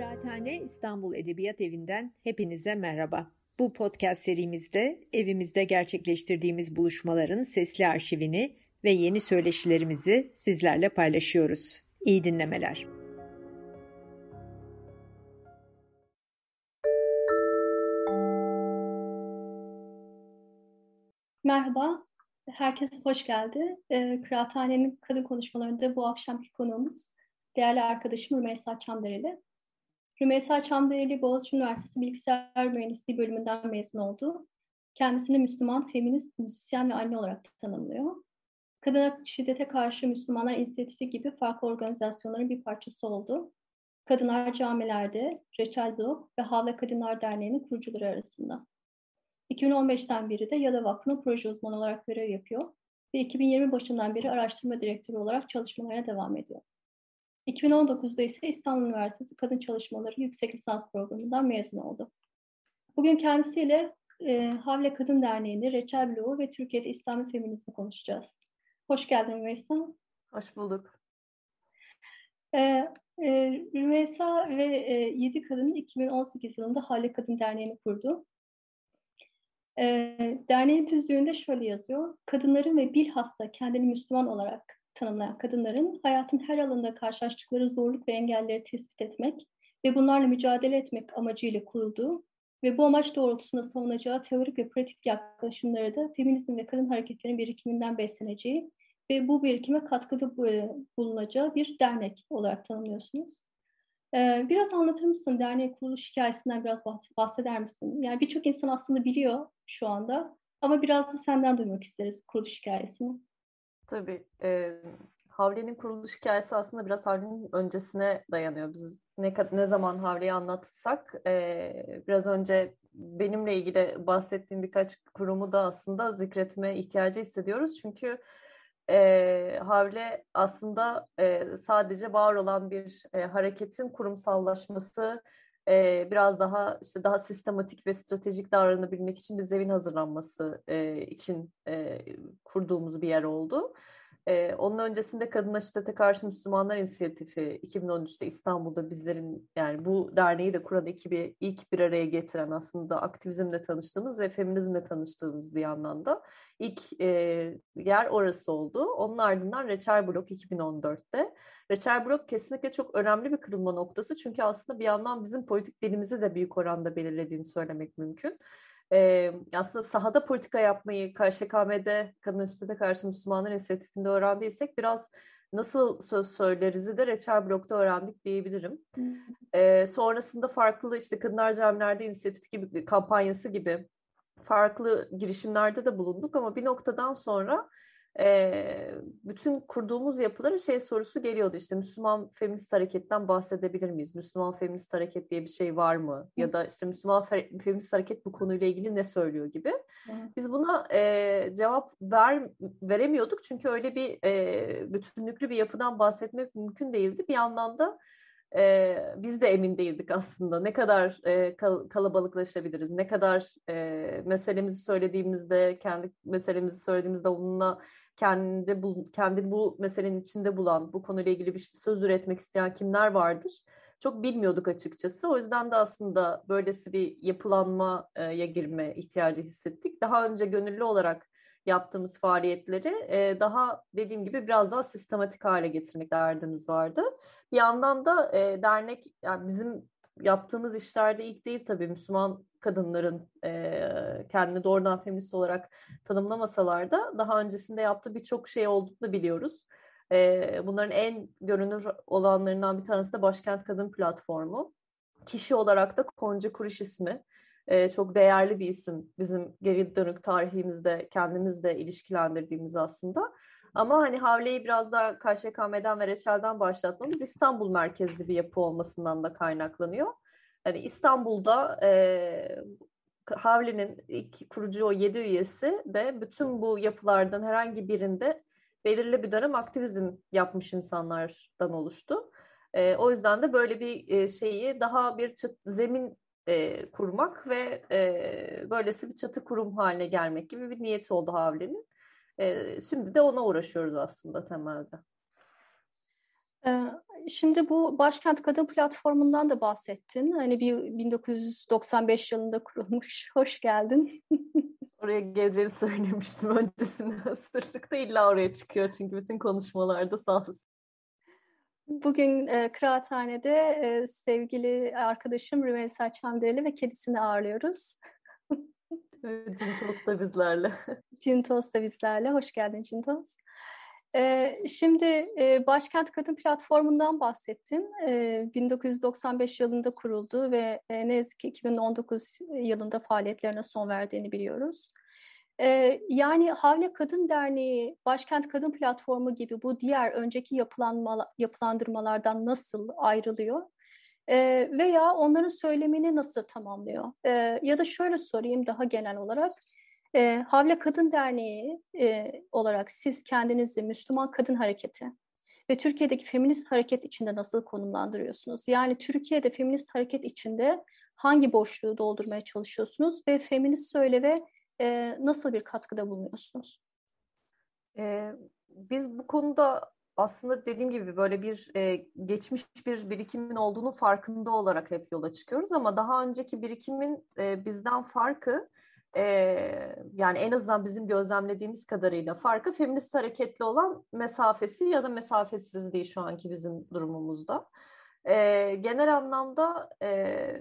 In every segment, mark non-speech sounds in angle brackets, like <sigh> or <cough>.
Kıraathane İstanbul Edebiyat Evi'nden hepinize merhaba. Bu podcast serimizde evimizde gerçekleştirdiğimiz buluşmaların sesli arşivini ve yeni söyleşilerimizi sizlerle paylaşıyoruz. İyi dinlemeler. Merhaba, herkes hoş geldi. Ee, Kıraathane'nin kadın konuşmalarında bu akşamki konuğumuz değerli arkadaşım Rümeysa Çamdereli. Rümeysa Çamdereli Boğaziçi Üniversitesi Bilgisayar Mühendisliği bölümünden mezun oldu. Kendisini Müslüman, feminist, müzisyen ve anne olarak tanımlıyor. Kadına şiddete karşı Müslümanlar inisiyatifi gibi farklı organizasyonların bir parçası oldu. Kadınlar camilerde, Reçel Blok ve Havle Kadınlar Derneği'nin kurucuları arasında. 2015'ten beri de Yada Vakfı'nın proje uzmanı olarak görev yapıyor ve 2020 başından beri araştırma direktörü olarak çalışmalarına devam ediyor. 2019'da ise İstanbul Üniversitesi Kadın Çalışmaları Yüksek Lisans Programı'ndan mezun oldu. Bugün kendisiyle e, Havle Kadın Derneği'ni, Reçel Bloğu ve Türkiye'de İslami Feminizmi konuşacağız. Hoş geldin Rümeysa. Hoş bulduk. E, e, Rümeysa ve e, 7 kadın 2018 yılında Havle Kadın Derneği'ni kurdu. E, derneğin tüzüğünde şöyle yazıyor. Kadınların ve bilhassa kendini Müslüman olarak tanımlayan kadınların hayatın her alanında karşılaştıkları zorluk ve engelleri tespit etmek ve bunlarla mücadele etmek amacıyla kurulduğu ve bu amaç doğrultusunda savunacağı teorik ve pratik yaklaşımları da feminizm ve kadın hareketlerinin birikiminden besleneceği ve bu birikime katkıda bulunacağı bir dernek olarak tanımlıyorsunuz. Ee, biraz anlatır mısın derneğin kuruluş hikayesinden biraz bahseder misin? Yani birçok insan aslında biliyor şu anda ama biraz da senden duymak isteriz kuruluş hikayesini. Tabii. E, Havli'nin kuruluş hikayesi aslında biraz Havli'nin öncesine dayanıyor. Biz ne, ne zaman Havli'yi anlatsak e, biraz önce benimle ilgili bahsettiğim birkaç kurumu da aslında zikretme ihtiyacı hissediyoruz. Çünkü e, Havle aslında e, sadece var olan bir e, hareketin kurumsallaşması, e, biraz daha işte daha sistematik ve stratejik davranabilmek için bir zemin hazırlanması e, için e, kurduğumuz bir yer oldu. Ee, onun öncesinde Kadına Şiddete Karşı Müslümanlar İnisiyatifi 2013'te İstanbul'da bizlerin yani bu derneği de kuran ekibi ilk bir araya getiren aslında aktivizmle tanıştığımız ve feminizmle tanıştığımız bir yandan da ilk e, yer orası oldu. Onun ardından Reçel Blok 2014'te. Reçel Blok kesinlikle çok önemli bir kırılma noktası çünkü aslında bir yandan bizim politik dilimizi de büyük oranda belirlediğini söylemek mümkün e, aslında sahada politika yapmayı KŞKM'de Kadın Şiddete Karşı Müslümanlar İnisiyatifinde öğrendiysek biraz nasıl söz söyleriz de Reçel Blok'ta öğrendik diyebilirim. E, sonrasında farklı işte Kadınlar Camilerde İnisiyatif gibi kampanyası gibi farklı girişimlerde de bulunduk ama bir noktadan sonra e, bütün kurduğumuz yapılara şey sorusu geliyordu işte Müslüman feminist hareketten bahsedebilir miyiz? Müslüman feminist hareket diye bir şey var mı? Ya da işte Müslüman feminist hareket bu konuyla ilgili ne söylüyor gibi. Biz buna e, cevap ver veremiyorduk çünkü öyle bir e, bütünlüklü bir yapıdan bahsetmek mümkün değildi. Bir yandan da e, biz de emin değildik aslında ne kadar e, kal- kalabalıklaşabiliriz, ne kadar e, meselemizi söylediğimizde, kendi meselemizi söylediğimizde onunla kendi bu, kendi bu meselenin içinde bulan, bu konuyla ilgili bir şey söz üretmek isteyen kimler vardır? Çok bilmiyorduk açıkçası. O yüzden de aslında böylesi bir yapılanmaya girme ihtiyacı hissettik. Daha önce gönüllü olarak yaptığımız faaliyetleri e, daha dediğim gibi biraz daha sistematik hale getirmek derdimiz vardı. Bir yandan da e, dernek yani bizim yaptığımız işlerde ilk değil tabii Müslüman kadınların e, kendini doğrudan feminist olarak tanımlamasalar da daha öncesinde yaptığı birçok şey olduğunu biliyoruz. E, bunların en görünür olanlarından bir tanesi de Başkent Kadın Platformu. Kişi olarak da Konca Kuruş ismi e, çok değerli bir isim bizim geri dönük tarihimizde kendimizle ilişkilendirdiğimiz aslında. Ama hani Havle'yi biraz daha KŞKM'den ve Reçel'den başlatmamız İstanbul merkezli bir yapı olmasından da kaynaklanıyor. Hani İstanbul'da e, Havli'nin ilk kurucu o yedi üyesi de bütün bu yapılardan herhangi birinde belirli bir dönem aktivizm yapmış insanlardan oluştu. E, o yüzden de böyle bir e, şeyi daha bir çıt, zemin e, kurmak ve e, böylesi bir çatı kurum haline gelmek gibi bir niyeti oldu Havli'nin. E, şimdi de ona uğraşıyoruz aslında temelde. Şimdi bu Başkent Kadın Platformu'ndan da bahsettin. Hani bir 1995 yılında kurulmuş. <laughs> Hoş geldin. Oraya geleceğini söylemiştim öncesinde. Hazırlıkta illa oraya çıkıyor çünkü bütün konuşmalarda sağ. Bugün e, Kıraathane'de e, sevgili arkadaşım Rümeysa Çamdereli ve kedisini ağırlıyoruz. Cintos da bizlerle. <laughs> Cintos da bizlerle. Hoş geldin Cintos. E, şimdi e, Başkent Kadın Platformu'ndan bahsettin. E, 1995 yılında kuruldu ve e, ne yazık ki 2019 yılında faaliyetlerine son verdiğini biliyoruz. E, yani Havle Kadın Derneği, Başkent Kadın Platformu gibi bu diğer önceki yapılanma, yapılandırmalardan nasıl ayrılıyor? E, veya onların söylemini nasıl tamamlıyor? E, ya da şöyle sorayım daha genel olarak. E, Havle Kadın Derneği e, olarak siz kendinizi Müslüman Kadın Hareketi ve Türkiye'deki feminist hareket içinde nasıl konumlandırıyorsunuz? Yani Türkiye'de feminist hareket içinde hangi boşluğu doldurmaya çalışıyorsunuz ve feminist söyleve e, nasıl bir katkıda bulunuyorsunuz? Ee, biz bu konuda aslında dediğim gibi böyle bir e, geçmiş bir birikimin olduğunu farkında olarak hep yola çıkıyoruz ama daha önceki birikimin e, bizden farkı e, yani en azından bizim gözlemlediğimiz kadarıyla farkı feminist hareketli olan mesafesi ya da mesafesizliği şu anki bizim durumumuzda. E, genel anlamda e,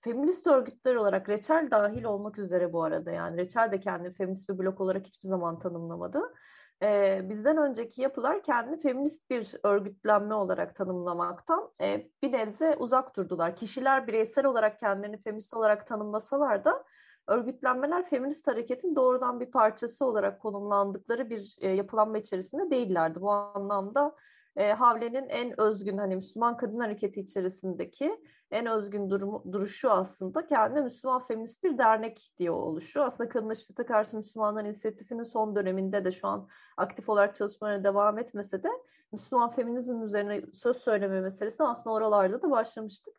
feminist örgütler olarak Reçel dahil olmak üzere bu arada yani Reçel de kendini feminist bir blok olarak hiçbir zaman tanımlamadı. Ee, bizden önceki yapılar kendini feminist bir örgütlenme olarak tanımlamaktan e, bir nebze uzak durdular. Kişiler bireysel olarak kendilerini feminist olarak tanımlasalar da örgütlenmeler feminist hareketin doğrudan bir parçası olarak konumlandıkları bir e, yapılanma içerisinde değillerdi. Bu anlamda e, Havle'nin en özgün hani Müslüman kadın hareketi içerisindeki en özgün durumu, duruşu aslında kendi Müslüman feminist bir dernek diye oluşu. Aslında kadın şiddete karşı Müslümanlar inisiyatifinin son döneminde de şu an aktif olarak çalışmalarına devam etmese de Müslüman feminizm üzerine söz söyleme meselesi aslında oralarda da başlamıştık.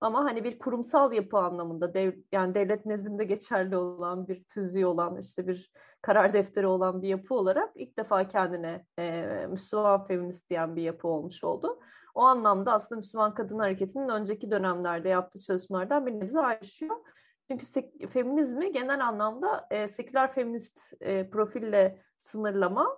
Ama hani bir kurumsal yapı anlamında dev, yani devlet nezdinde geçerli olan bir tüzüğü olan işte bir karar defteri olan bir yapı olarak ilk defa kendine e, Müslüman feminist diyen bir yapı olmuş oldu. O anlamda aslında Müslüman Kadın Hareketi'nin önceki dönemlerde yaptığı çalışmalardan bir nebze ayrışıyor. Çünkü sek- feminizmi genel anlamda e, seküler feminist e, profille sınırlama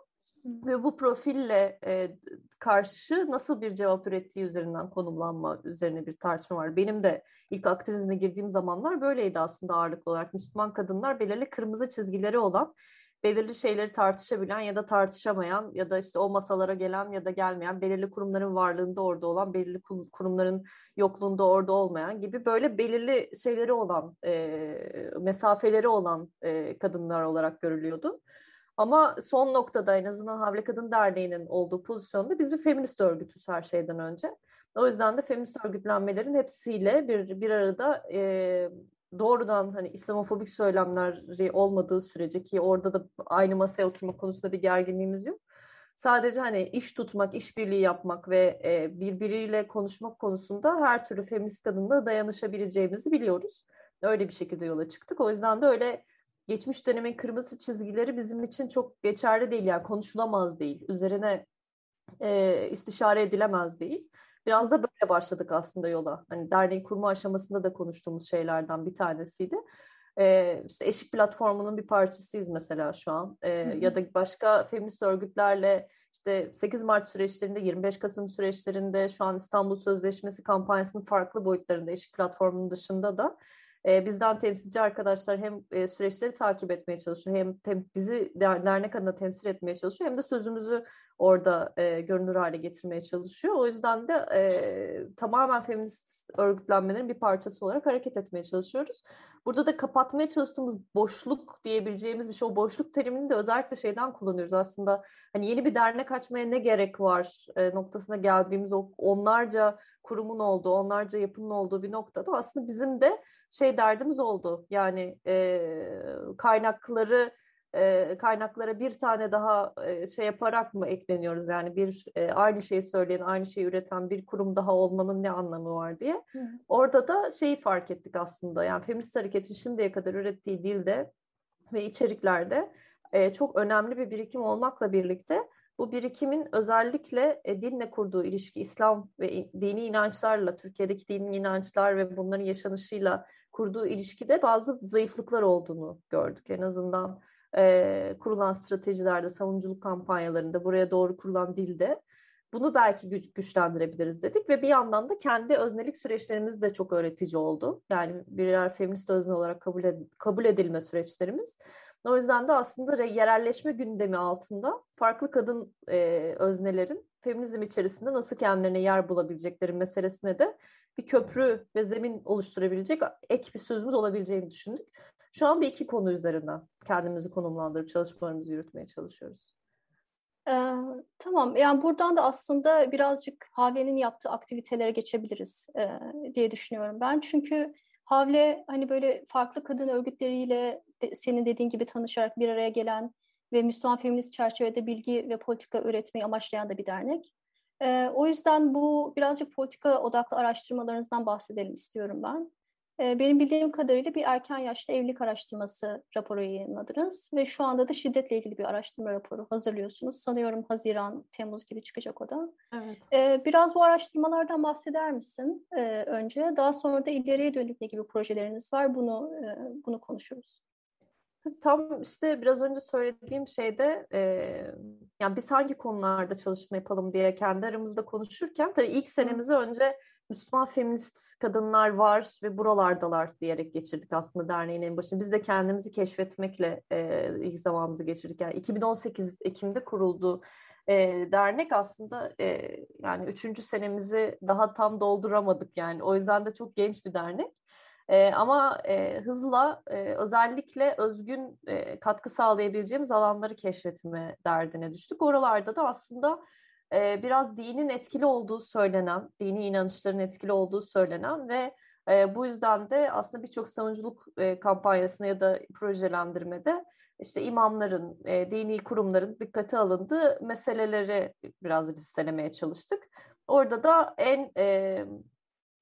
ve bu profille e, karşı nasıl bir cevap ürettiği üzerinden konumlanma üzerine bir tartışma var. Benim de ilk aktivizme girdiğim zamanlar böyleydi aslında ağırlıklı olarak. Müslüman kadınlar belirli kırmızı çizgileri olan, belirli şeyleri tartışabilen ya da tartışamayan ya da işte o masalara gelen ya da gelmeyen, belirli kurumların varlığında orada olan, belirli kurumların yokluğunda orada olmayan gibi böyle belirli şeyleri olan, e, mesafeleri olan e, kadınlar olarak görülüyordu. Ama son noktada en azından Havle Kadın Derneği'nin olduğu pozisyonda biz bir feminist örgütüz her şeyden önce. O yüzden de feminist örgütlenmelerin hepsiyle bir bir arada e, doğrudan hani İslamofobik söylemleri olmadığı sürece ki orada da aynı masaya oturma konusunda bir gerginliğimiz yok. Sadece hani iş tutmak, işbirliği yapmak ve e, birbiriyle konuşmak konusunda her türlü feminist kadınla dayanışabileceğimizi biliyoruz. Öyle bir şekilde yola çıktık. O yüzden de öyle geçmiş dönemin kırmızı çizgileri bizim için çok geçerli değil yani konuşulamaz değil. Üzerine e, istişare edilemez değil. Biraz da böyle başladık aslında yola. Hani derneği kurma aşamasında da konuştuğumuz şeylerden bir tanesiydi. Ee, işte Eşik platformunun bir parçasıyız mesela şu an. Ee, ya da başka feminist örgütlerle işte 8 Mart süreçlerinde, 25 Kasım süreçlerinde, şu an İstanbul Sözleşmesi kampanyasının farklı boyutlarında Eşik platformunun dışında da e, bizden temsilci arkadaşlar hem e, süreçleri takip etmeye çalışıyor hem bizi dernek adına temsil etmeye çalışıyor hem de sözümüzü orada e, görünür hale getirmeye çalışıyor. O yüzden de e, tamamen feminist örgütlenmelerin bir parçası olarak hareket etmeye çalışıyoruz. Burada da kapatmaya çalıştığımız boşluk diyebileceğimiz bir şey. O boşluk terimini de özellikle şeyden kullanıyoruz aslında. Hani yeni bir dernek açmaya ne gerek var noktasına geldiğimiz onlarca kurumun olduğu, onlarca yapının olduğu bir noktada aslında bizim de şey derdimiz oldu. Yani e, kaynakları e, kaynaklara bir tane daha e, şey yaparak mı ekleniyoruz? Yani bir e, aynı şeyi söyleyen, aynı şeyi üreten bir kurum daha olmanın ne anlamı var diye. Hı. Orada da şeyi fark ettik aslında. Yani feminist hareketin şimdiye kadar ürettiği dilde ve içeriklerde e, çok önemli bir birikim olmakla birlikte bu birikimin özellikle e, dinle kurduğu ilişki, İslam ve dini inançlarla, Türkiye'deki dini inançlar ve bunların yaşanışıyla kurduğu ilişkide bazı zayıflıklar olduğunu gördük. En azından e, kurulan stratejilerde, savunuculuk kampanyalarında, buraya doğru kurulan dilde bunu belki güç, güçlendirebiliriz dedik ve bir yandan da kendi öznelik süreçlerimiz de çok öğretici oldu. Yani birer feminist özne olarak kabul, ed kabul edilme süreçlerimiz. O yüzden de aslında yerelleşme gündemi altında farklı kadın e, öznelerin feminizm içerisinde nasıl kendilerine yer bulabilecekleri meselesine de bir köprü ve zemin oluşturabilecek ek bir sözümüz olabileceğini düşündük. Şu an bir iki konu üzerinden kendimizi konumlandırıp çalışmalarımızı yürütmeye çalışıyoruz. Ee, tamam, yani buradan da aslında birazcık Havle'nin yaptığı aktivitelere geçebiliriz e, diye düşünüyorum ben. Çünkü Havle hani böyle farklı kadın örgütleriyle de, senin dediğin gibi tanışarak bir araya gelen ve Müslüman feminist çerçevede bilgi ve politika üretmeyi amaçlayan da bir dernek. E, o yüzden bu birazcık politika odaklı araştırmalarınızdan bahsedelim istiyorum ben. E, benim bildiğim kadarıyla bir erken yaşta evlilik araştırması raporu yayınladınız ve şu anda da şiddetle ilgili bir araştırma raporu hazırlıyorsunuz. Sanıyorum Haziran, Temmuz gibi çıkacak o da. Evet. E, biraz bu araştırmalardan bahseder misin e, önce? Daha sonra da ileriye dönük ne gibi projeleriniz var? Bunu e, bunu konuşuruz. Tam işte biraz önce söylediğim şeyde e, yani biz hangi konularda çalışma yapalım diye kendi aramızda konuşurken tabii ilk senemizi önce Müslüman feminist kadınlar var ve buralardalar diyerek geçirdik aslında derneğin en başında. Biz de kendimizi keşfetmekle e, ilk zamanımızı geçirdik. Yani 2018 Ekim'de kuruldu e, dernek aslında e, yani üçüncü senemizi daha tam dolduramadık yani. O yüzden de çok genç bir dernek. E, ama e, hızla e, özellikle özgün e, katkı sağlayabileceğimiz alanları keşfetme derdine düştük. Oralarda da aslında e, biraz dinin etkili olduğu söylenen, dini inanışların etkili olduğu söylenen ve e, bu yüzden de aslında birçok savunuculuk e, kampanyasına ya da projelendirmede işte imamların, e, dini kurumların dikkate alındığı meseleleri biraz listelemeye çalıştık. Orada da en e,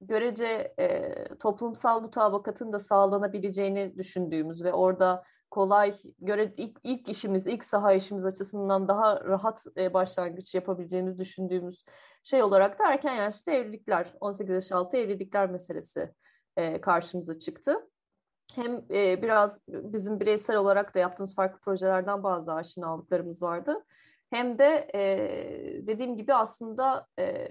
görece e, toplumsal mutabakatın da sağlanabileceğini düşündüğümüz ve orada kolay göre ilk, ilk işimiz, ilk saha işimiz açısından daha rahat e, başlangıç yapabileceğimiz düşündüğümüz şey olarak da erken yaşta evlilikler, 18 yaş altı evlilikler meselesi e, karşımıza çıktı. Hem e, biraz bizim bireysel olarak da yaptığımız farklı projelerden bazı aşinalıklarımız vardı. Hem de e, dediğim gibi aslında e,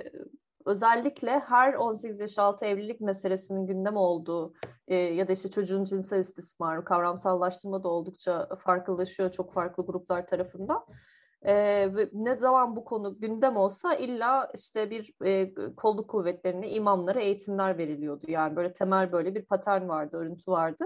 özellikle her 18 yaş altı evlilik meselesinin gündem olduğu e, ya da işte çocuğun cinsel istismarı, kavramsallaştırma da oldukça farklılaşıyor çok farklı gruplar tarafından. E, ve ne zaman bu konu gündem olsa illa işte bir e, kolluk kuvvetlerine, imamlara eğitimler veriliyordu. Yani böyle temel böyle bir patern vardı, örüntü vardı.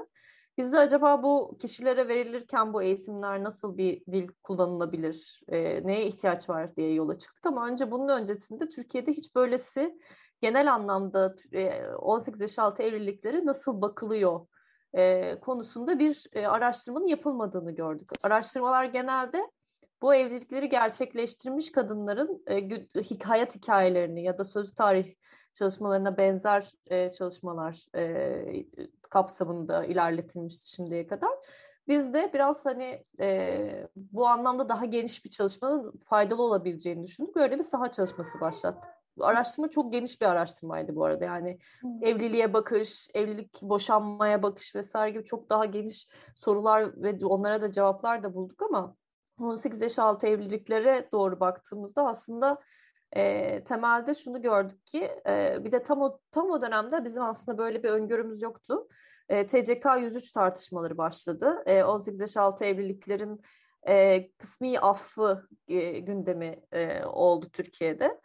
Bizde acaba bu kişilere verilirken bu eğitimler nasıl bir dil kullanılabilir, e, neye ihtiyaç var diye yola çıktık. Ama önce bunun öncesinde Türkiye'de hiç böylesi genel anlamda e, 18 yaş altı evlilikleri nasıl bakılıyor e, konusunda bir e, araştırmanın yapılmadığını gördük. Araştırmalar genelde bu evlilikleri gerçekleştirmiş kadınların e, hayat hikayelerini ya da sözlü tarih çalışmalarına benzer e, çalışmalar e, kapsamında ilerletilmişti şimdiye kadar. Biz de biraz hani e, bu anlamda daha geniş bir çalışmanın faydalı olabileceğini düşündük. Böyle bir saha çalışması başlattık. Araştırma çok geniş bir araştırmaydı bu arada. Yani evet. evliliğe bakış, evlilik boşanmaya bakış vesaire gibi çok daha geniş sorular ve onlara da cevaplar da bulduk ama 18 yaş altı evliliklere doğru baktığımızda aslında e, temelde şunu gördük ki e, bir de tam o tam o dönemde bizim aslında böyle bir öngörümüz yoktu. E, TCK 103 tartışmaları başladı. E, 18 yaş altı evliliklerin e, kısmi affı e, gündemi e, oldu Türkiye'de.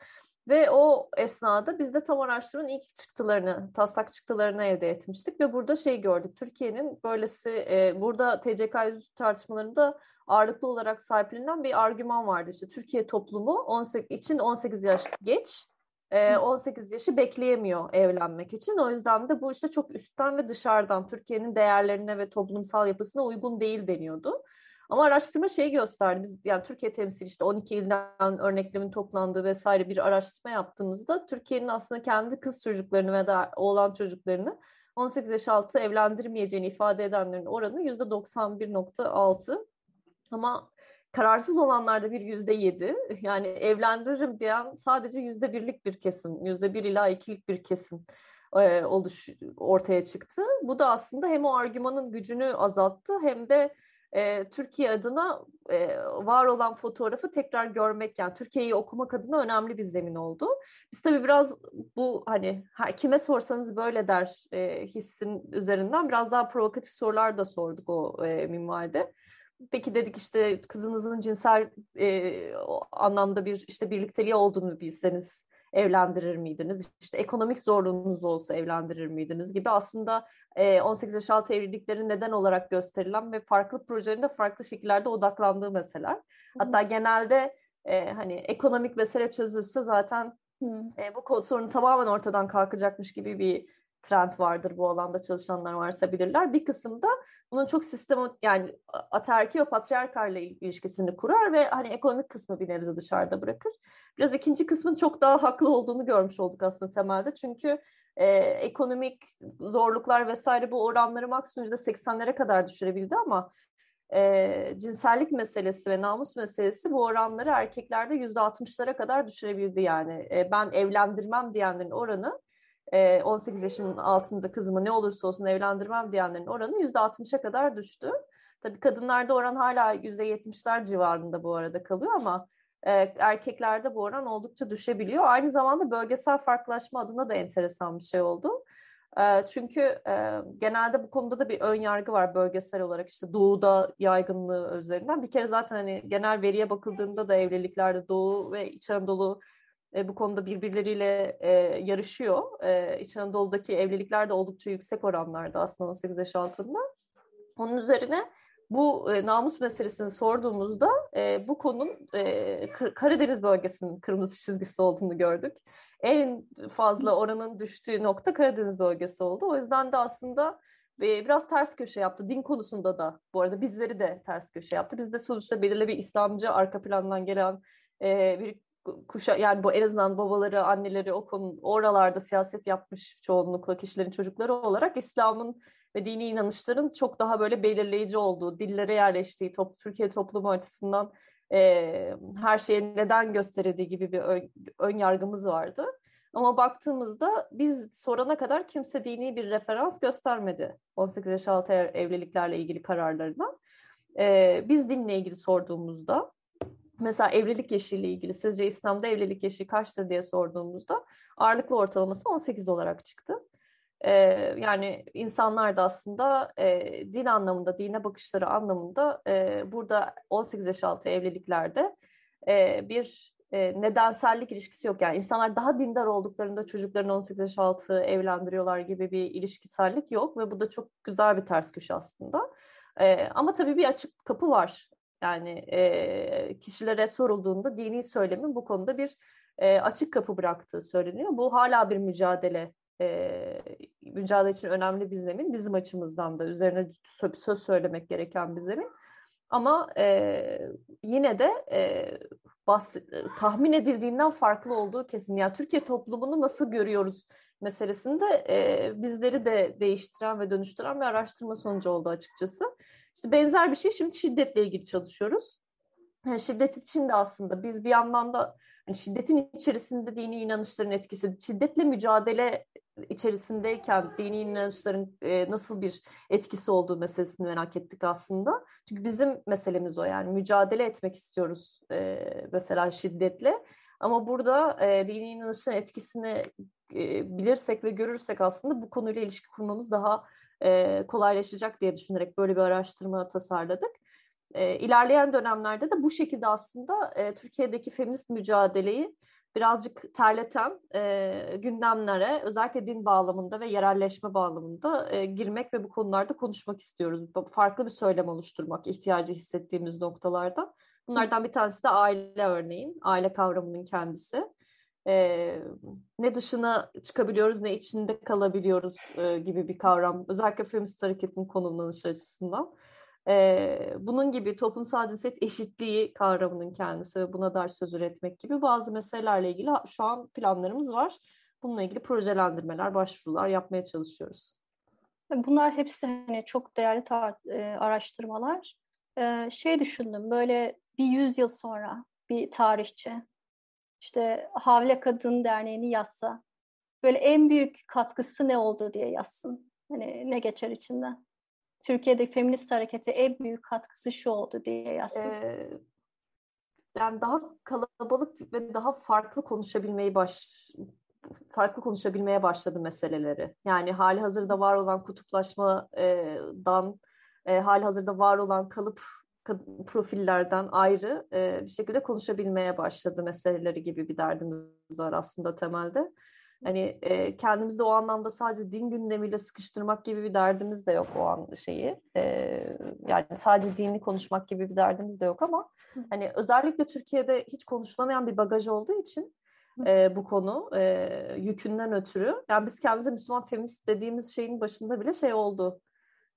Ve o esnada biz de tam araştırmanın ilk çıktılarını, taslak çıktılarını elde etmiştik ve burada şey gördük. Türkiye'nin böylesi, e, burada TCK tartışmalarında ağırlıklı olarak sahiplenilen bir argüman vardı. İşte Türkiye toplumu 18, için 18 yaş geç, e, 18 yaşı bekleyemiyor evlenmek için. O yüzden de bu işte çok üstten ve dışarıdan Türkiye'nin değerlerine ve toplumsal yapısına uygun değil deniyordu. Ama araştırma şeyi gösterdi. Biz yani Türkiye temsil işte 12 ilden örneklemin toplandığı vesaire bir araştırma yaptığımızda Türkiye'nin aslında kendi kız çocuklarını ve da oğlan çocuklarını 18 yaş altı evlendirmeyeceğini ifade edenlerin oranı %91.6. Ama kararsız olanlarda bir yüzde yedi. <laughs> Yani evlendiririm diyen sadece yüzde birlik bir kesim, yüzde bir ila ikilik bir kesim e, oluş ortaya çıktı. Bu da aslında hem o argümanın gücünü azalttı hem de e, Türkiye adına e, var olan fotoğrafı tekrar görmek yani Türkiye'yi okumak adına önemli bir zemin oldu. Biz tabii biraz bu hani her, kime sorsanız böyle der e, hissin üzerinden biraz daha provokatif sorular da sorduk o e, minvalde. Peki dedik işte kızınızın cinsel e, anlamda bir işte birlikteliği olduğunu bilseniz evlendirir miydiniz? İşte ekonomik zorluğunuz olsa evlendirir miydiniz gibi aslında 18 yaş altı evliliklerin neden olarak gösterilen ve farklı projelerin farklı şekillerde odaklandığı meseleler. Hatta genelde e, hani ekonomik mesele çözülse zaten e, bu sorun tamamen ortadan kalkacakmış gibi bir trend vardır bu alanda çalışanlar varsa bilirler. Bir kısımda bunun çok sistem yani aterki ve patriarkarla ilişkisini kurar ve hani ekonomik kısmı bir nebze dışarıda bırakır. Biraz ikinci kısmın çok daha haklı olduğunu görmüş olduk aslında temelde. Çünkü e, ekonomik zorluklar vesaire bu oranları maksimum %80'lere kadar düşürebildi ama e, cinsellik meselesi ve namus meselesi bu oranları erkeklerde %60'lara kadar düşürebildi yani. E, ben evlendirmem diyenlerin oranı 18 yaşının altında kızımı ne olursa olsun evlendirmem diyenlerin oranı %60'a kadar düştü. Tabii kadınlarda oran hala %70'ler civarında bu arada kalıyor ama erkeklerde bu oran oldukça düşebiliyor. Aynı zamanda bölgesel farklılaşma adına da enteresan bir şey oldu. çünkü genelde bu konuda da bir ön yargı var bölgesel olarak işte doğuda yaygınlığı üzerinden. Bir kere zaten hani genel veriye bakıldığında da evliliklerde doğu ve İç Anadolu e, bu konuda birbirleriyle e, yarışıyor. E, İç Anadolu'daki evlilikler de oldukça yüksek oranlarda aslında 18 yaş altında. Onun üzerine bu e, namus meselesini sorduğumuzda e, bu konunun e, Karadeniz bölgesinin kırmızı çizgisi olduğunu gördük. En fazla oranın düştüğü nokta Karadeniz bölgesi oldu. O yüzden de aslında e, biraz ters köşe yaptı. Din konusunda da bu arada bizleri de ters köşe yaptı. Biz de sonuçta belirli bir İslamcı arka plandan gelen e, bir kuşa yani bu en azından babaları, anneleri o konu oralarda siyaset yapmış çoğunlukla kişilerin çocukları olarak İslam'ın ve dini inanışların çok daha böyle belirleyici olduğu, dillere yerleştiği, top, Türkiye toplumu açısından e, her şeye neden gösterildiği gibi bir ön, ön yargımız vardı. Ama baktığımızda biz sorana kadar kimse dini bir referans göstermedi 18 yaş altı evliliklerle ilgili kararlarına. Ee, biz dinle ilgili sorduğumuzda mesela evlilik yaşıyla ilgili sizce İslam'da evlilik yaşı kaçtır diye sorduğumuzda ağırlıklı ortalaması 18 olarak çıktı. Ee, yani insanlar da aslında e, din anlamında, dine bakışları anlamında e, burada 18 yaş altı evliliklerde e, bir e, nedensellik ilişkisi yok. Yani insanlar daha dindar olduklarında çocuklarını 18 yaş altı evlendiriyorlar gibi bir ilişkisellik yok ve bu da çok güzel bir ters köşe aslında. E, ama tabii bir açık kapı var. Yani e, kişilere sorulduğunda dini söylemin bu konuda bir e, açık kapı bıraktığı söyleniyor. Bu hala bir mücadele e, mücadele için önemli bir zemin. Bizim açımızdan da üzerine söz söylemek gereken bir zemin. Ama e, yine de e, bas, tahmin edildiğinden farklı olduğu kesin. Yani Türkiye toplumunu nasıl görüyoruz meselesinde e, bizleri de değiştiren ve dönüştüren bir araştırma sonucu oldu açıkçası. İşte benzer bir şey şimdi şiddetle ilgili çalışıyoruz. Yani şiddet için aslında biz bir yandan da yani şiddetin içerisinde dini inanışların etkisi, şiddetle mücadele içerisindeyken dini inanışların e, nasıl bir etkisi olduğu meselesini merak ettik aslında. Çünkü bizim meselemiz o yani mücadele etmek istiyoruz e, mesela şiddetle. Ama burada e, dini inanışın etkisini e, bilirsek ve görürsek aslında bu konuyla ilişki kurmamız daha e, kolaylaşacak diye düşünerek böyle bir araştırma tasarladık. E, ilerleyen dönemlerde de bu şekilde aslında e, Türkiye'deki feminist mücadeleyi birazcık terleten e, gündemlere özellikle din bağlamında ve yerelleşme bağlamında e, girmek ve bu konularda konuşmak istiyoruz. Farklı bir söylem oluşturmak ihtiyacı hissettiğimiz noktalarda. Bunlardan bir tanesi de aile örneğin, aile kavramının kendisi e, ne dışına çıkabiliyoruz ne içinde kalabiliyoruz e, gibi bir kavram. Özellikle feminist hareketin konumlanışı açısından. E, bunun gibi toplumsal cinsiyet eşitliği kavramının kendisi buna dair söz üretmek gibi bazı meselelerle ilgili şu an planlarımız var. Bununla ilgili projelendirmeler, başvurular yapmaya çalışıyoruz. Bunlar hepsi hani çok değerli e, araştırmalar. Ee, şey düşündüm böyle bir yüzyıl sonra bir tarihçi işte Havle Kadın Derneği'ni yazsa böyle en büyük katkısı ne oldu diye yazsın. Hani ne geçer içinden? Türkiye'de feminist harekete en büyük katkısı şu oldu diye yazsın. Ee, yani daha kalabalık ve daha farklı konuşabilmeyi baş farklı konuşabilmeye başladı meseleleri. Yani hali hazırda var olan kutuplaşmadan, e, hali hazırda var olan kalıp profillerden ayrı e, bir şekilde konuşabilmeye başladı meseleleri gibi bir derdimiz var aslında temelde. Hani e, kendimizi de o anlamda sadece din gündemiyle sıkıştırmak gibi bir derdimiz de yok o an şeyi. E, yani sadece dini konuşmak gibi bir derdimiz de yok ama hani özellikle Türkiye'de hiç konuşulamayan bir bagaj olduğu için e, bu konu e, yükünden ötürü. Yani biz kendimize Müslüman feminist dediğimiz şeyin başında bile şey oldu.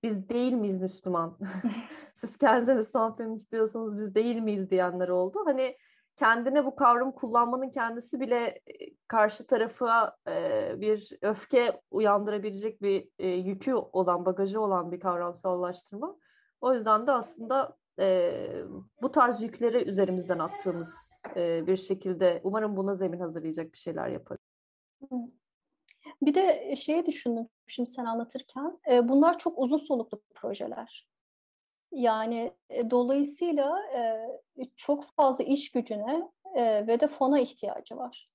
Biz değil miyiz Müslüman? <laughs> <laughs> Siz kendinize Müslüman feminist diyorsunuz biz değil miyiz diyenler oldu. Hani kendine bu kavramı kullanmanın kendisi bile karşı tarafa bir öfke uyandırabilecek bir yükü olan, bagajı olan bir kavramsallaştırma. O yüzden de aslında bu tarz yükleri üzerimizden attığımız bir şekilde umarım buna zemin hazırlayacak bir şeyler yaparız. Bir de şeyi düşündüm şimdi sen anlatırken. Bunlar çok uzun soluklu projeler. Yani e, dolayısıyla e, çok fazla iş gücüne e, ve de fona ihtiyacı var.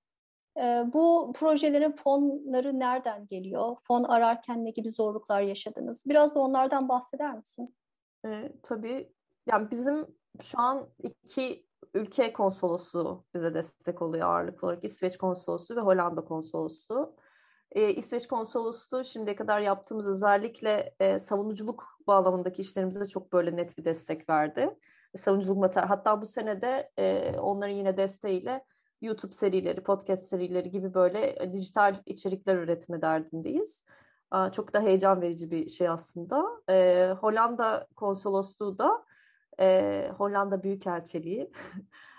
E, bu projelerin fonları nereden geliyor? Fon ararken ne gibi zorluklar yaşadınız? Biraz da onlardan bahseder misin? E, tabii. Yani bizim şu an iki ülke konsolosu bize destek oluyor ağırlıklı olarak. İsveç konsolosu ve Hollanda konsolosu. E, İsveç konsolosluğu şimdiye kadar yaptığımız özellikle e, savunuculuk bağlamındaki işlerimize çok böyle net bir destek verdi. E, savunuculuk materyal. Hatta bu sene de e, onların yine desteğiyle YouTube serileri, podcast serileri gibi böyle e, dijital içerikler üretme derdindeyiz. E, çok da heyecan verici bir şey aslında. E, Hollanda konsolosluğu da e, Hollanda Büyükelçiliği <laughs>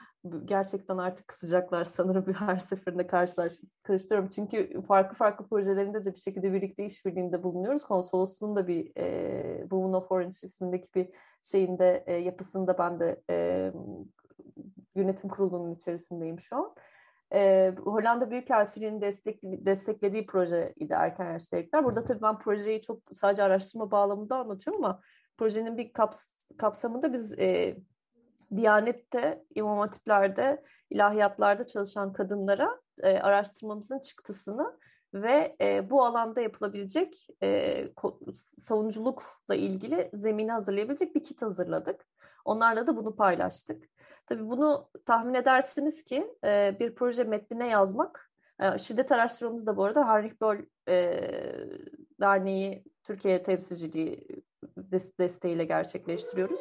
gerçekten artık kızacaklar <laughs> sanırım her seferinde karşılaş, karıştırıyorum. Çünkü farklı farklı projelerinde de bir şekilde birlikte işbirliğinde bulunuyoruz. Konsolosluğun da bir e, Women of Orange ismindeki bir şeyinde e, yapısında ben de e, yönetim kurulunun içerisindeyim şu an. E, Hollanda Büyükelçiliği'nin destek, desteklediği projeydi erken yaşta erkekler. Burada tabii ben projeyi çok sadece araştırma bağlamında anlatıyorum ama projenin bir kaps kapsamında biz e, Diyanet'te, imam hatiplerde, ilahiyatlarda çalışan kadınlara e, araştırmamızın çıktısını ve e, bu alanda yapılabilecek e, savunuculukla ilgili zemini hazırlayabilecek bir kit hazırladık. Onlarla da bunu paylaştık. Tabii bunu tahmin edersiniz ki e, bir proje metnine yazmak, e, şiddet araştırmamız da bu arada Heinrich Böll e, Derneği Türkiye temsilciliği desteğiyle gerçekleştiriyoruz.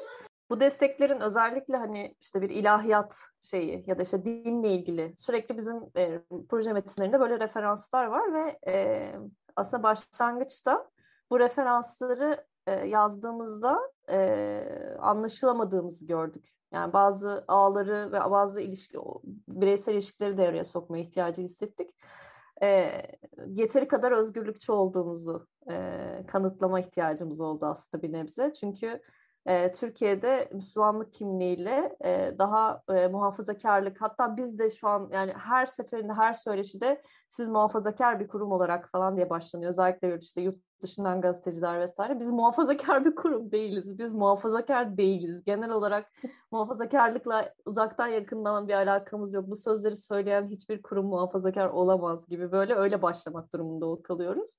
Bu desteklerin özellikle hani işte bir ilahiyat şeyi ya da işte dinle ilgili sürekli bizim e, proje metinlerinde böyle referanslar var ve e, aslında başlangıçta bu referansları e, yazdığımızda e, anlaşılamadığımızı gördük. Yani bazı ağları ve bazı ilişki, bireysel ilişkileri devreye sokma ihtiyacı hissettik. E, yeteri kadar özgürlükçü olduğumuzu e, kanıtlama ihtiyacımız oldu aslında bir nebze. Çünkü e, Türkiye'de Müslümanlık kimliğiyle e, daha e, muhafazakarlık hatta biz de şu an yani her seferinde her söyleşide siz muhafazakar bir kurum olarak falan diye başlanıyor. Özellikle işte yurt dışından gazeteciler vesaire. Biz muhafazakar bir kurum değiliz. Biz muhafazakar değiliz. Genel olarak muhafazakarlıkla uzaktan yakından bir alakamız yok. Bu sözleri söyleyen hiçbir kurum muhafazakar olamaz gibi böyle öyle başlamak durumunda kalıyoruz.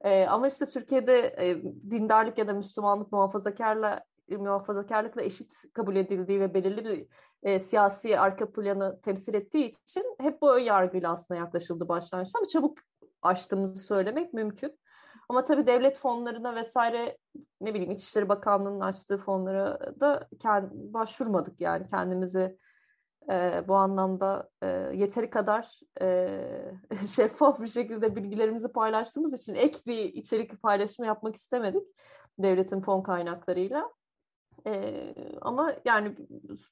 Ee, ama işte Türkiye'de e, dindarlık ya da Müslümanlık muhafazakarla muhafazakarlıkla eşit kabul edildiği ve belirli bir e, siyasi arka planı temsil ettiği için hep bu ön yargıyla aslında yaklaşıldı başlangıçta ama çabuk açtığımızı söylemek mümkün. Ama tabii devlet fonlarına vesaire ne bileyim İçişleri Bakanlığı'nın açtığı fonlara da kend, başvurmadık yani kendimizi e, bu anlamda e, yeteri kadar e, <laughs> şeffaf bir şekilde bilgilerimizi paylaştığımız için ek bir içerik paylaşımı yapmak istemedik devletin fon kaynaklarıyla. Ee, ama yani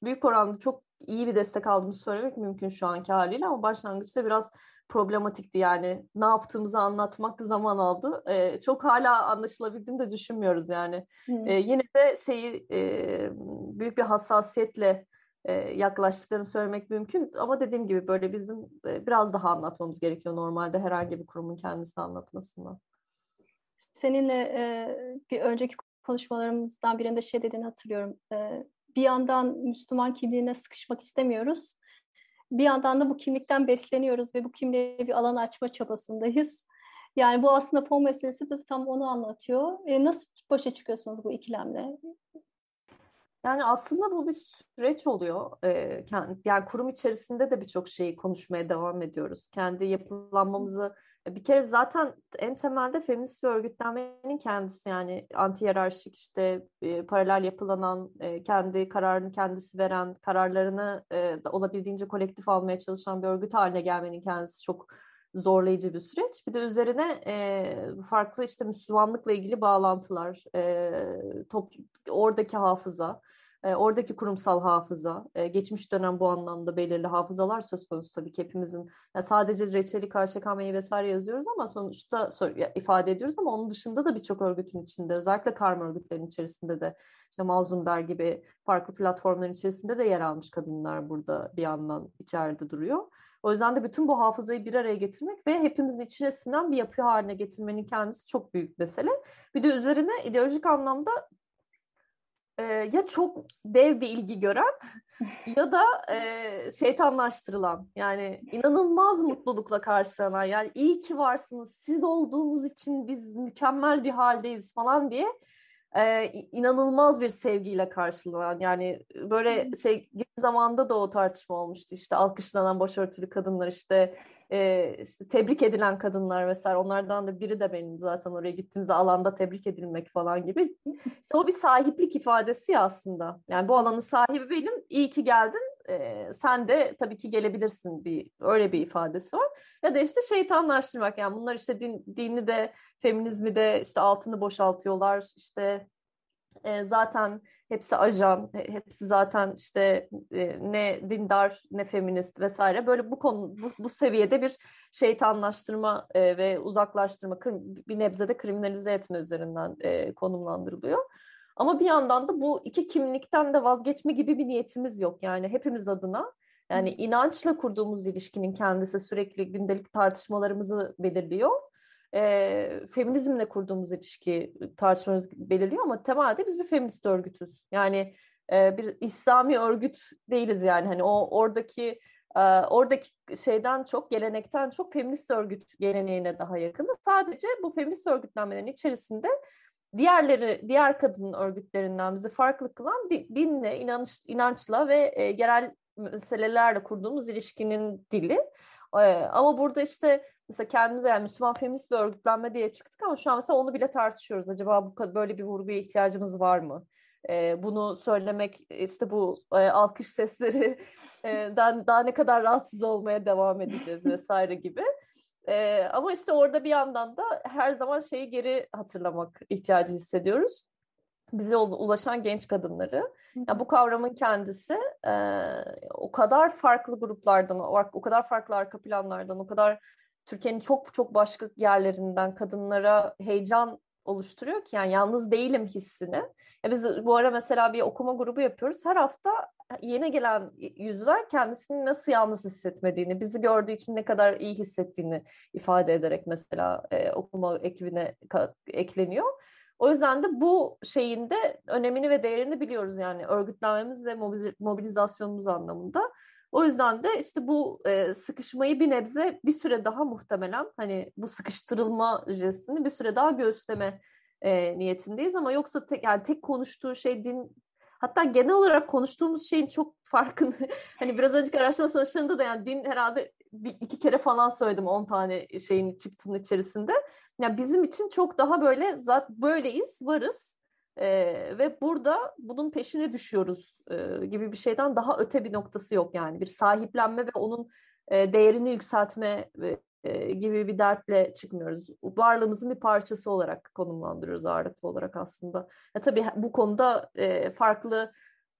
büyük oranda çok iyi bir destek aldığımızı söylemek mümkün şu anki haliyle ama başlangıçta biraz problematikti yani ne yaptığımızı anlatmak zaman aldı. Ee, çok hala anlaşılabildiğini de düşünmüyoruz yani. Hmm. Ee, yine de şeyi e, büyük bir hassasiyetle e, yaklaştıklarını söylemek mümkün. Ama dediğim gibi böyle bizim e, biraz daha anlatmamız gerekiyor normalde herhangi bir kurumun kendisi anlatmasından. Seninle e, bir önceki konuşmalarımızdan birinde şey dediğini hatırlıyorum. E, bir yandan Müslüman kimliğine sıkışmak istemiyoruz. Bir yandan da bu kimlikten besleniyoruz ve bu kimliğe bir alan açma çabasındayız. Yani bu aslında fon meselesi de tam onu anlatıyor. E, nasıl başa çıkıyorsunuz bu ikilemle? Yani aslında bu bir süreç oluyor. Ee, yani kurum içerisinde de birçok şeyi konuşmaya devam ediyoruz. Kendi yapılanmamızı bir kere zaten en temelde feminist bir örgütlenmenin kendisi yani anti yararşik işte e, paralel yapılanan e, kendi kararını kendisi veren kararlarını e, olabildiğince kolektif almaya çalışan bir örgüt haline gelmenin kendisi çok zorlayıcı bir süreç. Bir de üzerine e, farklı işte Müslümanlıkla ilgili bağlantılar, e, top, oradaki hafıza, oradaki kurumsal hafıza, geçmiş dönem bu anlamda belirli hafızalar söz konusu tabii ki hepimizin. Yani sadece reçeli, karşıkamayı vesaire yazıyoruz ama sonuçta ifade ediyoruz ama onun dışında da birçok örgütün içinde, özellikle karma örgütlerin içerisinde de işte Mazlumber gibi farklı platformların içerisinde de yer almış kadınlar burada bir yandan içeride duruyor. O yüzden de bütün bu hafızayı bir araya getirmek ve hepimizin içine sinen bir yapı haline getirmenin kendisi çok büyük mesele. Bir de üzerine ideolojik anlamda e, ya çok dev bir ilgi gören <laughs> ya da e, şeytanlaştırılan yani inanılmaz mutlulukla karşılanan yani iyi ki varsınız siz olduğunuz için biz mükemmel bir haldeyiz falan diye e, inanılmaz bir sevgiyle karşılanan yani böyle şey zamanda da o tartışma olmuştu işte alkışlanan başörtülü kadınlar işte e, işte tebrik edilen kadınlar vesaire onlardan da biri de benim zaten oraya gittiğimizde alanda tebrik edilmek falan gibi. İşte o bir sahiplik ifadesi ya aslında. Yani bu alanın sahibi benim. İyi ki geldin. E, sen de tabii ki gelebilirsin bir öyle bir ifadesi var. Ya da işte şeytanlaştırmak yani bunlar işte din, dini de feminizmi de işte altını boşaltıyorlar. İşte e, zaten hepsi ajan, hepsi zaten işte e, ne dindar ne feminist vesaire böyle bu konu bu, bu seviyede bir şeytanlaştırma e, ve uzaklaştırma bir nebzede kriminalize etme üzerinden e, konumlandırılıyor. Ama bir yandan da bu iki kimlikten de vazgeçme gibi bir niyetimiz yok. Yani hepimiz adına yani inançla kurduğumuz ilişkinin kendisi sürekli gündelik tartışmalarımızı belirliyor e, feminizmle kurduğumuz ilişki tartışmamız belirliyor ama temelde biz bir feminist örgütüz. Yani e, bir İslami örgüt değiliz yani hani o oradaki e, oradaki şeyden çok gelenekten çok feminist örgüt geleneğine daha yakınız. Sadece bu feminist örgütlenmelerin içerisinde diğerleri diğer kadın örgütlerinden bizi farklı kılan dinle, inanç, inançla ve e, yerel meselelerle kurduğumuz ilişkinin dili. E, ama burada işte mesela kendimize yani Müslüman feminist bir örgütlenme diye çıktık ama şu an mesela onu bile tartışıyoruz. Acaba bu böyle bir vurguya ihtiyacımız var mı? E, bunu söylemek işte bu e, alkış sesleri <laughs> e, daha, daha ne kadar rahatsız olmaya devam edeceğiz vesaire gibi. E, ama işte orada bir yandan da her zaman şeyi geri hatırlamak ihtiyacı hissediyoruz. Bize ulaşan genç kadınları. Yani bu kavramın kendisi e, o kadar farklı gruplardan, o kadar farklı arka planlardan, o kadar Türkiye'nin çok çok başka yerlerinden kadınlara heyecan oluşturuyor ki yani yalnız değilim hissini. Ya biz bu ara mesela bir okuma grubu yapıyoruz. Her hafta yeni gelen yüzler kendisini nasıl yalnız hissetmediğini, bizi gördüğü için ne kadar iyi hissettiğini ifade ederek mesela e, okuma ekibine ekleniyor. O yüzden de bu şeyin de önemini ve değerini biliyoruz yani örgütlenmemiz ve mobilizasyonumuz anlamında. O yüzden de işte bu e, sıkışmayı bir nebze bir süre daha muhtemelen hani bu sıkıştırılma jestini bir süre daha göğüsleme e, niyetindeyiz ama yoksa tek yani tek konuştuğu şey din hatta genel olarak konuştuğumuz şeyin çok farkını <laughs> hani biraz önceki araştırma sonuçlarında da yani din herhalde bir, iki kere falan söyledim on tane şeyin çıktığının içerisinde. Yani bizim için çok daha böyle zat böyleyiz, varız e, ve burada bunun peşine düşüyoruz e, gibi bir şeyden daha öte bir noktası yok yani. Bir sahiplenme ve onun e, değerini yükseltme e, gibi bir dertle çıkmıyoruz. Varlığımızın bir parçası olarak konumlandırıyoruz ağırlıklı olarak aslında. Ya, tabii bu konuda e, farklı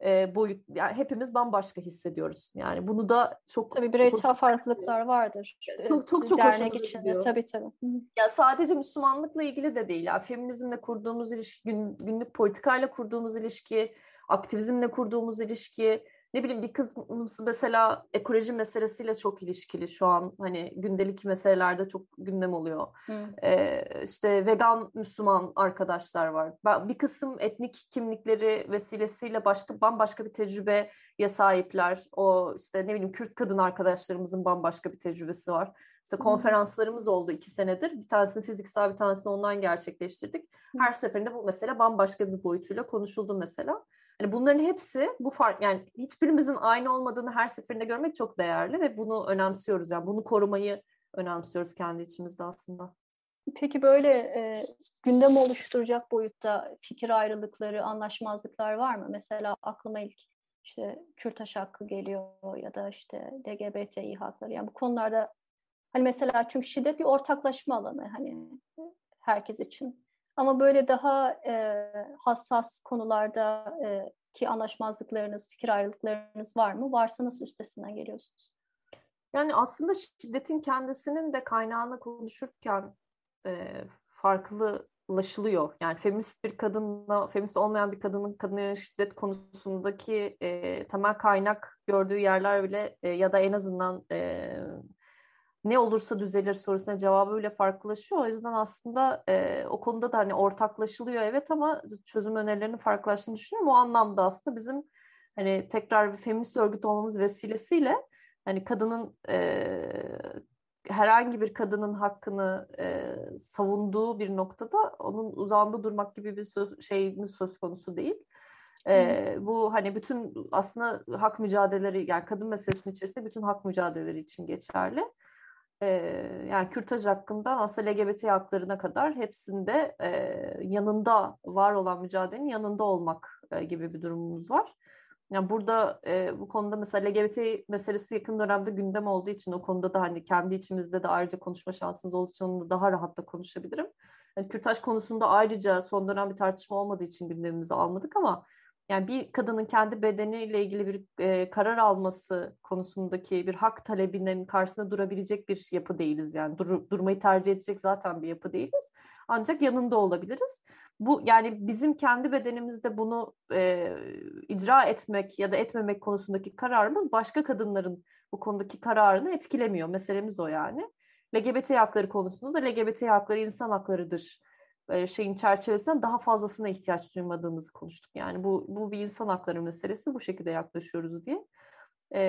e, boyut yani hepimiz bambaşka hissediyoruz. Yani bunu da çok tabii bireysel çok, farklılıklar vardır. Çok çok çok dernek içinde gidiyor. tabii tabii. Ya sadece Müslümanlıkla ilgili de değil. Yani feminizmle kurduğumuz ilişki, gün, günlük politikayla kurduğumuz ilişki, aktivizmle kurduğumuz ilişki, ne bileyim bir kızımız mesela ekoloji meselesiyle çok ilişkili şu an hani gündelik meselelerde çok gündem oluyor. Ee, işte vegan Müslüman arkadaşlar var. Bir kısım etnik kimlikleri vesilesiyle başka bambaşka bir tecrübeye sahipler. O işte ne bileyim Kürt kadın arkadaşlarımızın bambaşka bir tecrübesi var. İşte konferanslarımız oldu iki senedir. Bir tanesini fiziksel bir tanesini online gerçekleştirdik. Her seferinde bu mesele bambaşka bir boyutuyla konuşuldu mesela. Yani bunların hepsi bu fark yani hiçbirimizin aynı olmadığını her seferinde görmek çok değerli ve bunu önemsiyoruz. Yani bunu korumayı önemsiyoruz kendi içimizde aslında. Peki böyle e, gündem oluşturacak boyutta fikir ayrılıkları, anlaşmazlıklar var mı? Mesela aklıma ilk işte Kürtaş hakkı geliyor ya da işte LGBTİ hakları. Yani bu konularda hani mesela çünkü şiddet bir ortaklaşma alanı hani herkes için. Ama böyle daha e, hassas konularda e, ki anlaşmazlıklarınız, fikir ayrılıklarınız var mı? Varsa nasıl üstesinden geliyorsunuz? Yani aslında şiddetin kendisinin de kaynağını konuşurken e, farklılaşılıyor. Yani feminist bir kadınla, feminist olmayan bir kadının kadına şiddet konusundaki e, temel kaynak gördüğü yerler bile e, ya da en azından e, ne olursa düzelir sorusuna cevabı bile farklılaşıyor. O yüzden aslında e, o konuda da hani ortaklaşılıyor evet ama çözüm önerilerinin farklılaştığını düşünüyorum. O anlamda aslında bizim hani tekrar bir feminist örgüt olmamız vesilesiyle hani kadının e, herhangi bir kadının hakkını e, savunduğu bir noktada onun uzağında durmak gibi bir söz, şeyimiz söz konusu değil. E, bu hani bütün aslında hak mücadeleleri yani kadın meselesinin içerisinde bütün hak mücadeleleri için geçerli yani kürtaj hakkından aslında LGBT haklarına kadar hepsinde yanında var olan mücadelenin yanında olmak gibi bir durumumuz var. Yani burada e, bu konuda mesela LGBT meselesi yakın dönemde gündem olduğu için o konuda da hani kendi içimizde de ayrıca konuşma şansımız olduğu için onunla daha rahat da konuşabilirim. Yani kürtaj konusunda ayrıca son dönem bir tartışma olmadığı için gündemimize almadık ama yani bir kadının kendi bedeniyle ilgili bir e, karar alması konusundaki bir hak talebinin karşısında durabilecek bir yapı değiliz. Yani dur, durmayı tercih edecek zaten bir yapı değiliz. Ancak yanında olabiliriz. Bu yani bizim kendi bedenimizde bunu e, icra etmek ya da etmemek konusundaki kararımız başka kadınların bu konudaki kararını etkilemiyor. Meselemiz o yani. LGBT hakları konusunda da LGBT hakları insan haklarıdır şeyin çerçevesinden daha fazlasına ihtiyaç duymadığımızı konuştuk. Yani bu, bu bir insan hakları meselesi bu şekilde yaklaşıyoruz diye. Ee,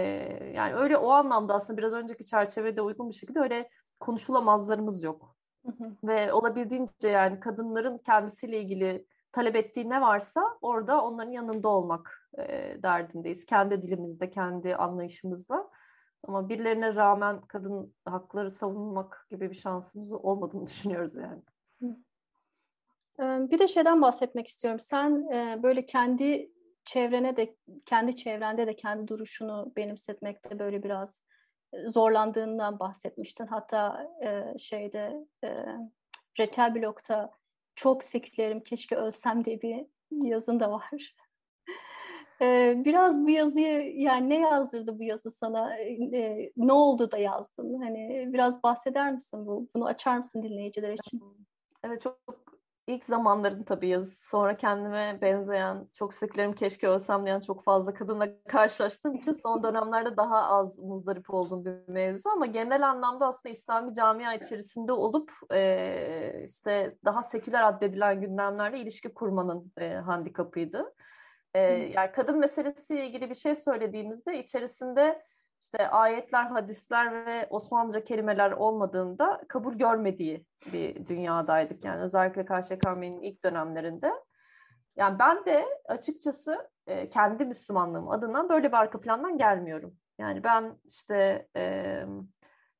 yani öyle o anlamda aslında biraz önceki çerçevede uygun bir şekilde öyle konuşulamazlarımız yok. Hı hı. Ve olabildiğince yani kadınların kendisiyle ilgili talep ettiği ne varsa orada onların yanında olmak e, derdindeyiz. Kendi dilimizde, kendi anlayışımızla. Ama birilerine rağmen kadın hakları savunmak gibi bir şansımız olmadığını <laughs> düşünüyoruz yani. Hı. Bir de şeyden bahsetmek istiyorum. Sen böyle kendi çevrene de, kendi çevrende de kendi duruşunu benimsetmekte böyle biraz zorlandığından bahsetmiştin. Hatta şeyde Reçel Blog'da çok sekülerim keşke ölsem diye bir yazın da var. <laughs> Biraz bu yazıyı yani ne yazdırdı bu yazı sana? Ne oldu da yazdın? Hani biraz bahseder misin bu? Bunu açar mısın dinleyiciler için? Evet çok ilk zamanların tabii yazısı sonra kendime benzeyen çok sıklarım keşke ölsem diyen çok fazla kadınla karşılaştığım için son <laughs> dönemlerde daha az muzdarip olduğum bir mevzu ama genel anlamda aslında İslami camia içerisinde olup e, işte daha seküler addedilen gündemlerde ilişki kurmanın e, handikapıydı. E, yani kadın meselesiyle ilgili bir şey söylediğimizde içerisinde işte ayetler, hadisler ve Osmanlıca kelimeler olmadığında kabul görmediği bir dünyadaydık. Yani özellikle KŞKM'nin ilk dönemlerinde. Yani ben de açıkçası e, kendi Müslümanlığım adına böyle bir arka plandan gelmiyorum. Yani ben işte e,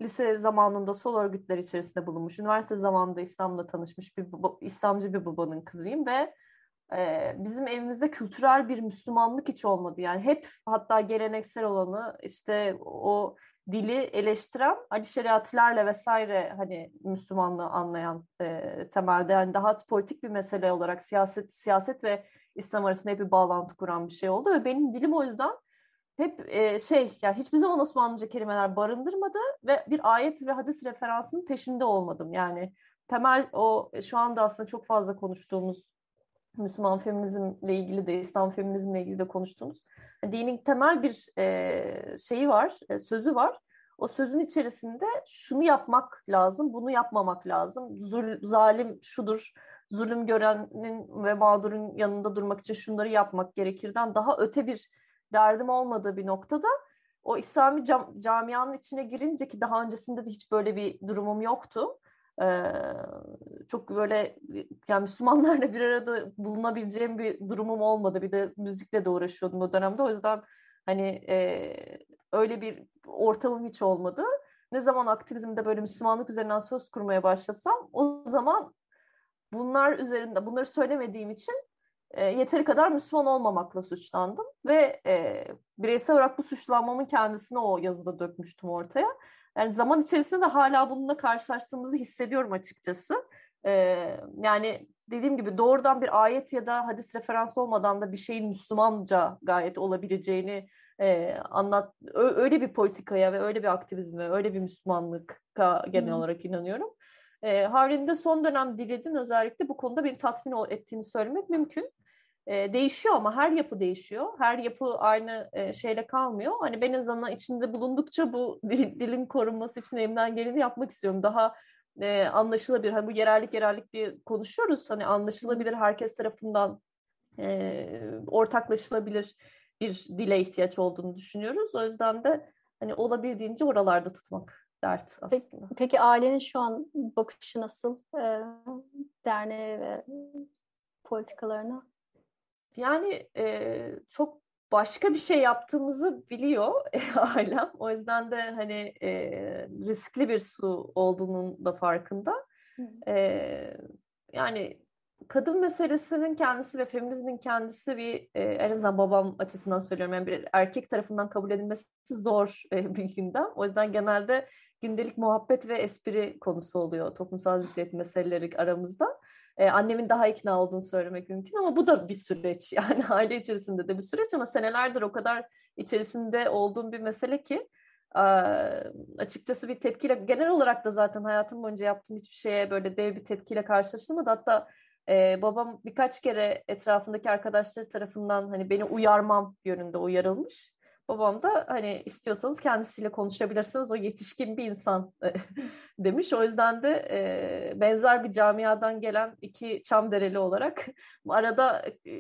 lise zamanında sol örgütler içerisinde bulunmuş, üniversite zamanında İslam'la tanışmış bir İslamcı bir babanın kızıyım ve bizim evimizde kültürel bir Müslümanlık hiç olmadı. Yani hep hatta geleneksel olanı işte o dili eleştiren Ali şeriatlerle vesaire hani Müslümanlığı anlayan e, temelde yani daha politik bir mesele olarak siyaset siyaset ve İslam arasında hep bir bağlantı kuran bir şey oldu ve benim dilim o yüzden hep e, şey yani hiçbir zaman Osmanlıca kelimeler barındırmadı ve bir ayet ve hadis referansının peşinde olmadım. Yani temel o şu anda aslında çok fazla konuştuğumuz Müslüman feminizmle ilgili de İslam feminizmle ilgili de konuştuğumuz dinin temel bir e, şeyi var, e, sözü var. O sözün içerisinde şunu yapmak lazım, bunu yapmamak lazım. Zul, zalim şudur, zulüm görenin ve mağdurun yanında durmak için şunları yapmak gerekirden daha öte bir derdim olmadığı bir noktada o İslami cam, camianın içine girince ki daha öncesinde de hiç böyle bir durumum yoktu. Ee, çok böyle yani Müslümanlarla bir arada bulunabileceğim bir durumum olmadı. Bir de müzikle de uğraşıyordum o dönemde. O yüzden hani e, öyle bir ortamım hiç olmadı. Ne zaman aktivizmde böyle Müslümanlık üzerinden söz kurmaya başlasam o zaman bunlar üzerinde bunları söylemediğim için e, yeteri kadar Müslüman olmamakla suçlandım ve e, bireysel olarak bu suçlanmamın kendisini o yazıda dökmüştüm ortaya. Yani zaman içerisinde de hala bununla karşılaştığımızı hissediyorum açıkçası. E, yani dediğim gibi doğrudan bir ayet ya da hadis referans olmadan da bir şeyin Müslümanca gayet olabileceğini e, anlat. Öyle bir politikaya ve öyle bir aktivizme, öyle bir Müslümanlık genel olarak inanıyorum. E, Havri'nin de son dönem diledin özellikle bu konuda beni tatmin ettiğini söylemek mümkün. E, değişiyor ama her yapı değişiyor. Her yapı aynı e, şeyle kalmıyor. Hani ben en azından içinde bulundukça bu <laughs> dil, dilin korunması için elimden geleni yapmak istiyorum. Daha e, anlaşılabilir. Hani bu yerellik yerellik diye konuşuyoruz. Hani anlaşılabilir herkes tarafından e, ortaklaşılabilir bir dile ihtiyaç olduğunu düşünüyoruz. O yüzden de hani olabildiğince oralarda tutmak dert aslında. Peki, peki ailenin şu an bakışı nasıl e, derneğe ve politikalarına? Yani e, çok başka bir şey yaptığımızı biliyor <laughs> ailem. O yüzden de hani e, riskli bir su olduğunun da farkında. E, yani kadın meselesinin kendisi ve feminizmin kendisi bir e, en azından babam açısından söylüyorum yani bir erkek tarafından kabul edilmesi zor e, <laughs> bir gündem. O yüzden genelde gündelik muhabbet ve espri konusu oluyor toplumsal cinsiyet meseleleri aramızda. Ee, annemin daha ikna olduğunu söylemek mümkün ama bu da bir süreç. <laughs> Yani aile içerisinde de bir süreç ama senelerdir o kadar içerisinde olduğum bir mesele ki e, açıkçası bir tepkiyle genel olarak da zaten hayatım boyunca yaptığım hiçbir şeye böyle dev bir tepkiyle karşılaştırmadı. Hatta e, babam birkaç kere etrafındaki arkadaşları tarafından hani beni uyarmam yönünde uyarılmış. Babam da hani istiyorsanız kendisiyle konuşabilirsiniz. O yetişkin bir insan <laughs> demiş. O yüzden de e, benzer bir camiadan gelen iki Çamdereli olarak <laughs> arada e,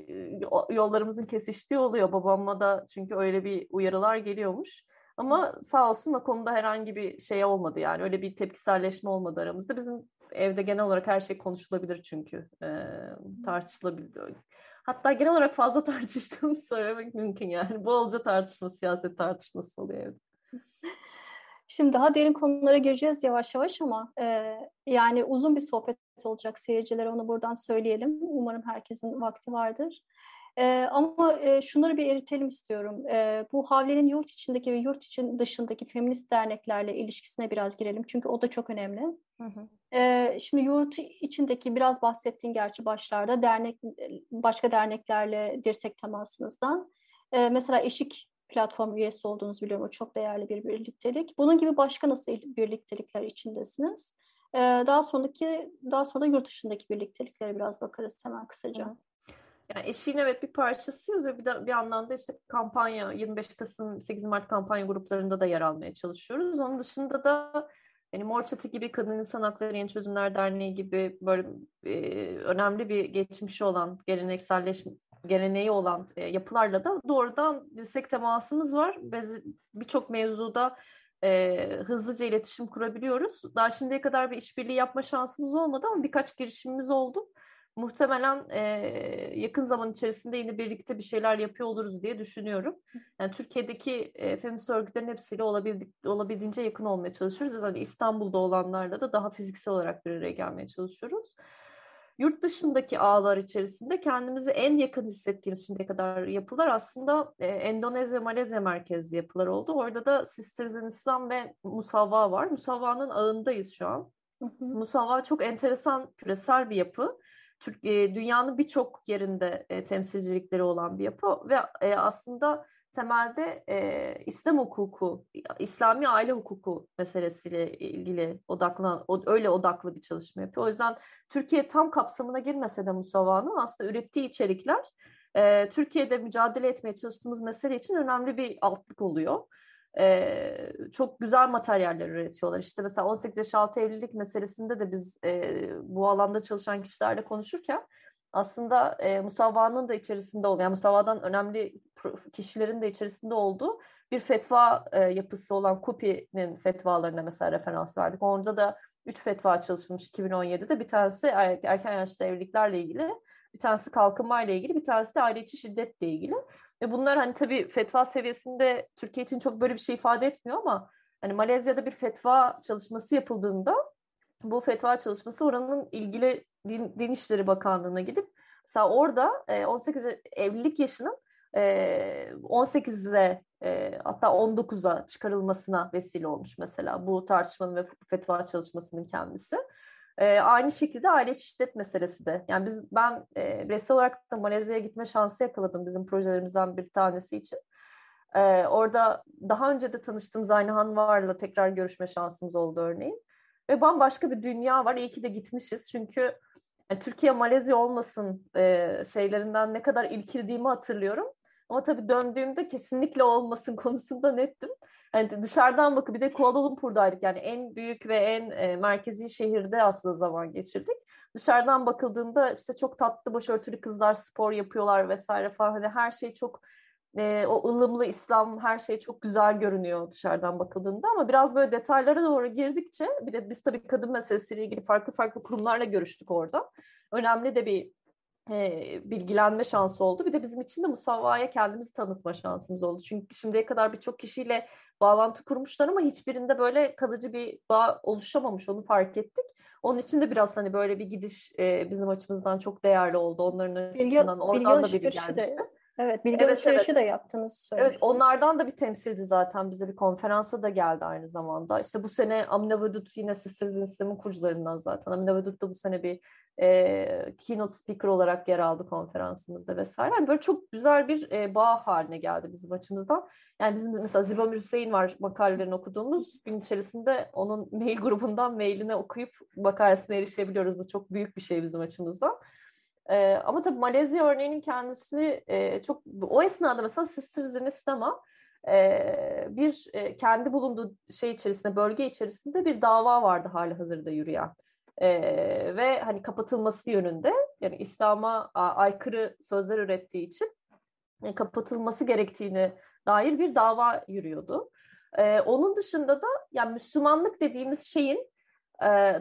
yollarımızın kesiştiği oluyor. Babamla da çünkü öyle bir uyarılar geliyormuş. Ama sağ olsun o konuda herhangi bir şey olmadı yani öyle bir tepkiselleşme olmadı aramızda. Bizim evde genel olarak her şey konuşulabilir çünkü e, tartışılabilir. Hatta genel olarak fazla <laughs> tartıştığımızı söylemek mümkün yani. Bolca tartışma, siyaset tartışması oluyor. Şimdi daha derin konulara gireceğiz yavaş yavaş ama e, yani uzun bir sohbet olacak seyircilere onu buradan söyleyelim. Umarım herkesin vakti vardır. E, ama e, şunları bir eritelim istiyorum. E, bu Havle'nin yurt içindeki ve yurt için dışındaki feminist derneklerle ilişkisine biraz girelim. Çünkü o da çok önemli. Hı hı. E, şimdi yurt içindeki biraz bahsettiğin gerçi başlarda dernek başka derneklerle dirsek temasınızdan. E, mesela Eşik platform üyesi olduğunuzu biliyorum. O çok değerli bir birliktelik. Bunun gibi başka nasıl birliktelikler içindesiniz? Ee, daha sonraki daha sonra yurt dışındaki birlikteliklere biraz bakarız hemen kısaca. Hı. Yani eşiğin evet bir parçasıyız ve bir, de, bir anlamda işte kampanya 25 Kasım 8 Mart kampanya gruplarında da yer almaya çalışıyoruz. Onun dışında da yani Mor Çatı gibi Kadın İnsan Hakları Yeni Çözümler Derneği gibi böyle e, önemli bir geçmişi olan gelenekselleş geleneği olan e, yapılarla da doğrudan dirsek temasımız var. Birçok mevzuda e, hızlıca iletişim kurabiliyoruz. Daha şimdiye kadar bir işbirliği yapma şansımız olmadı ama birkaç girişimimiz oldu muhtemelen e, yakın zaman içerisinde yine birlikte bir şeyler yapıyor oluruz diye düşünüyorum. Yani Türkiye'deki e, feminist örgütlerin hepsiyle olabildik, olabildiğince yakın olmaya çalışıyoruz. Yani İstanbul'da olanlarla da daha fiziksel olarak bir araya gelmeye çalışıyoruz. Yurt dışındaki ağlar içerisinde kendimizi en yakın hissettiğimiz şimdiye kadar yapılar aslında e, Endonezya, Malezya merkezli yapılar oldu. Orada da Sisters in Islam ve Musavva var. Musavva'nın ağındayız şu an. Musavva çok enteresan küresel bir yapı. E, dünyanın birçok yerinde e, temsilcilikleri olan bir yapı ve e, aslında temelde e, İslam hukuku, İslami aile hukuku meselesiyle ilgili odaklan, öyle odaklı bir çalışma yapıyor. O yüzden Türkiye tam kapsamına girmese de Musava'nın aslında ürettiği içerikler Türkiye'de mücadele etmeye çalıştığımız mesele için önemli bir altlık oluyor. E, çok güzel materyaller üretiyorlar. İşte mesela 18 yaş altı evlilik meselesinde de biz e, bu alanda çalışan kişilerle konuşurken aslında e, Musavva'nın da içerisinde olan, yani Musavva'dan önemli kişilerin de içerisinde olduğu bir fetva e, yapısı olan KUPİ'nin fetvalarına mesela referans verdik. Orada da üç fetva çalışılmış 2017'de. Bir tanesi er, erken yaşta evliliklerle ilgili, bir tanesi kalkınma ile ilgili, bir tanesi de aile içi şiddetle ilgili. Ve bunlar hani tabii fetva seviyesinde Türkiye için çok böyle bir şey ifade etmiyor ama hani Malezya'da bir fetva çalışması yapıldığında bu fetva çalışması oranın ilgili Din, Din İşleri Bakanlığı'na gidip mesela orada 18 evlilik yaşının 18'e hatta 19'a çıkarılmasına vesile olmuş mesela bu tartışmanın ve fetva çalışmasının kendisi. E, aynı şekilde aile şiddet meselesi de. Yani biz ben e, bireysel olarak da Malezya'ya gitme şansı yakaladım bizim projelerimizden bir tanesi için. E, orada daha önce de tanıştığım Zaynahan Var'la tekrar görüşme şansımız oldu örneğin. Ve bambaşka bir dünya var. İyi ki de gitmişiz. Çünkü yani Türkiye Malezya olmasın e, şeylerinden ne kadar ilkildiğimi hatırlıyorum. Ama tabii döndüğümde kesinlikle olmasın <laughs> konusunda nettim. Yani dışarıdan bakıp bir de Kuala Lumpur'daydık. Yani en büyük ve en e, merkezi şehirde aslında zaman geçirdik. Dışarıdan bakıldığında işte çok tatlı başörtülü kızlar spor yapıyorlar vesaire falan. Hani her şey çok e, o ılımlı İslam her şey çok güzel görünüyor dışarıdan bakıldığında ama biraz böyle detaylara doğru girdikçe bir de biz tabii kadın meselesiyle ilgili farklı farklı kurumlarla görüştük orada. Önemli de bir e, bilgilenme şansı oldu. Bir de bizim için de Musavva'ya kendimizi tanıtma şansımız oldu. Çünkü şimdiye kadar birçok kişiyle bağlantı kurmuşlar ama hiçbirinde böyle kalıcı bir bağ oluşamamış onu fark ettik. Onun için de biraz hani böyle bir gidiş e, bizim açımızdan çok değerli oldu. Onların açısından bilgi, oradan bilgi da bir gelmişti. De, evet bilgi evet, alışverişi evet. de yaptınız. Evet onlardan da bir temsilci zaten bize bir konferansa da geldi aynı zamanda. İşte bu sene Amina Vedut yine Sisters Insta'nın kurucularından zaten. Amina Vedut da bu sene bir e, keynote speaker olarak yer aldı konferansımızda vesaire. Yani böyle çok güzel bir e, bağ haline geldi bizim açımızdan. Yani bizim mesela Zibamir Hüseyin var makalelerini okuduğumuz gün içerisinde onun mail grubundan mailini okuyup makalesine erişebiliyoruz. Bu çok büyük bir şey bizim açımızdan. E, ama tabii Malezya örneğinin kendisi e, çok o esnada mesela Sisters in Sinema e, bir e, kendi bulunduğu şey içerisinde bölge içerisinde bir dava vardı hali hazırda yürüyen. E, ve hani kapatılması yönünde yani İslam'a aykırı sözler ürettiği için e, kapatılması gerektiğini dair bir dava yürüyordu. E, onun dışında da yani Müslümanlık dediğimiz şeyin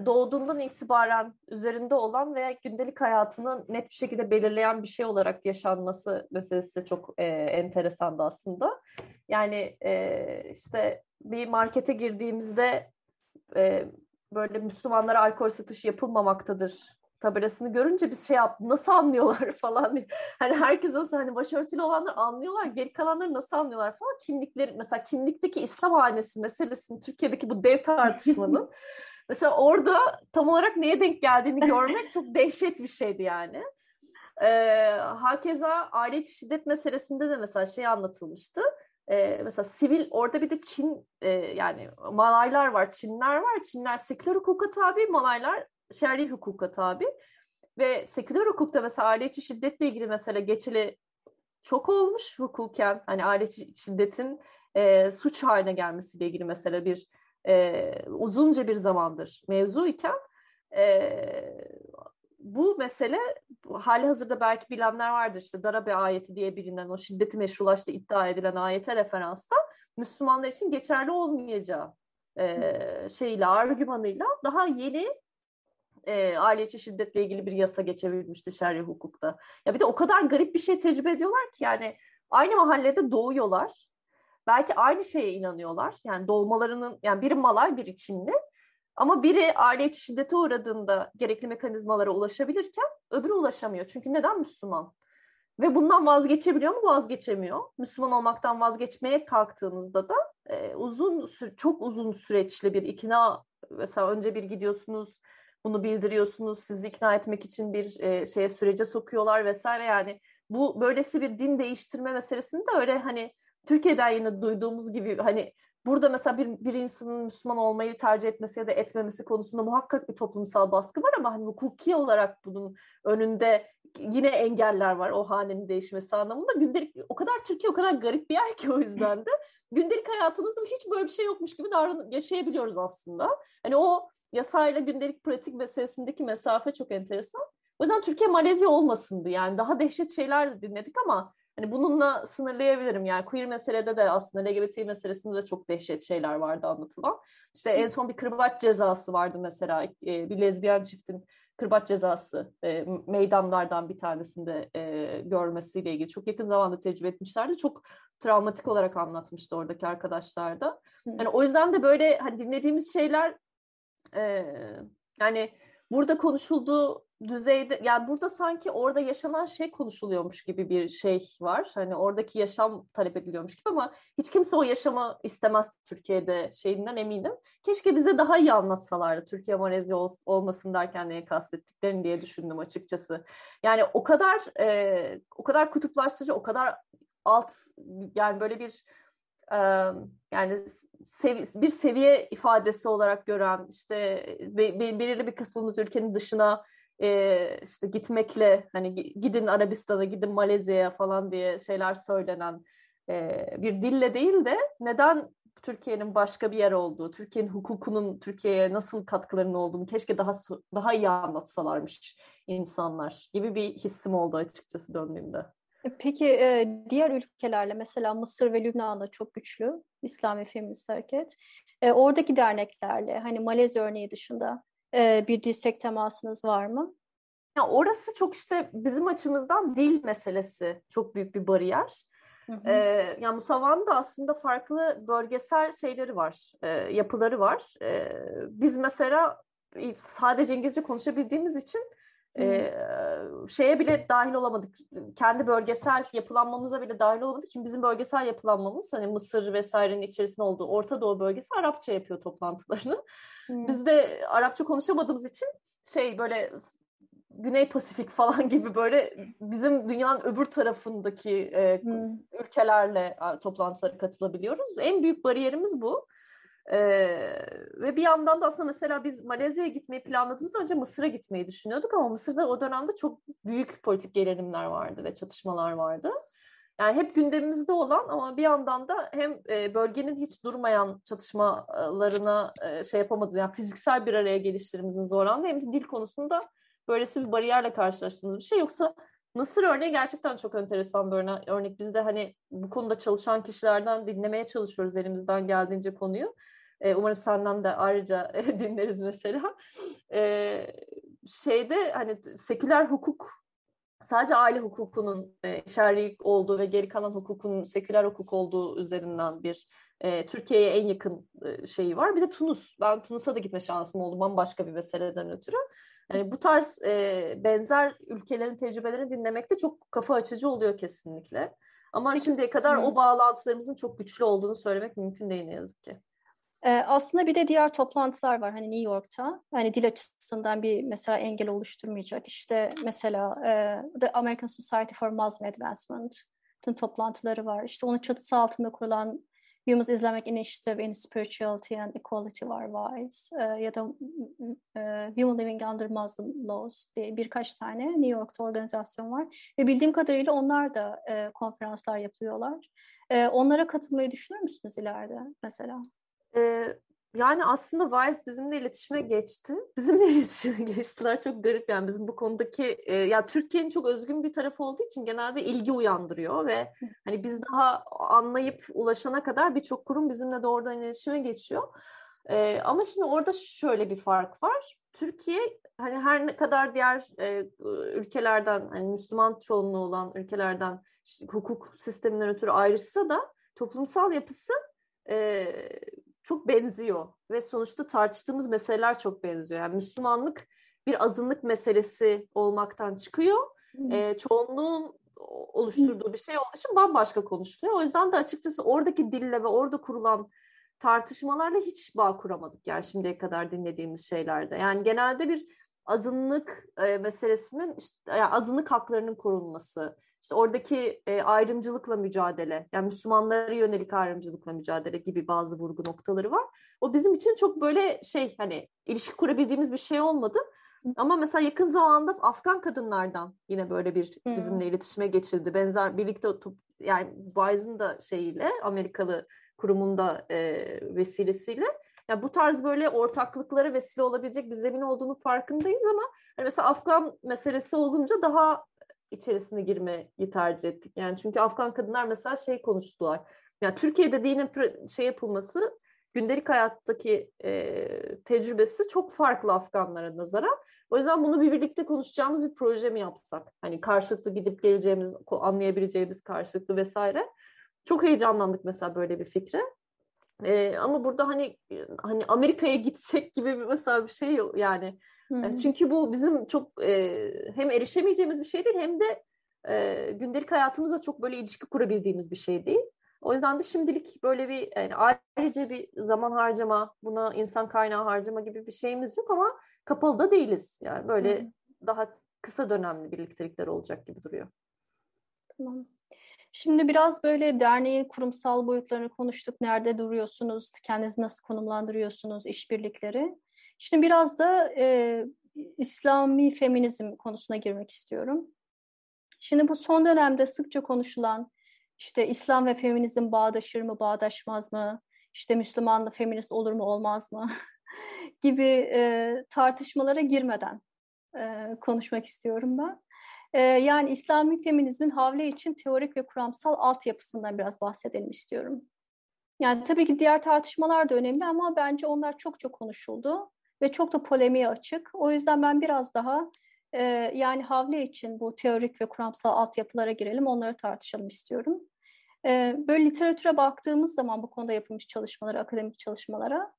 doğduğundan itibaren üzerinde olan veya gündelik hayatını net bir şekilde belirleyen bir şey olarak yaşanması meselesi çok e, enteresandı aslında. Yani e, işte bir markete girdiğimizde e, böyle Müslümanlara alkol satışı yapılmamaktadır tabelasını görünce biz şey yaptık nasıl anlıyorlar <laughs> falan diye. Hani herkes olsa hani başörtülü olanlar anlıyorlar geri kalanları nasıl anlıyorlar falan kimlikleri mesela kimlikteki İslam hanesi meselesini Türkiye'deki bu dev tartışmanın <laughs> mesela orada tam olarak neye denk geldiğini <laughs> görmek çok dehşet bir şeydi yani. Ee, hakeza aile içi şiddet meselesinde de mesela şey anlatılmıştı. Ee, mesela sivil orada bir de Çin e, yani Malaylar var, Çinler var. Çinler seküler hukuka tabi, Malaylar şer'i hukuka tabi. Ve seküler hukukta mesela aile içi şiddetle ilgili mesela geçili çok olmuş hukuken. Hani aile içi şiddetin e, suç haline gelmesiyle ilgili mesela bir e, uzunca bir zamandır mevzu iken e, bu mesele hali hazırda belki bilenler vardır işte Darabe ayeti diye bilinen o şiddeti meşrulaştı iddia edilen ayete referansta Müslümanlar için geçerli olmayacağı e, şeyle argümanıyla daha yeni e, aile içi şiddetle ilgili bir yasa geçebilmişti şer'i hukukta. Ya bir de o kadar garip bir şey tecrübe ediyorlar ki yani aynı mahallede doğuyorlar. Belki aynı şeye inanıyorlar. Yani doğmalarının yani biri Malay biri Çinli. Ama biri aile içi şiddete uğradığında gerekli mekanizmalara ulaşabilirken öbürü ulaşamıyor. Çünkü neden Müslüman? Ve bundan vazgeçebiliyor mu? Vazgeçemiyor. Müslüman olmaktan vazgeçmeye kalktığınızda da e, uzun çok uzun süreçli bir ikna mesela önce bir gidiyorsunuz bunu bildiriyorsunuz sizi ikna etmek için bir e, şeye sürece sokuyorlar vesaire yani bu böylesi bir din değiştirme meselesinde öyle hani Türkiye'den yine duyduğumuz gibi hani burada mesela bir, bir insanın Müslüman olmayı tercih etmesi ya da etmemesi konusunda muhakkak bir toplumsal baskı var ama hani hukuki olarak bunun önünde yine engeller var o hanenin değişmesi anlamında. Gündelik o kadar Türkiye o kadar garip bir yer ki o yüzden de <laughs> gündelik hayatımızda hiç böyle bir şey yokmuş gibi davran yaşayabiliyoruz aslında. Hani o yasayla gündelik pratik meselesindeki mesafe çok enteresan. O yüzden Türkiye Malezya olmasındı yani daha dehşet şeyler dinledik ama hani bununla sınırlayabilirim yani queer meselede de aslında LGBT meselesinde de çok dehşet şeyler vardı anlatılan. İşte en son bir kırbaç cezası vardı mesela bir lezbiyen çiftin kırbaç cezası e, meydanlardan bir tanesinde e, görmesiyle ilgili çok yakın zamanda tecrübe etmişlerdi. Çok travmatik olarak anlatmıştı oradaki arkadaşlar da. Yani o yüzden de böyle hani dinlediğimiz şeyler e, yani burada konuşulduğu düzeyde yani burada sanki orada yaşanan şey konuşuluyormuş gibi bir şey var. Hani oradaki yaşam talep ediliyormuş gibi ama hiç kimse o yaşamı istemez Türkiye'de şeyinden eminim. Keşke bize daha iyi anlatsalardı Türkiye Malezya ol, olmasın derken neye kastettiklerini diye düşündüm açıkçası. Yani o kadar e, o kadar kutuplaştırıcı, o kadar alt yani böyle bir e, yani sevi bir seviye ifadesi olarak gören işte belirli bir kısmımız ülkenin dışına e, işte gitmekle hani gidin Arabistan'a gidin Malezya'ya falan diye şeyler söylenen e, bir dille değil de neden Türkiye'nin başka bir yer olduğu, Türkiye'nin hukukunun Türkiye'ye nasıl katkılarının olduğunu keşke daha daha iyi anlatsalarmış insanlar gibi bir hissim oldu açıkçası döndüğümde. E, peki e, diğer ülkelerle mesela Mısır ve Lübnan'da çok güçlü İslami Feminist Hareket. E, oradaki derneklerle hani Malezya örneği dışında bir dirsek temasınız var mı? Ya orası çok işte bizim açımızdan dil meselesi çok büyük bir bariyer. Hı hı. Ee, yani Musava'nın da aslında farklı bölgesel şeyleri var, e, yapıları var. E, biz mesela sadece İngilizce konuşabildiğimiz için e, şeye bile dahil olamadık. Kendi bölgesel yapılanmamıza bile dahil olamadık. Çünkü bizim bölgesel yapılanmamız hani Mısır vesairenin içerisinde olduğu Orta Doğu bölgesi Arapça yapıyor toplantılarını. Hmm. Biz de Arapça konuşamadığımız için şey böyle Güney Pasifik <laughs> falan gibi böyle bizim dünyanın öbür tarafındaki e, hmm. ülkelerle toplantılara katılabiliyoruz. En büyük bariyerimiz bu. Ee, ve bir yandan da aslında mesela biz Malezya'ya gitmeyi planladığımız önce Mısır'a gitmeyi düşünüyorduk ama Mısır'da o dönemde çok büyük politik gerilimler vardı ve çatışmalar vardı. Yani hep gündemimizde olan ama bir yandan da hem e, bölgenin hiç durmayan çatışmalarına e, şey yapamadığı yani fiziksel bir araya gelişlerimizin zorlandığı hem de dil konusunda böylesi bir bariyerle karşılaştığımız bir şey. Yoksa Mısır örneği gerçekten çok enteresan bir örnek. Biz de hani bu konuda çalışan kişilerden dinlemeye çalışıyoruz elimizden geldiğince konuyu. E, umarım senden de ayrıca <laughs> dinleriz mesela. E, şeyde hani seküler hukuk sadece aile hukukunun e, şer'i olduğu ve geri kalan hukukun seküler hukuk olduğu üzerinden bir e, Türkiye'ye en yakın e, şeyi var. Bir de Tunus. Ben Tunus'a da gitme şansım oldu bambaşka bir meseleden ötürü. Yani bu tarz e, benzer ülkelerin tecrübelerini dinlemek de çok kafa açıcı oluyor kesinlikle. Ama Peki, şimdiye kadar hı. o bağlantılarımızın çok güçlü olduğunu söylemek mümkün değil ne yazık ki. Ee, aslında bir de diğer toplantılar var hani New York'ta. Yani dil açısından bir mesela engel oluşturmayacak. İşte mesela e, The American Society for Muslim Advancement'ın toplantıları var. İşte onun çatısı altında kurulan Human Islamic Initiative in Spirituality and Equality var WISE e, ya da e, Human Living Under Muslim Laws diye birkaç tane New York'ta organizasyon var. Ve bildiğim kadarıyla onlar da e, konferanslar yapıyorlar. E, onlara katılmayı düşünür müsünüz ileride mesela? Ee, yani aslında Wise bizimle iletişime geçti. <laughs> Bizimle iletişime geçtiler. Çok garip yani bizim bu konudaki e, ya Türkiye'nin çok özgün bir tarafı olduğu için genelde ilgi uyandırıyor ve hani biz daha anlayıp ulaşana kadar birçok kurum bizimle doğrudan iletişime geçiyor. E, ama şimdi orada şöyle bir fark var. Türkiye hani her ne kadar diğer e, ülkelerden hani Müslüman çoğunluğu olan ülkelerden işte, hukuk sisteminden ötürü ayrışsa da toplumsal yapısı e, çok benziyor ve sonuçta tartıştığımız meseleler çok benziyor. Yani Müslümanlık bir azınlık meselesi olmaktan çıkıyor. Hmm. E, çoğunluğun oluşturduğu bir şey olduğu için bambaşka konuşuluyor. O yüzden de açıkçası oradaki dille ve orada kurulan tartışmalarla hiç bağ kuramadık yani şimdiye kadar dinlediğimiz şeylerde. Yani genelde bir azınlık e, meselesinin işte, yani azınlık haklarının korunması, işte oradaki e, ayrımcılıkla mücadele, yani Müslümanlara yönelik ayrımcılıkla mücadele gibi bazı vurgu noktaları var. O bizim için çok böyle şey hani ilişki kurabildiğimiz bir şey olmadı. Ama mesela yakın zamanda Afgan kadınlardan yine böyle bir bizimle iletişime geçildi. Benzer birlikte yani Wise'ın da şeyiyle Amerikalı kurumunda e, vesilesiyle yani bu tarz böyle ortaklıklara vesile olabilecek bir zemin olduğunu farkındayız ama hani mesela Afgan meselesi olunca daha içerisine girmeyi tercih ettik. Yani çünkü Afgan kadınlar mesela şey konuştular. Yani Türkiye'de dinin şey yapılması gündelik hayattaki e, tecrübesi çok farklı Afganlara nazaran. O yüzden bunu bir birlikte konuşacağımız bir proje mi yapsak? Hani karşılıklı gidip geleceğimiz, anlayabileceğimiz karşılıklı vesaire. Çok heyecanlandık mesela böyle bir fikre. Ee, ama burada hani hani Amerika'ya gitsek gibi bir mesela bir şey yok yani. yani çünkü bu bizim çok e, hem erişemeyeceğimiz bir şey değil hem de e, gündelik hayatımızda çok böyle ilişki kurabildiğimiz bir şey değil. O yüzden de şimdilik böyle bir yani ayrıca bir zaman harcama, buna insan kaynağı harcama gibi bir şeyimiz yok ama kapalı da değiliz. Yani böyle Hı. daha kısa dönemli birliktelikler olacak gibi duruyor. Tamam. Şimdi biraz böyle derneğin kurumsal boyutlarını konuştuk. Nerede duruyorsunuz, kendinizi nasıl konumlandırıyorsunuz, işbirlikleri. Şimdi biraz da e, İslami feminizm konusuna girmek istiyorum. Şimdi bu son dönemde sıkça konuşulan işte İslam ve feminizm bağdaşır mı, bağdaşmaz mı? İşte Müslümanla feminist olur mu, olmaz mı? <laughs> gibi e, tartışmalara girmeden e, konuşmak istiyorum ben. E, yani İslami feminizmin havle için teorik ve kuramsal altyapısından biraz bahsedelim istiyorum. Yani tabii ki diğer tartışmalar da önemli ama bence onlar çok çok konuşuldu ve çok da polemiğe açık. O yüzden ben biraz daha e, yani havle için bu teorik ve kuramsal altyapılara girelim, onları tartışalım istiyorum. E, böyle literatüre baktığımız zaman bu konuda yapılmış çalışmalara, akademik çalışmalara,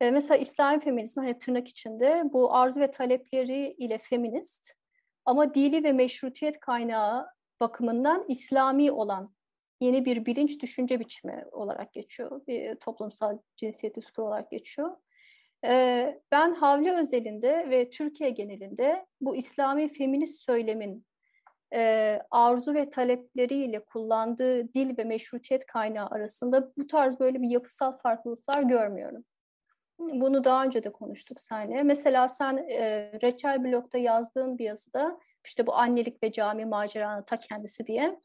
e, mesela İslami feminizm hani tırnak içinde bu arzu ve talepleri ile feminist ama dili ve meşrutiyet kaynağı bakımından İslami olan yeni bir bilinç düşünce biçimi olarak geçiyor. Bir toplumsal cinsiyet diskuru olarak geçiyor. Ee, ben Havli özelinde ve Türkiye genelinde bu İslami feminist söylemin e, arzu ve talepleriyle kullandığı dil ve meşrutiyet kaynağı arasında bu tarz böyle bir yapısal farklılıklar görmüyorum. Bunu daha önce de konuştuk seninle. Mesela sen e, Reçel Blog'da yazdığın bir yazıda işte bu annelik ve cami maceranın ta kendisi diye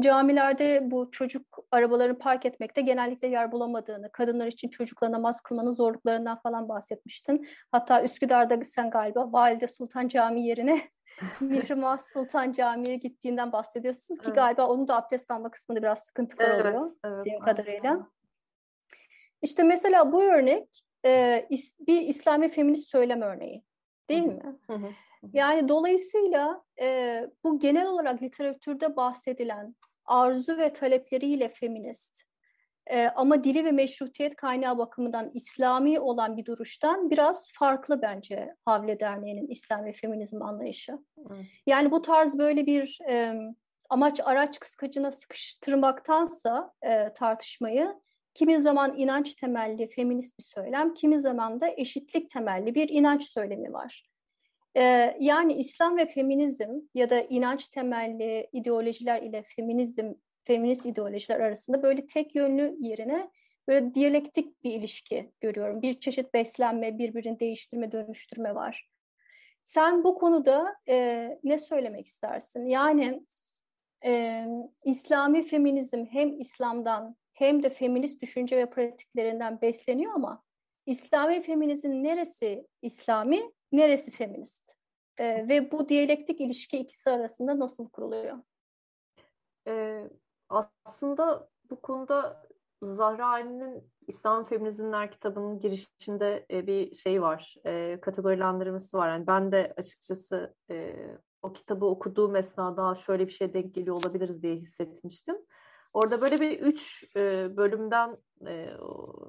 camilerde bu çocuk arabalarını park etmekte genellikle yer bulamadığını, kadınlar için çocukla namaz kılmanın zorluklarından falan bahsetmiştin. Hatta Üsküdar'da sen galiba Valide Sultan Camii yerine <laughs> Mihrimah Sultan Camii'ye gittiğinden bahsediyorsunuz ki evet. galiba onun da abdest alma kısmında biraz sıkıntılar evet, oluyor. Evet, kadarıyla. İşte mesela bu örnek e, bir İslami feminist söylem örneği değil mi? Yani dolayısıyla e, bu genel olarak literatürde bahsedilen arzu ve talepleriyle feminist e, ama dili ve meşrutiyet kaynağı bakımından İslami olan bir duruştan biraz farklı bence Havle Derneği'nin İslami feminizm anlayışı. Hı. Yani bu tarz böyle bir e, amaç araç kıskacına sıkıştırmaktansa e, tartışmayı kimi zaman inanç temelli feminist bir söylem, kimi zaman da eşitlik temelli bir inanç söylemi var. Ee, yani İslam ve feminizm ya da inanç temelli ideolojiler ile feminizm, feminist ideolojiler arasında böyle tek yönlü yerine böyle diyalektik bir ilişki görüyorum. Bir çeşit beslenme, birbirini değiştirme, dönüştürme var. Sen bu konuda e, ne söylemek istersin? Yani e, İslami feminizm hem İslam'dan hem de feminist düşünce ve pratiklerinden besleniyor ama İslami feminizm neresi İslami, neresi feminist? Ee, ve bu diyalektik ilişki ikisi arasında nasıl kuruluyor? Ee, aslında bu konuda Zahra Ali'nin İslam Feminizmler kitabının girişinde e, bir şey var, e, kategorilendirmesi var. Yani ben de açıkçası e, o kitabı okuduğum esnada şöyle bir şey denk geliyor olabiliriz diye hissetmiştim. Orada böyle bir üç e, bölümden e,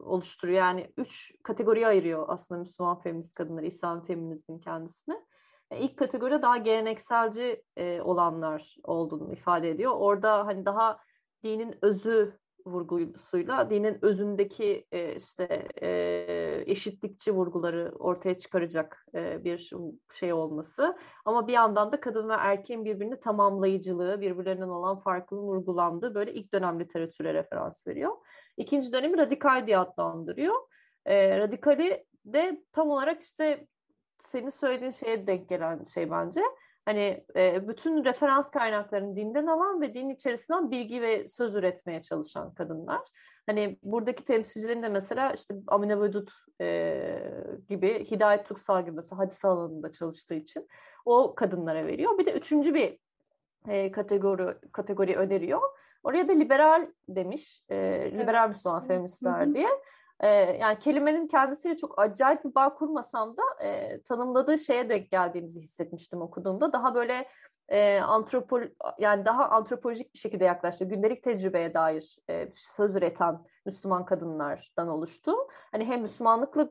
oluşturuyor. Yani üç kategoriye ayırıyor aslında Müslüman feminist kadınları, İslam feminizmin kendisini. Yani ilk kategoride daha gelenekselci e, olanlar olduğunu ifade ediyor. Orada hani daha dinin özü vurgusuyla dinin özündeki e, işte e, eşitlikçi vurguları ortaya çıkaracak e, bir şey olması ama bir yandan da kadın ve erkeğin birbirini tamamlayıcılığı, birbirlerinden olan farklılığın vurgulandığı böyle ilk dönem literatüre referans veriyor. İkinci dönemi radikal diye adlandırıyor. E, radikali de tam olarak işte senin söylediğin şeye denk gelen şey bence hani e, bütün referans kaynaklarını dinden alan ve din içerisinden bilgi ve söz üretmeye çalışan kadınlar. Hani buradaki temsilcilerin de mesela işte Amine Vedut e, gibi, Hidayet Tuksal gibi mesela hadise alanında çalıştığı için o kadınlara veriyor. Bir de üçüncü bir e, kategori kategori öneriyor. Oraya da liberal demiş, e, liberal evet. Müslüman feministler diye. E, yani kelimenin kendisiyle çok acayip bir bağ kurmasam da e, tanımladığı şeye denk geldiğimizi hissetmiştim okuduğumda. Daha böyle e, antropol yani daha antropolojik bir şekilde yaklaştı. Gündelik tecrübeye dair e, söz üreten Müslüman kadınlardan oluştu. Hani hem Müslümanlıkla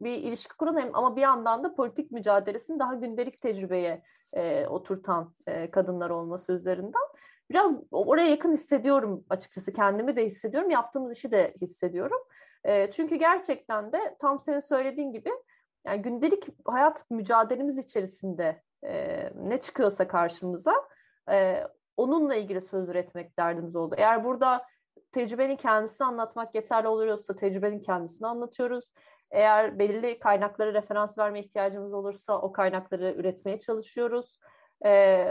bir ilişki kuran hem ama bir yandan da politik mücadelesini daha gündelik tecrübeye e, oturtan e, kadınlar olması üzerinden biraz oraya yakın hissediyorum açıkçası. Kendimi de hissediyorum, yaptığımız işi de hissediyorum. Çünkü gerçekten de tam senin söylediğin gibi yani gündelik hayat mücadelemiz içerisinde ne çıkıyorsa karşımıza onunla ilgili söz üretmek derdimiz oldu. Eğer burada tecrübenin kendisini anlatmak yeterli oluyorsa tecrübenin kendisini anlatıyoruz. Eğer belirli kaynaklara referans verme ihtiyacımız olursa o kaynakları üretmeye çalışıyoruz. Ee,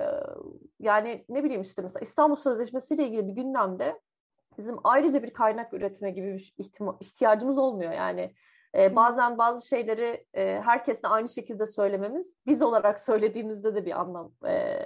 yani ne bileyim işte mesela İstanbul Sözleşmesi ile ilgili bir gündemde bizim ayrıca bir kaynak üretme gibi bir ihtiyacımız olmuyor. Yani e, bazen bazı şeyleri e, herkesle aynı şekilde söylememiz biz olarak söylediğimizde de bir anlam e,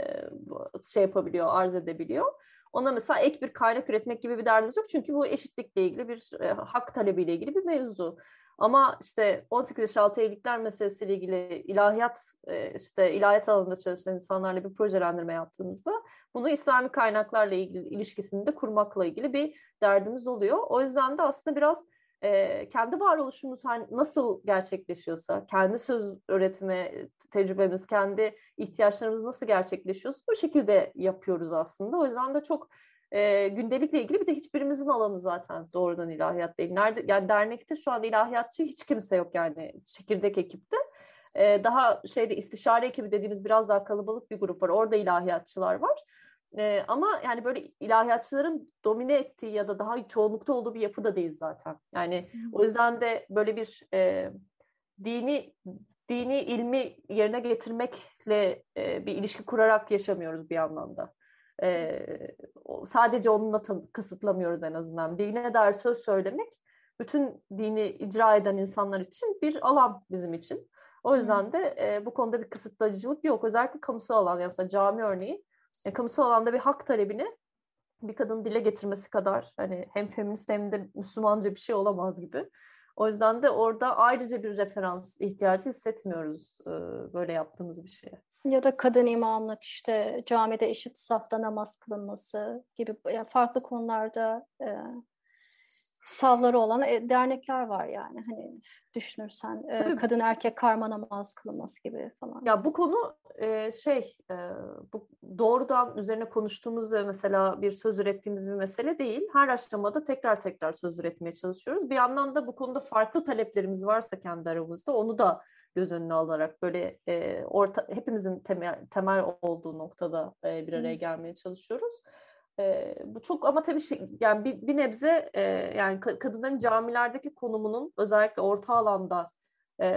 şey yapabiliyor, arz edebiliyor. Ona mesela ek bir kaynak üretmek gibi bir derdimiz yok. Çünkü bu eşitlikle ilgili bir e, hak talebiyle ilgili bir mevzu. Ama işte 18 yaş altı evlilikler meselesiyle ilgili ilahiyat e, işte ilahiyat alanında çalışan insanlarla bir projelendirme yaptığımızda bunu İslami kaynaklarla ilgili ilişkisini de kurmakla ilgili bir derdimiz oluyor. O yüzden de aslında biraz e, kendi varoluşumuz hani nasıl gerçekleşiyorsa, kendi söz öğretme tecrübemiz, kendi ihtiyaçlarımız nasıl gerçekleşiyorsa bu şekilde yapıyoruz aslında. O yüzden de çok e, gündelikle ilgili bir de hiçbirimizin alanı zaten doğrudan ilahiyat değil. Nerede, yani dernekte şu an ilahiyatçı hiç kimse yok yani çekirdek ekipte. E, daha şeyde istişare ekibi dediğimiz biraz daha kalabalık bir grup var. Orada ilahiyatçılar var. E, ama yani böyle ilahiyatçıların domine ettiği ya da daha çoğunlukta olduğu bir yapı da değil zaten. Yani o yüzden de böyle bir e, dini dini ilmi yerine getirmekle e, bir ilişki kurarak yaşamıyoruz bir anlamda. E, sadece onunla kısıtlamıyoruz en azından. Dine dair söz söylemek bütün dini icra eden insanlar için bir alan bizim için. O yüzden de e, bu konuda bir kısıtlayıcılık yok. Özellikle kamusal alan, yani mesela cami örneği e, kamusal alanda bir hak talebini bir kadın dile getirmesi kadar hani hem feminist hem de Müslümanca bir şey olamaz gibi. O yüzden de orada ayrıca bir referans ihtiyacı hissetmiyoruz e, böyle yaptığımız bir şeye. Ya da kadın imamlık işte camide eşit safta namaz kılınması gibi yani farklı konularda e, savları olan e, dernekler var yani hani düşünürsen e, kadın erkek karma namaz kılınması gibi falan. Ya bu konu e, şey e, bu doğrudan üzerine konuştuğumuz mesela bir söz ürettiğimiz bir mesele değil. Her aşamada tekrar tekrar söz üretmeye çalışıyoruz. Bir yandan da bu konuda farklı taleplerimiz varsa kendi aramızda onu da göz önüne alarak böyle e, orta hepimizin temel temel olduğu noktada e, bir araya gelmeye çalışıyoruz. E, bu çok ama tabii şey, yani bir, bir nebze e, yani kadınların camilerdeki konumunun özellikle orta alanda e,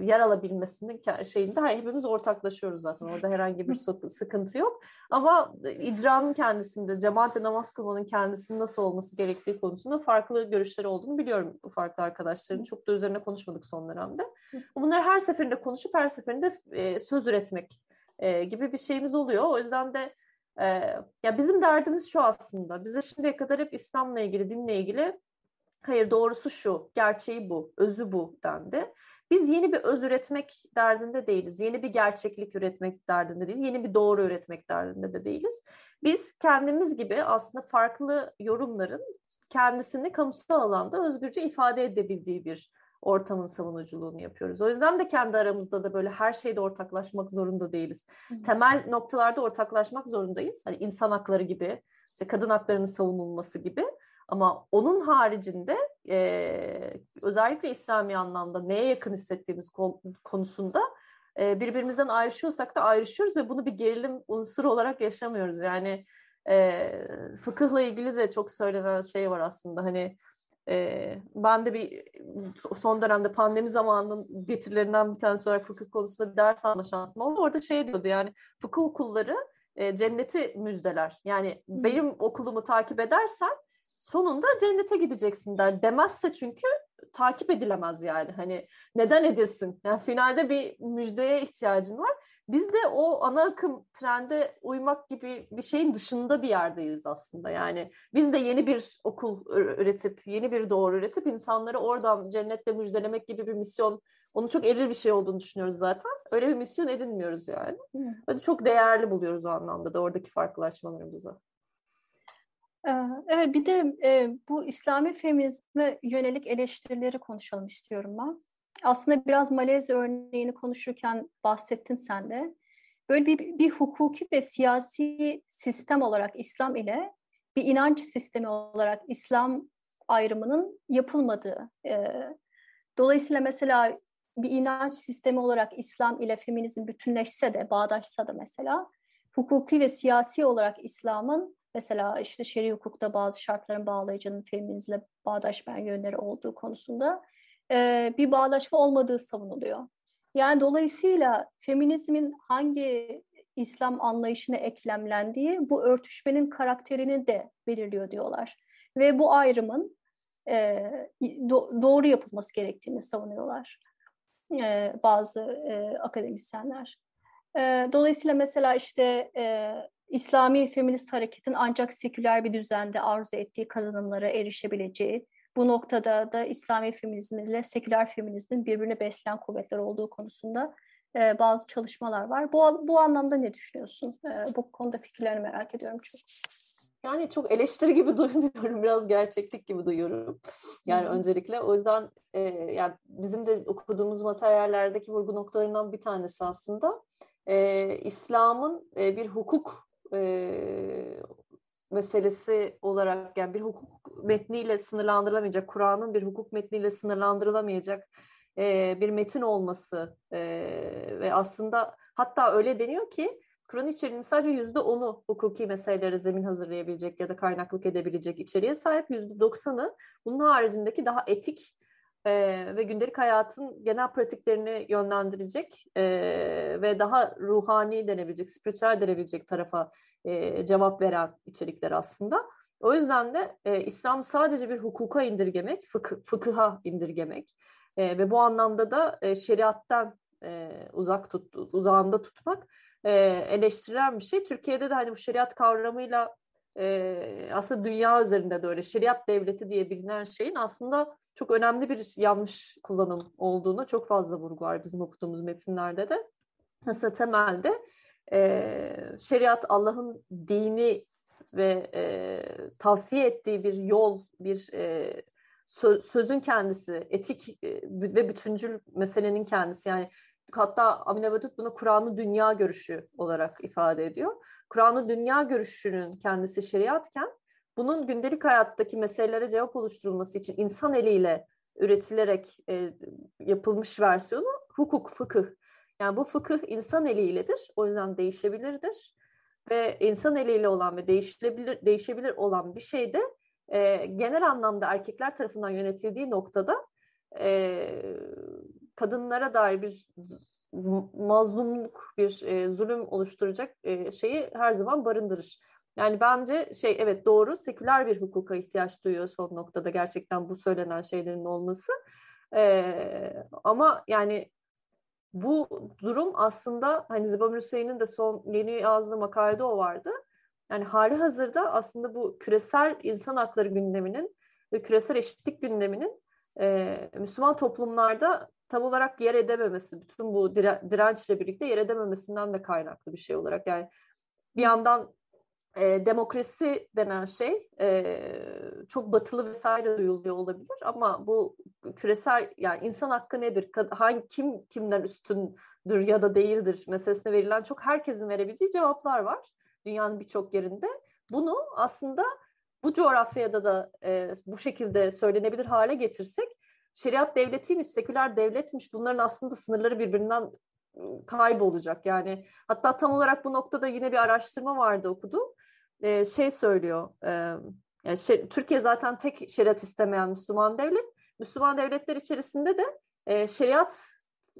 yer alabilmesinin şeyinde hepimiz ortaklaşıyoruz zaten. Orada herhangi bir sıkıntı yok. Ama icranın kendisinde, cemaatle namaz kılmanın kendisinin nasıl olması gerektiği konusunda farklı görüşleri olduğunu biliyorum bu farklı arkadaşların. Çok da üzerine konuşmadık son dönemde. Bunları her seferinde konuşup her seferinde e, söz üretmek e, gibi bir şeyimiz oluyor. O yüzden de ee, ya bizim derdimiz şu aslında. Bize şimdiye kadar hep İslam'la ilgili, dinle ilgili hayır doğrusu şu, gerçeği bu, özü bu dendi. Biz yeni bir öz üretmek derdinde değiliz. Yeni bir gerçeklik üretmek derdinde değiliz. Yeni bir doğru üretmek derdinde de değiliz. Biz kendimiz gibi aslında farklı yorumların kendisini kamusal alanda özgürce ifade edebildiği bir ortamın savunuculuğunu yapıyoruz. O yüzden de kendi aramızda da böyle her şeyde ortaklaşmak zorunda değiliz. Hı. Temel noktalarda ortaklaşmak zorundayız. Hani insan hakları gibi, işte kadın haklarının savunulması gibi. Ama onun haricinde e, özellikle İslami anlamda neye yakın hissettiğimiz konusunda e, birbirimizden ayrışıyorsak da ayrışıyoruz ve bunu bir gerilim unsuru olarak yaşamıyoruz. Yani e, fıkıhla ilgili de çok söylenen şey var aslında hani e, ben de bir son dönemde pandemi zamanının getirilerinden bir tanesi olarak fıkıh konusunda bir ders alma şansım oldu. Orada şey diyordu yani fıkıh okulları e, cenneti müjdeler. Yani benim okulumu takip edersen sonunda cennete gideceksin der. Demezse çünkü takip edilemez yani. Hani neden edilsin? Yani finalde bir müjdeye ihtiyacın var. Biz de o ana akım trende uymak gibi bir şeyin dışında bir yerdeyiz aslında. Yani biz de yeni bir okul üretip, yeni bir doğru üretip insanları oradan cennetle müjdelemek gibi bir misyon, onu çok eril bir şey olduğunu düşünüyoruz zaten. Öyle bir misyon edinmiyoruz yani. Ve çok değerli buluyoruz o anlamda da oradaki farklılaşmalarımızı. Evet, bir de bu İslami feminizme yönelik eleştirileri konuşalım istiyorum ben. Aslında biraz Malezya örneğini konuşurken bahsettin sen de. Böyle bir, bir hukuki ve siyasi sistem olarak İslam ile bir inanç sistemi olarak İslam ayrımının yapılmadığı. Dolayısıyla mesela bir inanç sistemi olarak İslam ile feminizm bütünleşse de, bağdaşsa da mesela hukuki ve siyasi olarak İslam'ın Mesela işte şer'i hukukta bazı şartların bağlayıcının feminizmle bağdaşmayan yönleri olduğu konusunda e, bir bağdaşma olmadığı savunuluyor. Yani dolayısıyla feminizmin hangi İslam anlayışına eklemlendiği bu örtüşmenin karakterini de belirliyor diyorlar. Ve bu ayrımın e, do, doğru yapılması gerektiğini savunuyorlar e, bazı e, akademisyenler. E, dolayısıyla mesela işte e, İslami feminist hareketin ancak seküler bir düzende arzu ettiği kazanımlara erişebileceği, bu noktada da İslami feminizm ile seküler feminizmin birbirini besleyen kuvvetler olduğu konusunda e, bazı çalışmalar var. Bu, bu anlamda ne düşünüyorsun? E, bu konuda fikirlerini merak ediyorum çok. Yani çok eleştiri gibi <laughs> duymuyorum, biraz gerçeklik gibi duyuyorum. Yani öncelikle o yüzden e, yani bizim de okuduğumuz materyallerdeki vurgu noktalarından bir tanesi aslında e, İslam'ın e, bir hukuk e, meselesi olarak yani bir hukuk metniyle sınırlandırılamayacak, Kur'an'ın bir hukuk metniyle sınırlandırılamayacak e, bir metin olması e, ve aslında hatta öyle deniyor ki Kur'an içeriğinin sadece yüzde onu hukuki meselelere zemin hazırlayabilecek ya da kaynaklık edebilecek içeriğe sahip yüzde doksanı bunun haricindeki daha etik e, ve gündelik hayatın genel pratiklerini yönlendirecek e, ve daha ruhani denebilecek, spiritüel denebilecek tarafa e, cevap veren içerikler aslında. O yüzden de e, İslam sadece bir hukuka indirgemek, fıkı, fıkıha indirgemek e, ve bu anlamda da e, şeriattan e, uzak tut, uzağında tutmak e, eleştirilen bir şey. Türkiye'de de hani bu şeriat kavramıyla e, aslında dünya üzerinde de öyle şeriat devleti diye bilinen şeyin aslında çok önemli bir yanlış kullanım olduğunu çok fazla vurgu var bizim okuduğumuz metinlerde de. Aslında temelde e, şeriat Allah'ın dini ve e, tavsiye ettiği bir yol, bir e, sö- sözün kendisi, etik e, ve bütüncül meselenin kendisi. Yani hatta Amine Vedut bunu Kur'an'ı dünya görüşü olarak ifade ediyor. Kur'an'ı dünya görüşünün kendisi şeriatken bunun gündelik hayattaki meselelere cevap oluşturulması için insan eliyle üretilerek e, yapılmış versiyonu hukuk, fıkıh. Yani bu fıkıh insan eliyledir. O yüzden değişebilirdir. Ve insan eliyle olan ve değişebilir, değişebilir olan bir şey de e, genel anlamda erkekler tarafından yönetildiği noktada e, kadınlara dair bir mazlumluk, bir e, zulüm oluşturacak e, şeyi her zaman barındırır. Yani bence şey evet doğru seküler bir hukuka ihtiyaç duyuyor son noktada gerçekten bu söylenen şeylerin olması. Ee, ama yani bu durum aslında hani Zibam Hüseyin'in de son yeni yazdığı makalede o vardı. Yani hali hazırda aslında bu küresel insan hakları gündeminin ve küresel eşitlik gündeminin e, Müslüman toplumlarda tam olarak yer edememesi, bütün bu dire, dirençle birlikte yer edememesinden de kaynaklı bir şey olarak. Yani bir yandan e, demokrasi denen şey e, çok batılı vesaire duyuluyor olabilir ama bu küresel yani insan hakkı nedir? Hangi kim kimden üstündür ya da değildir meselesine verilen çok herkesin verebileceği cevaplar var dünyanın birçok yerinde. Bunu aslında bu coğrafyada da e, bu şekilde söylenebilir hale getirsek şeriat devletiymiş, seküler devletmiş bunların aslında sınırları birbirinden kaybolacak. Yani hatta tam olarak bu noktada yine bir araştırma vardı okudum. E, şey söylüyor, e, yani şey, Türkiye zaten tek şeriat istemeyen Müslüman devlet. Müslüman devletler içerisinde de e, şeriat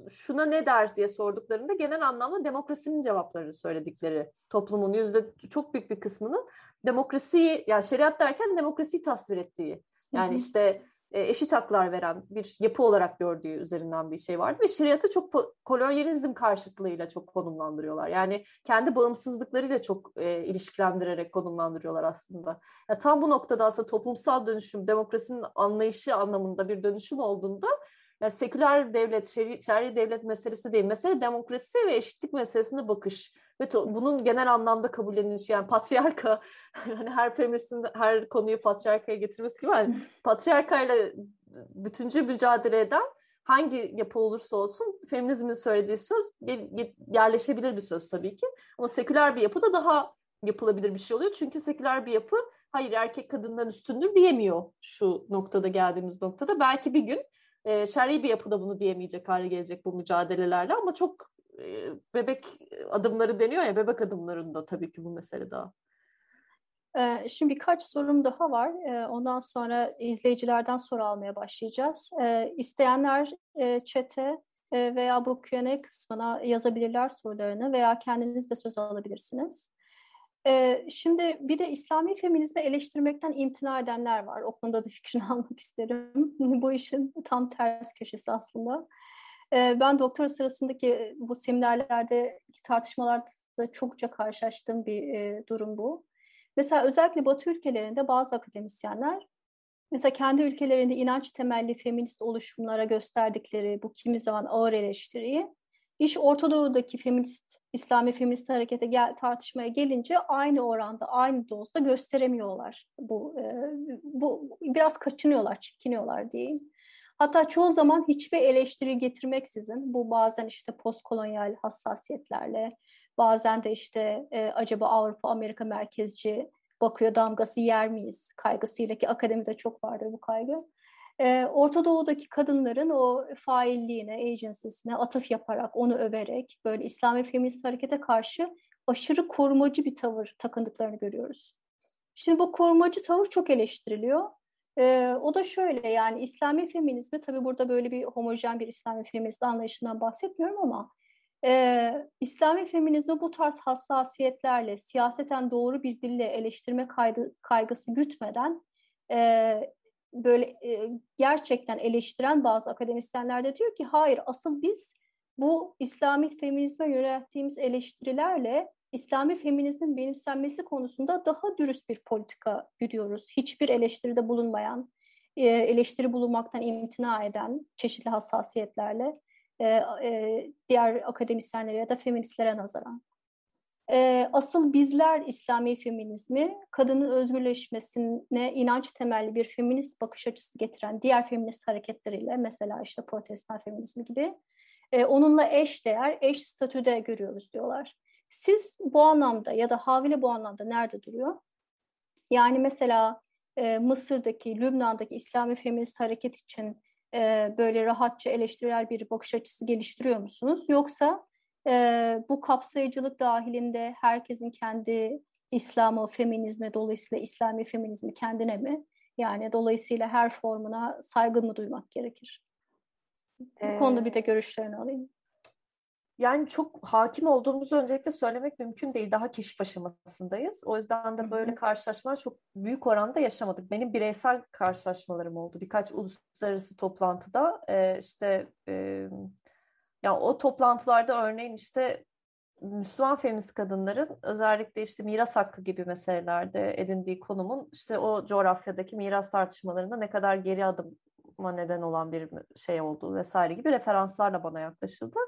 şuna ne der diye sorduklarında genel anlamda demokrasinin cevaplarını söyledikleri toplumun yüzde çok büyük bir kısmının demokrasiyi yani şeriat derken demokrasiyi tasvir ettiği. Yani işte eşit haklar veren bir yapı olarak gördüğü üzerinden bir şey vardı ve şeriatı çok kolonyalizm karşıtlığıyla çok konumlandırıyorlar. Yani kendi bağımsızlıklarıyla çok e, ilişkilendirerek konumlandırıyorlar aslında. Yani tam bu noktada aslında toplumsal dönüşüm, demokrasinin anlayışı anlamında bir dönüşüm olduğunda yani seküler devlet, şer'i, şer'i devlet meselesi değil. Mesele demokrasi ve eşitlik meselesine bakış ve bunun genel anlamda kabullenilişi yani patriarka <laughs> hani her feministin her konuyu patriarkaya getirmesi gibi hani <laughs> patriarkayla bütüncül mücadele eden hangi yapı olursa olsun feminizmin söylediği söz yerleşebilir bir söz tabii ki. Ama seküler bir yapı da daha yapılabilir bir şey oluyor. Çünkü seküler bir yapı hayır erkek kadından üstündür diyemiyor şu noktada geldiğimiz noktada. Belki bir gün e, şer'i bir yapıda bunu diyemeyecek hale gelecek bu mücadelelerle ama çok bebek adımları deniyor ya bebek adımlarında tabii ki bu mesele daha. Şimdi birkaç sorum daha var. Ondan sonra izleyicilerden soru almaya başlayacağız. İsteyenler çete veya bu Q&A kısmına yazabilirler sorularını veya kendiniz de söz alabilirsiniz. Şimdi bir de İslami feminizmi eleştirmekten imtina edenler var. O konuda da fikrini <laughs> almak isterim. bu işin tam ters köşesi aslında. Ben doktora sırasındaki bu seminerlerde tartışmalarda çokça karşılaştığım bir durum bu. Mesela özellikle Batı ülkelerinde bazı akademisyenler mesela kendi ülkelerinde inanç temelli feminist oluşumlara gösterdikleri bu kimi zaman ağır eleştiriyi iş Orta Doğu'daki feminist, İslami feminist harekete gel, tartışmaya gelince aynı oranda, aynı dozda gösteremiyorlar. Bu, e, bu biraz kaçınıyorlar, çekiniyorlar diyeyim. Hatta çoğu zaman hiçbir eleştiri getirmeksizin bu bazen işte postkolonyal hassasiyetlerle bazen de işte e, acaba Avrupa Amerika merkezci bakıyor damgası yer miyiz kaygısıyla ki akademide çok vardır bu kaygı. E, Orta Doğu'daki kadınların o failliğine, agencysine atıf yaparak, onu överek böyle İslami feminist harekete karşı aşırı korumacı bir tavır takındıklarını görüyoruz. Şimdi bu korumacı tavır çok eleştiriliyor. Ee, o da şöyle yani İslami feminizmi tabii burada böyle bir homojen bir İslami feminist anlayışından bahsetmiyorum ama e, İslami feminizmi bu tarz hassasiyetlerle siyaseten doğru bir dille eleştirme kaydı, kaygısı gütmeden e, böyle e, gerçekten eleştiren bazı akademisyenler de diyor ki hayır asıl biz bu İslami feminizme yönelttiğimiz eleştirilerle İslami feminizmin benimsenmesi konusunda daha dürüst bir politika gidiyoruz. Hiçbir eleştiride bulunmayan, e, eleştiri bulunmaktan imtina eden çeşitli hassasiyetlerle e, e, diğer akademisyenlere ya da feministlere nazaran. Asıl bizler İslami feminizmi kadının özgürleşmesine inanç temelli bir feminist bakış açısı getiren diğer feminist hareketleriyle mesela işte protestan feminizmi gibi onunla eş değer, eş statüde görüyoruz diyorlar. Siz bu anlamda ya da Havile bu anlamda nerede duruyor? Yani mesela e, Mısır'daki, Lübnan'daki İslami feminist hareket için e, böyle rahatça eleştirel bir bakış açısı geliştiriyor musunuz? Yoksa e, bu kapsayıcılık dahilinde herkesin kendi İslam'ı, feminizme, dolayısıyla İslami feminizmi kendine mi? Yani dolayısıyla her formuna saygı mı duymak gerekir? Bu ee, konuda bir de görüşlerini alayım. Yani çok hakim olduğumuzu öncelikle söylemek mümkün değil. Daha keşif aşamasındayız. O yüzden de böyle karşılaşmalar çok büyük oranda yaşamadık. Benim bireysel karşılaşmalarım oldu. Birkaç uluslararası toplantıda e, işte e, ya o toplantılarda örneğin işte Müslüman feminist kadınların özellikle işte miras hakkı gibi meselelerde edindiği konumun işte o coğrafyadaki miras tartışmalarında ne kadar geri adıma neden olan bir şey olduğu vesaire gibi referanslarla bana yaklaşıldı.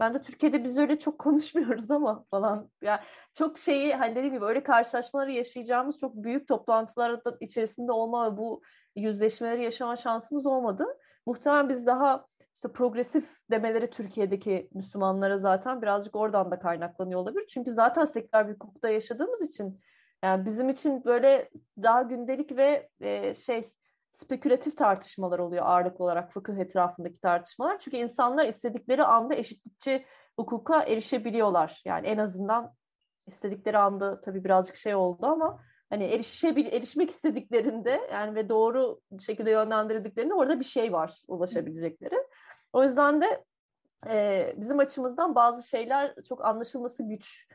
Ben de Türkiye'de biz öyle çok <laughs> konuşmuyoruz ama falan. Yani çok şeyi hani dediğim gibi öyle karşılaşmaları yaşayacağımız çok büyük toplantılar içerisinde olma ve bu yüzleşmeleri yaşama şansımız olmadı. Muhtemelen biz daha işte progresif demeleri Türkiye'deki Müslümanlara zaten birazcık oradan da kaynaklanıyor olabilir. Çünkü zaten seküler bir hukukta yaşadığımız için Yani bizim için böyle daha gündelik ve e, şey spekülatif tartışmalar oluyor ağırlıklı olarak fıkıh etrafındaki tartışmalar. Çünkü insanlar istedikleri anda eşitlikçi hukuka erişebiliyorlar. Yani en azından istedikleri anda tabii birazcık şey oldu ama hani erişebil erişmek istediklerinde yani ve doğru şekilde yönlendirdiklerinde orada bir şey var ulaşabilecekleri. O yüzden de e, bizim açımızdan bazı şeyler çok anlaşılması güç.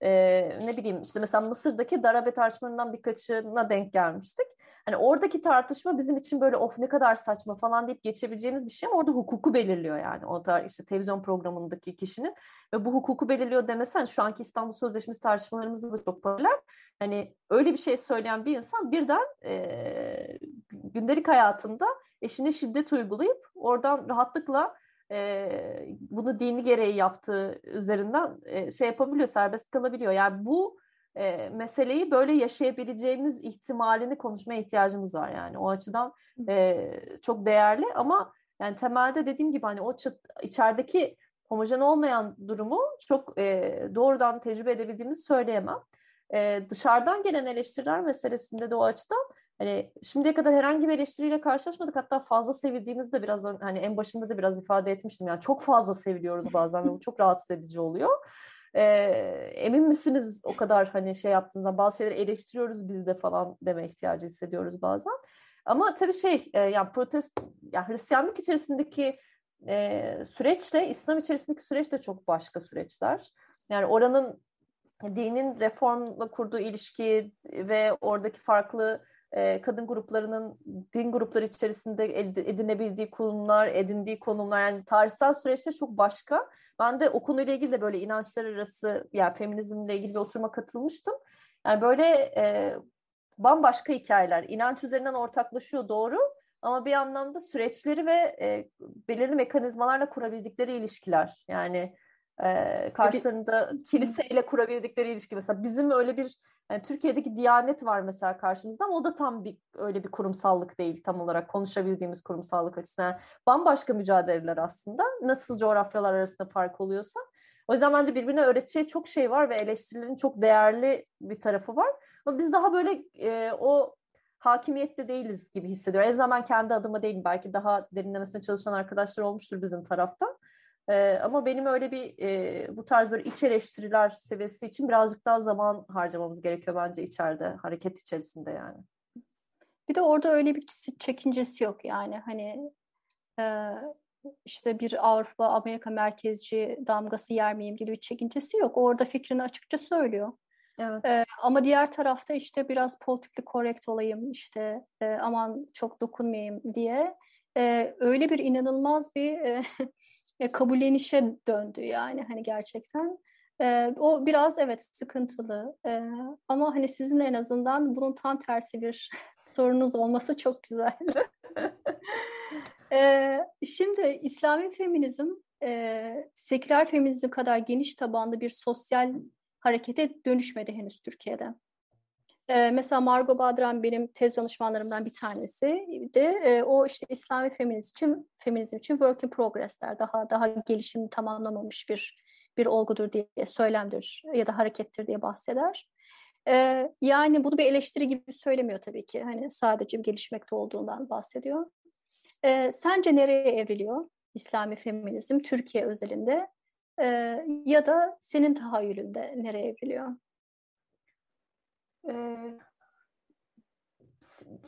E, ne bileyim işte mesela Mısır'daki darabe tartışmalarından birkaçına denk gelmiştik. Hani oradaki tartışma bizim için böyle of ne kadar saçma falan deyip geçebileceğimiz bir şey ama orada hukuku belirliyor yani. O da işte televizyon programındaki kişinin ve bu hukuku belirliyor demesen şu anki İstanbul Sözleşmesi tartışmalarımızda da çok paralel. Hani öyle bir şey söyleyen bir insan birden e, gündelik hayatında eşine şiddet uygulayıp oradan rahatlıkla e, bunu dini gereği yaptığı üzerinden e, şey yapabiliyor, serbest kalabiliyor. Yani bu e, meseleyi böyle yaşayabileceğimiz ihtimalini konuşmaya ihtiyacımız var yani. O açıdan e, çok değerli ama yani temelde dediğim gibi hani o çıt, içerideki homojen olmayan durumu çok e, doğrudan tecrübe edebildiğimizi söyleyemem. E, dışarıdan gelen eleştiriler meselesinde de o açıdan hani şimdiye kadar herhangi bir eleştiriyle karşılaşmadık. Hatta fazla sevildiğimizi de biraz hani en başında da biraz ifade etmiştim. Yani çok fazla seviliyoruz bazen ve bu çok rahatsız edici oluyor. E, emin misiniz o kadar hani şey yaptığınızda bazı şeyleri eleştiriyoruz biz de falan deme ihtiyacı hissediyoruz bazen. Ama tabii şey e, yani protest yani Hristiyanlık içerisindeki e, süreçle İslam içerisindeki süreç de çok başka süreçler. Yani oranın dinin reformla kurduğu ilişki ve oradaki farklı kadın gruplarının din grupları içerisinde edinebildiği konumlar, edindiği konumlar yani tarihsel süreçte çok başka. Ben de o konuyla ilgili de böyle inançlar arası yani feminizmle ilgili bir oturuma katılmıştım. Yani böyle e, bambaşka hikayeler. inanç üzerinden ortaklaşıyor doğru ama bir anlamda süreçleri ve e, belirli mekanizmalarla kurabildikleri ilişkiler. Yani e, karşılarında kiliseyle kurabildikleri ilişki mesela bizim öyle bir yani Türkiye'deki Diyanet var mesela karşımızda ama o da tam bir öyle bir kurumsallık değil tam olarak konuşabildiğimiz kurumsallık açısından. Bambaşka mücadeleler aslında. Nasıl coğrafyalar arasında fark oluyorsa. O yüzden bence birbirine öğreteceği çok şey var ve eleştirilerin çok değerli bir tarafı var. Ama biz daha böyle e, o hakimiyette değiliz gibi hissediyorum. En ben kendi adıma değilim. Belki daha derinlemesine çalışan arkadaşlar olmuştur bizim taraftan. E, ama benim öyle bir e, bu tarz böyle iç eleştiriler seviyesi için birazcık daha zaman harcamamız gerekiyor bence içeride, hareket içerisinde yani. Bir de orada öyle bir çekincesi yok yani hani e, işte bir Avrupa Amerika merkezci damgası yer miyim gibi bir çekincesi yok. Orada fikrini açıkça söylüyor. Evet. Ee, ama diğer tarafta işte biraz politikli korrekt olayım işte e, aman çok dokunmayayım diye e, öyle bir inanılmaz bir e, e, kabullenişe döndü yani hani gerçekten. E, o biraz evet sıkıntılı e, ama hani sizin en azından bunun tam tersi bir <laughs> sorunuz olması çok güzel. <laughs> e, şimdi İslami feminizm e, seküler feminizm kadar geniş tabanlı bir sosyal harekete dönüşmedi henüz Türkiye'de. E, mesela Margot Badran benim tez danışmanlarımdan bir tanesi de o işte İslami feminizm için feminizm için work in progress der. Daha daha gelişim tamamlamamış bir bir olgudur diye söylemdir ya da harekettir diye bahseder. E, yani bunu bir eleştiri gibi söylemiyor tabii ki. Hani sadece gelişmekte olduğundan bahsediyor. E, sence nereye evriliyor İslami feminizm Türkiye özelinde? E, ya da senin tahayyülünde nereye evriliyor?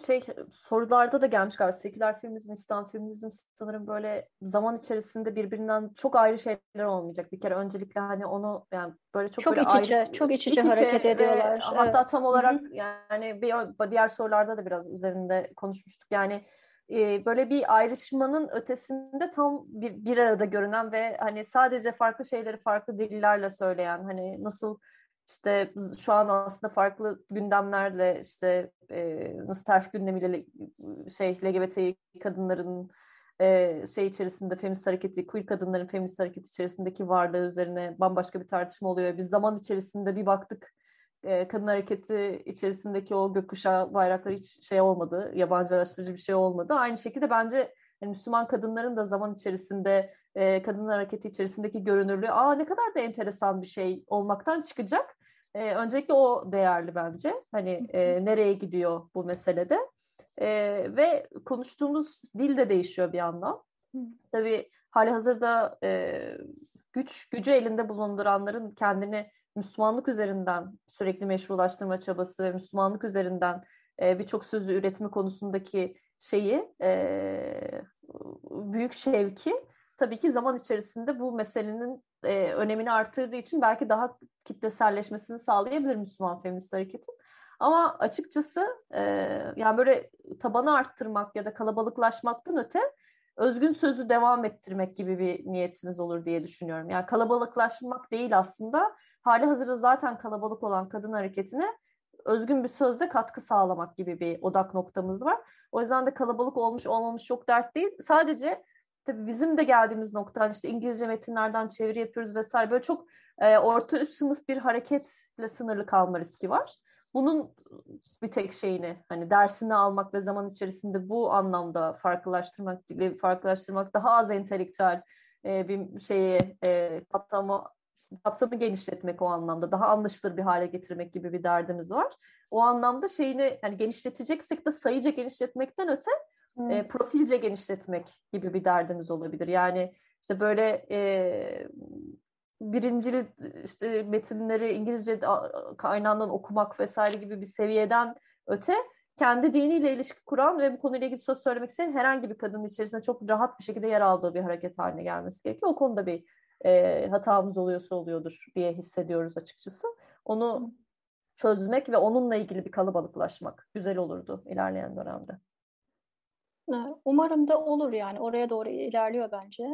Şey sorularda da gelmiş galiba seküler feminizm, İslam feminizm sanırım böyle zaman içerisinde birbirinden çok ayrı şeyler olmayacak. Bir kere öncelikle hani onu yani böyle çok çok böyle iç içe, ayrı, çok iç içe, iç hareket ediyorlar. Evet. Hatta tam olarak Hı-hı. yani bir diğer sorularda da biraz üzerinde konuşmuştuk. Yani e, böyle bir ayrışmanın ötesinde tam bir, bir arada görünen ve hani sadece farklı şeyleri farklı dillerle söyleyen hani nasıl işte şu an aslında farklı gündemlerle işte e, nasıl terfi gündemiyle şey LGBT kadınların e, şey içerisinde feminist hareketi, queer kadınların feminist hareket içerisindeki varlığı üzerine bambaşka bir tartışma oluyor. Biz zaman içerisinde bir baktık e, kadın hareketi içerisindeki o gökkuşağı bayrakları hiç şey olmadı, yabancılaştırıcı bir şey olmadı. Aynı şekilde bence yani Müslüman kadınların da zaman içerisinde e, kadın hareketi içerisindeki görünürlüğü aa ne kadar da enteresan bir şey olmaktan çıkacak E, öncelikle o değerli bence. Hani e, nereye gidiyor bu meselede. E, ve konuştuğumuz dil de değişiyor bir yandan. Tabii hali hazırda e, güç gücü elinde bulunduranların kendini Müslümanlık üzerinden sürekli meşrulaştırma çabası ve Müslümanlık üzerinden e, birçok sözü üretimi konusundaki şeyi e, büyük şevki tabii ki zaman içerisinde bu meselenin e, önemini artırdığı için belki daha kitleselleşmesini sağlayabilir Müslüman feminist hareketin. Ama açıkçası e, yani böyle tabanı arttırmak ya da kalabalıklaşmaktan öte özgün sözü devam ettirmek gibi bir niyetimiz olur diye düşünüyorum. Yani kalabalıklaşmak değil aslında hali hazırda zaten kalabalık olan kadın hareketine özgün bir sözle katkı sağlamak gibi bir odak noktamız var. O yüzden de kalabalık olmuş olmamış çok dert değil. Sadece tabii bizim de geldiğimiz nokta hani işte İngilizce metinlerden çeviri yapıyoruz vesaire böyle çok e, orta üst sınıf bir hareketle sınırlı kalma riski var. Bunun bir tek şeyini hani dersini almak ve zaman içerisinde bu anlamda farklılaştırmak farklılaştırmak daha az entelektüel e, bir şeyi e, kapsama kapsamı genişletmek o anlamda daha anlaşılır bir hale getirmek gibi bir derdimiz var. O anlamda şeyini hani genişleteceksek de sayıca genişletmekten öte hmm. e, profilce genişletmek gibi bir derdimiz olabilir. Yani işte böyle e, birincili işte metinleri İngilizce kaynağından okumak vesaire gibi bir seviyeden öte kendi diniyle ilişki kuran ve bu konuyla ilgili söz söylemek isteyen herhangi bir kadının içerisinde çok rahat bir şekilde yer aldığı bir hareket haline gelmesi gerekiyor. O konuda bir e, hatamız oluyorsa oluyordur diye hissediyoruz açıkçası. Onu çözmek ve onunla ilgili bir kalabalıklaşmak güzel olurdu ilerleyen dönemde. Umarım da olur yani oraya doğru ilerliyor bence.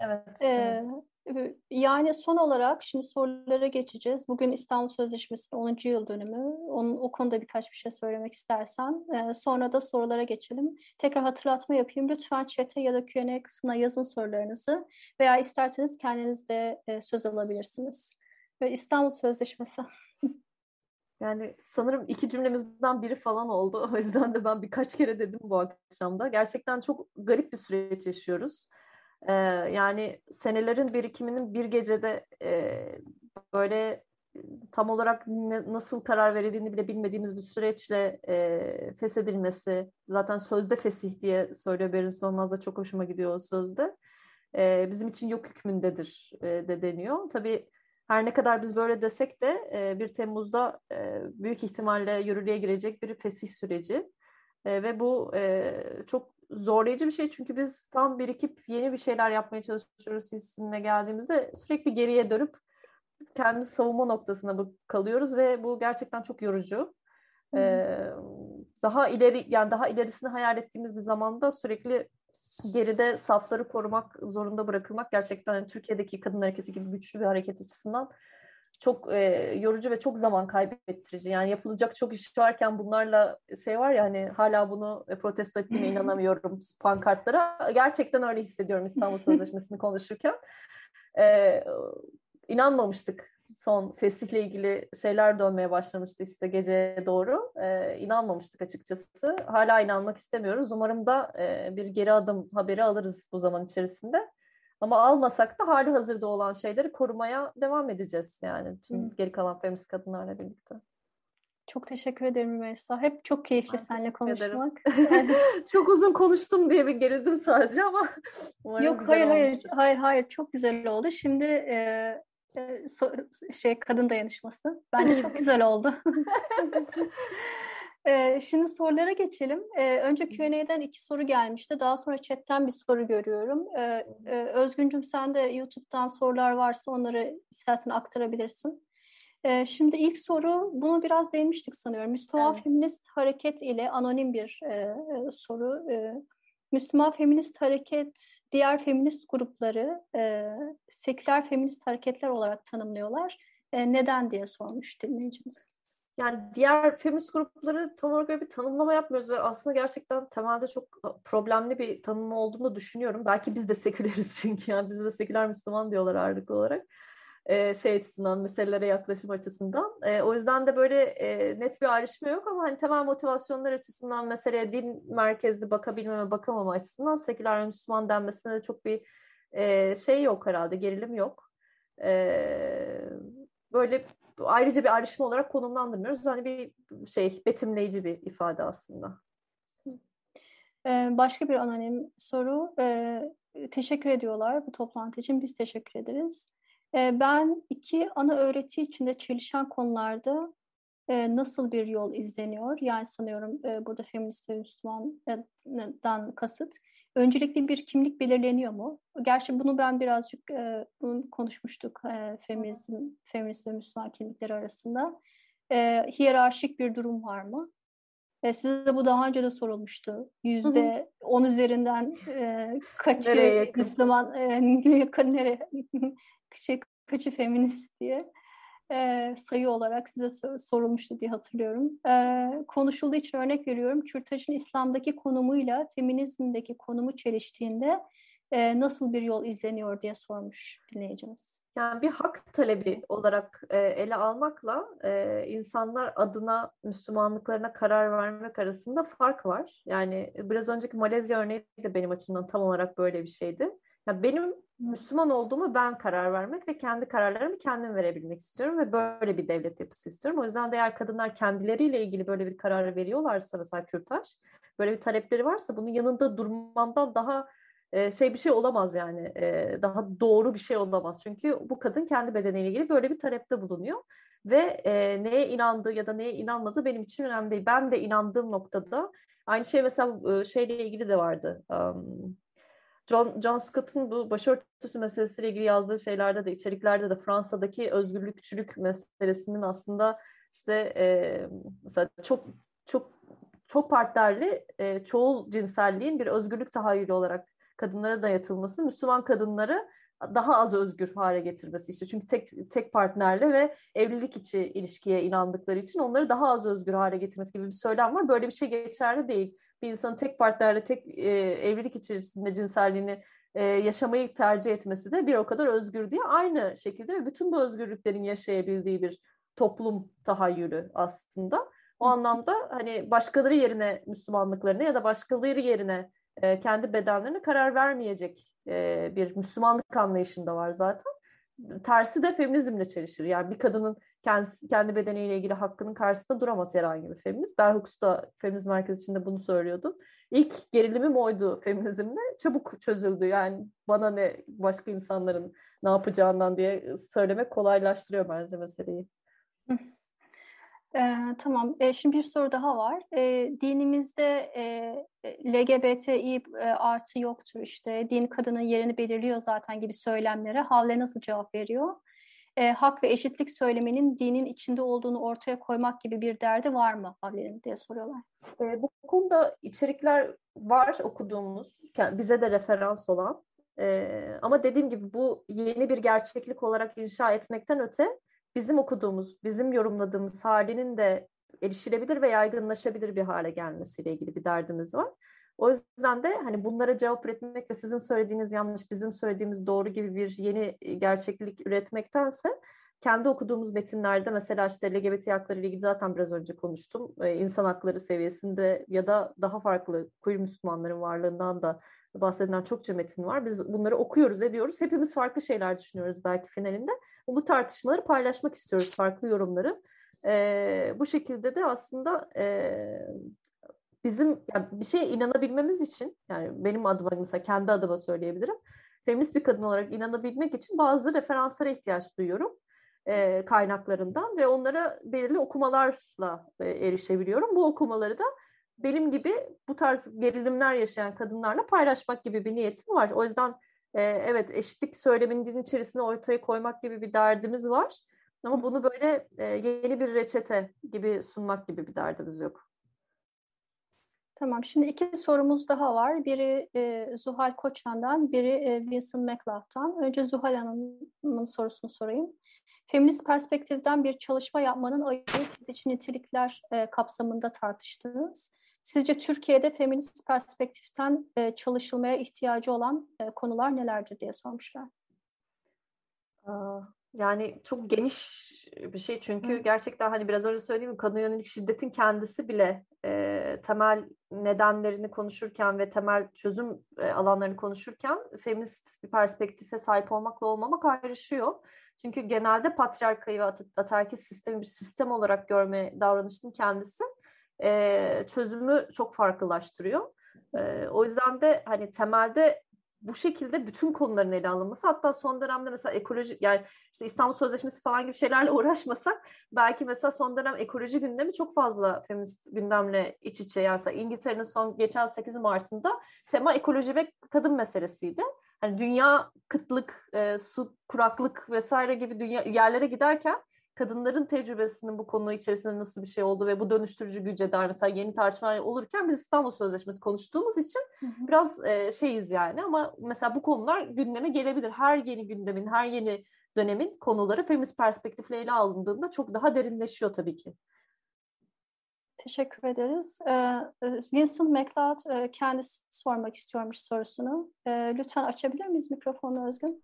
Evet. Ee, evet. Yani son olarak şimdi sorulara geçeceğiz. Bugün İstanbul Sözleşmesi'nin 10. yıl dönümü. Onun, o konuda birkaç bir şey söylemek istersen. Ee, sonra da sorulara geçelim. Tekrar hatırlatma yapayım. Lütfen chat'e ya da Q&A kısmına yazın sorularınızı. Veya isterseniz kendiniz de e, söz alabilirsiniz. Ve İstanbul Sözleşmesi. Yani sanırım iki cümlemizden biri falan oldu. <laughs> O yüzden de ben birkaç kere dedim bu akşamda. Gerçekten çok garip bir süreç yaşıyoruz. Ee, yani senelerin birikiminin bir gecede e, böyle tam olarak ne, nasıl karar verildiğini bile bilmediğimiz bir süreçle e, feshedilmesi, zaten sözde fesih diye söylüyor Berin Solmaz da çok hoşuma gidiyor o sözde. E, bizim için yok hükmündedir e, de deniyor. Tabii her ne kadar biz böyle desek de e, 1 Temmuz'da e, büyük ihtimalle yürürlüğe girecek bir fesih süreci. E, ve bu e, çok zorlayıcı bir şey çünkü biz tam birikip yeni bir şeyler yapmaya çalışıyoruz sizinle geldiğimizde sürekli geriye dönüp kendimizi savunma noktasına kalıyoruz ve bu gerçekten çok yorucu. Ee, daha ileri yani daha ilerisini hayal ettiğimiz bir zamanda sürekli geride safları korumak zorunda bırakılmak gerçekten yani Türkiye'deki kadın hareketi gibi güçlü bir hareket açısından çok e, yorucu ve çok zaman kaybettirici. Yani yapılacak çok iş varken bunlarla şey var ya hani hala bunu protesto ettiğime inanamıyorum pankartlara. Gerçekten öyle hissediyorum İstanbul <laughs> Sözleşmesi'ni konuşurken. E, inanmamıştık son festihle ilgili şeyler dönmeye başlamıştı işte geceye doğru. E, inanmamıştık açıkçası. Hala inanmak istemiyoruz. Umarım da e, bir geri adım haberi alırız bu zaman içerisinde. Ama almasak da hali hazırda olan şeyleri korumaya devam edeceğiz yani tüm Hı. geri kalan feminist kadınlarla birlikte. Çok teşekkür ederim Rümeysa. Hep çok keyifli ben seninle konuşmak. <laughs> çok uzun konuştum diye bir gerildim sadece ama Yok hayır hayır hayır hayır çok güzel oldu. Şimdi e, şey kadın dayanışması. Bence çok güzel oldu. Ee, <laughs> <laughs> şimdi sorulara geçelim. Ee, önce Q&A'den iki soru gelmişti. Daha sonra chatten bir soru görüyorum. Ee, e, Özgüncüm sen de YouTube'dan sorular varsa onları istersen aktarabilirsin. Ee, şimdi ilk soru, bunu biraz değinmiştik sanıyorum. Müslüman evet. Feminist Hareket ile anonim bir e, e, soru. E, Müslüman Feminist Hareket, diğer feminist grupları e, seküler feminist hareketler olarak tanımlıyorlar. E, neden diye sormuş dinleyicimiz. Yani diğer feminist grupları tam olarak bir tanımlama yapmıyoruz ve aslında gerçekten temelde çok problemli bir tanımlama olduğunu düşünüyorum. Belki biz de seküleriz <laughs> çünkü yani bize de seküler Müslüman diyorlar ağırlıklı olarak. Ee, şey açısından, meselelere yaklaşım açısından. Ee, o yüzden de böyle e, net bir ayrışma yok ama hani temel motivasyonlar açısından meseleye din merkezli bakabilmeme, bakamama açısından seküler Müslüman denmesine de çok bir e, şey yok herhalde, gerilim yok. E, böyle ayrıca bir ayrışma olarak konumlandırmıyoruz. Hani bir şey betimleyici bir ifade aslında. Başka bir anonim soru. Teşekkür ediyorlar bu toplantı için. Biz teşekkür ederiz. Ben iki ana öğreti içinde çelişen konularda nasıl bir yol izleniyor? Yani sanıyorum burada feminist ve Müslüman'dan kasıt. Öncelikli bir kimlik belirleniyor mu? Gerçi bunu ben birazcık bunu konuşmuştuk feminizm, feminist ve Müslüman kimlikleri arasında. Hiyerarşik bir durum var mı? E, size bu daha önce de sorulmuştu. Yüzde on üzerinden e, kaçı Müslüman, e, <laughs> yakın nereye, <laughs> şey, kaçı feminist diye e, sayı olarak size sorulmuştu diye hatırlıyorum. E, konuşulduğu için örnek veriyorum. Kürtajın İslam'daki konumuyla feminizmdeki konumu çeliştiğinde e, nasıl bir yol izleniyor diye sormuş dinleyicimiz. Yani bir hak talebi olarak e, ele almakla e, insanlar adına Müslümanlıklarına karar vermek arasında fark var. Yani biraz önceki Malezya örneği de benim açımdan tam olarak böyle bir şeydi. Yani benim Müslüman olduğumu ben karar vermek ve kendi kararlarımı kendim verebilmek istiyorum ve böyle bir devlet yapısı istiyorum. O yüzden de eğer kadınlar kendileriyle ilgili böyle bir karar veriyorlarsa mesela Kürtaj, böyle bir talepleri varsa bunun yanında durmamdan daha şey bir şey olamaz yani daha doğru bir şey olamaz çünkü bu kadın kendi bedeniyle ilgili böyle bir talepte bulunuyor ve e, neye inandığı ya da neye inanmadığı benim için önemli değil. Ben de inandığım noktada aynı şey mesela şeyle ilgili de vardı. John, John Scott'ın bu başörtüsü meselesiyle ilgili yazdığı şeylerde de içeriklerde de Fransa'daki özgürlükçülük meselesinin aslında işte e, mesela çok çok çok partnerli e, çoğul cinselliğin bir özgürlük tahayyülü olarak kadınlara dayatılması Müslüman kadınları daha az özgür hale getirmesi işte çünkü tek tek partnerle ve evlilik içi ilişkiye inandıkları için onları daha az özgür hale getirmesi gibi bir söylem var. Böyle bir şey geçerli değil. Bir insanın tek partnerle tek e, evlilik içerisinde cinselliğini e, yaşamayı tercih etmesi de bir o kadar özgür diye aynı şekilde ve bütün bu özgürlüklerin yaşayabildiği bir toplum tahayyülü aslında. O anlamda hani başkaları yerine Müslümanlıklarını ya da başkaları yerine e, kendi bedenlerine karar vermeyecek e, bir Müslümanlık anlayışında var zaten. Tersi de feminizmle çelişir. Yani bir kadının kendisi, kendi bedeniyle ilgili hakkının karşısında duramaz herhangi bir feminist. Bell Hooks da feminizm merkezi içinde bunu söylüyordu. İlk gerilimim oydu feminizmde. Çabuk çözüldü. Yani bana ne başka insanların ne yapacağından diye söylemek kolaylaştırıyor bence meseleyi. Ee, tamam. E, şimdi bir soru daha var. E, dinimizde e, LGBTİ e, artı yoktur işte. Din kadının yerini belirliyor zaten gibi söylemlere Havle nasıl cevap veriyor? E, hak ve eşitlik söyleminin dinin içinde olduğunu ortaya koymak gibi bir derdi var mı Havle'nin diye soruyorlar. E, bu konuda içerikler var okuduğumuz, bize de referans olan. E, ama dediğim gibi bu yeni bir gerçeklik olarak inşa etmekten öte bizim okuduğumuz, bizim yorumladığımız halinin de erişilebilir ve yaygınlaşabilir bir hale gelmesiyle ilgili bir derdimiz var. O yüzden de hani bunlara cevap üretmek ve sizin söylediğiniz yanlış, bizim söylediğimiz doğru gibi bir yeni gerçeklik üretmektense kendi okuduğumuz metinlerde mesela işte LGBT hakları ile ilgili zaten biraz önce konuştum. Ee, insan hakları seviyesinde ya da daha farklı queer Müslümanların varlığından da bahsedilen çokça metin var. Biz bunları okuyoruz, ediyoruz. Hepimiz farklı şeyler düşünüyoruz belki finalinde. Bu tartışmaları paylaşmak istiyoruz, farklı yorumları. E, bu şekilde de aslında e, bizim yani bir şeye inanabilmemiz için, yani benim adıma mesela kendi adıma söyleyebilirim. Feminist bir kadın olarak inanabilmek için bazı referanslara ihtiyaç duyuyorum e, kaynaklarından ve onlara belirli okumalarla e, erişebiliyorum. Bu okumaları da benim gibi bu tarz gerilimler yaşayan kadınlarla paylaşmak gibi bir niyetim var. O yüzden e, evet eşitlik söyleminin içerisine ortaya koymak gibi bir derdimiz var. Ama bunu böyle e, yeni bir reçete gibi sunmak gibi bir derdimiz yok. Tamam, şimdi iki sorumuz daha var. Biri e, Zuhal Koçan'dan, biri e, Wilson McLaugh'tan. Önce Zuhal Hanım'ın sorusunu sorayım. Feminist perspektiften bir çalışma yapmanın ayırt edici nitelikler e, kapsamında tartıştınız. Sizce Türkiye'de feminist perspektiften e, çalışılmaya ihtiyacı olan e, konular nelerdir diye sormuşlar. Yani çok geniş bir şey çünkü Hı. gerçekten hani biraz önce söylediğim kadın yönelik şiddetin kendisi bile e, temel nedenlerini konuşurken ve temel çözüm e, alanlarını konuşurken feminist bir perspektife sahip olmakla olmamak ayrışıyor. Çünkü genelde patriarkayı ve ataerkil sistemi bir sistem olarak görme davranışının kendisi e, çözümü çok farklılaştırıyor. E, o yüzden de hani temelde bu şekilde bütün konuların ele alınması hatta son dönemde mesela ekoloji yani işte İstanbul Sözleşmesi falan gibi şeylerle <laughs> uğraşmasak belki mesela son dönem ekoloji gündemi çok fazla feminist gündemle iç içe yani İngiltere'nin son geçen 8 Mart'ında tema ekoloji ve kadın meselesiydi. Hani dünya kıtlık, e, su kuraklık vesaire gibi dünya yerlere giderken kadınların tecrübesinin bu konu içerisinde nasıl bir şey oldu ve bu dönüştürücü güce dair mesela yeni tartışmalar olurken biz İstanbul Sözleşmesi konuştuğumuz için hı hı. biraz e, şeyiz yani ama mesela bu konular gündeme gelebilir. Her yeni gündemin, her yeni dönemin konuları feminist perspektifle ele alındığında çok daha derinleşiyor tabii ki. Teşekkür ederiz. Vincent McLeod kendisi sormak istiyormuş sorusunu. Lütfen açabilir miyiz mikrofonu Özgün?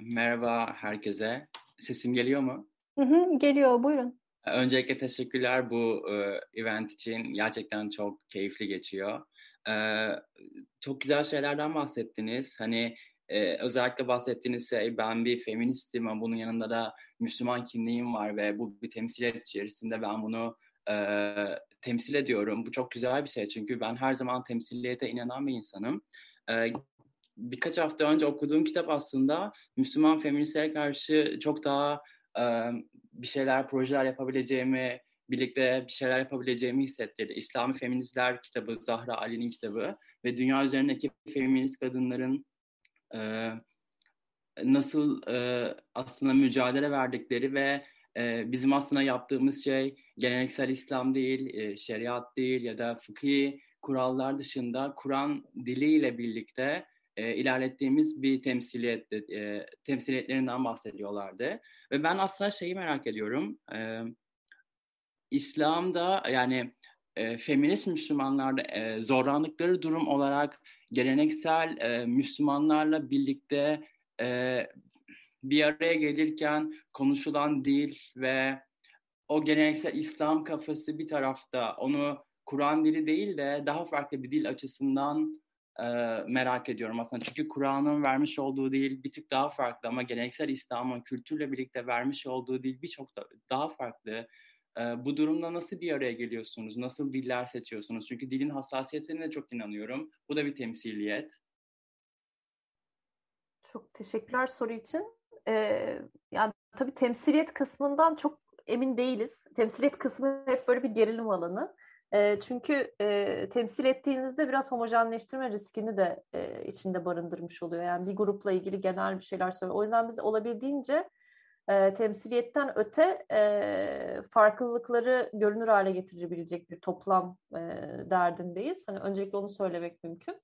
Merhaba herkese. Sesim geliyor mu? Hı hı, geliyor, buyurun. Öncelikle teşekkürler bu e, event için. Gerçekten çok keyifli geçiyor. E, çok güzel şeylerden bahsettiniz. Hani e, özellikle bahsettiğiniz şey ben bir feministim ama bunun yanında da Müslüman kimliğim var ve bu bir temsiliyet içerisinde ben bunu e, temsil ediyorum. Bu çok güzel bir şey çünkü ben her zaman temsiliyete inanan bir insanım. E, birkaç hafta önce okuduğum kitap aslında Müslüman feministlere karşı çok daha e, bir şeyler, projeler yapabileceğimi, birlikte bir şeyler yapabileceğimi hissettirdi. İslami Feministler kitabı, Zahra Ali'nin kitabı ve dünya üzerindeki feminist kadınların e, nasıl e, aslında mücadele verdikleri ve e, bizim aslında yaptığımız şey geleneksel İslam değil, e, şeriat değil ya da fıkhi kurallar dışında Kur'an diliyle birlikte e, ilerlettiğimiz bir temsiliyet e, temsiliyetlerinden bahsediyorlardı. Ve ben aslında şeyi merak ediyorum. E, İslam'da yani e, feminist Müslümanlarda e, zorlandıkları durum olarak geleneksel e, Müslümanlarla birlikte e, bir araya gelirken konuşulan dil ve o geleneksel İslam kafası bir tarafta onu Kur'an dili değil de daha farklı bir dil açısından e, merak ediyorum aslında. Çünkü Kur'an'ın vermiş olduğu dil bir tık daha farklı ama geleneksel İslam'ın kültürle birlikte vermiş olduğu dil birçok da, daha farklı. E, bu durumda nasıl bir araya geliyorsunuz? Nasıl diller seçiyorsunuz? Çünkü dilin hassasiyetine çok inanıyorum. Bu da bir temsiliyet. Çok teşekkürler soru için. Ee, yani tabii temsiliyet kısmından çok emin değiliz. Temsiliyet kısmı hep böyle bir gerilim alanı. Çünkü e, temsil ettiğinizde biraz homojenleştirme riskini de e, içinde barındırmış oluyor. Yani bir grupla ilgili genel bir şeyler söylüyor. O yüzden biz olabildiğince e, temsiliyetten öte e, farklılıkları görünür hale getirebilecek bir toplam e, derdindeyiz. Hani öncelikle onu söylemek mümkün.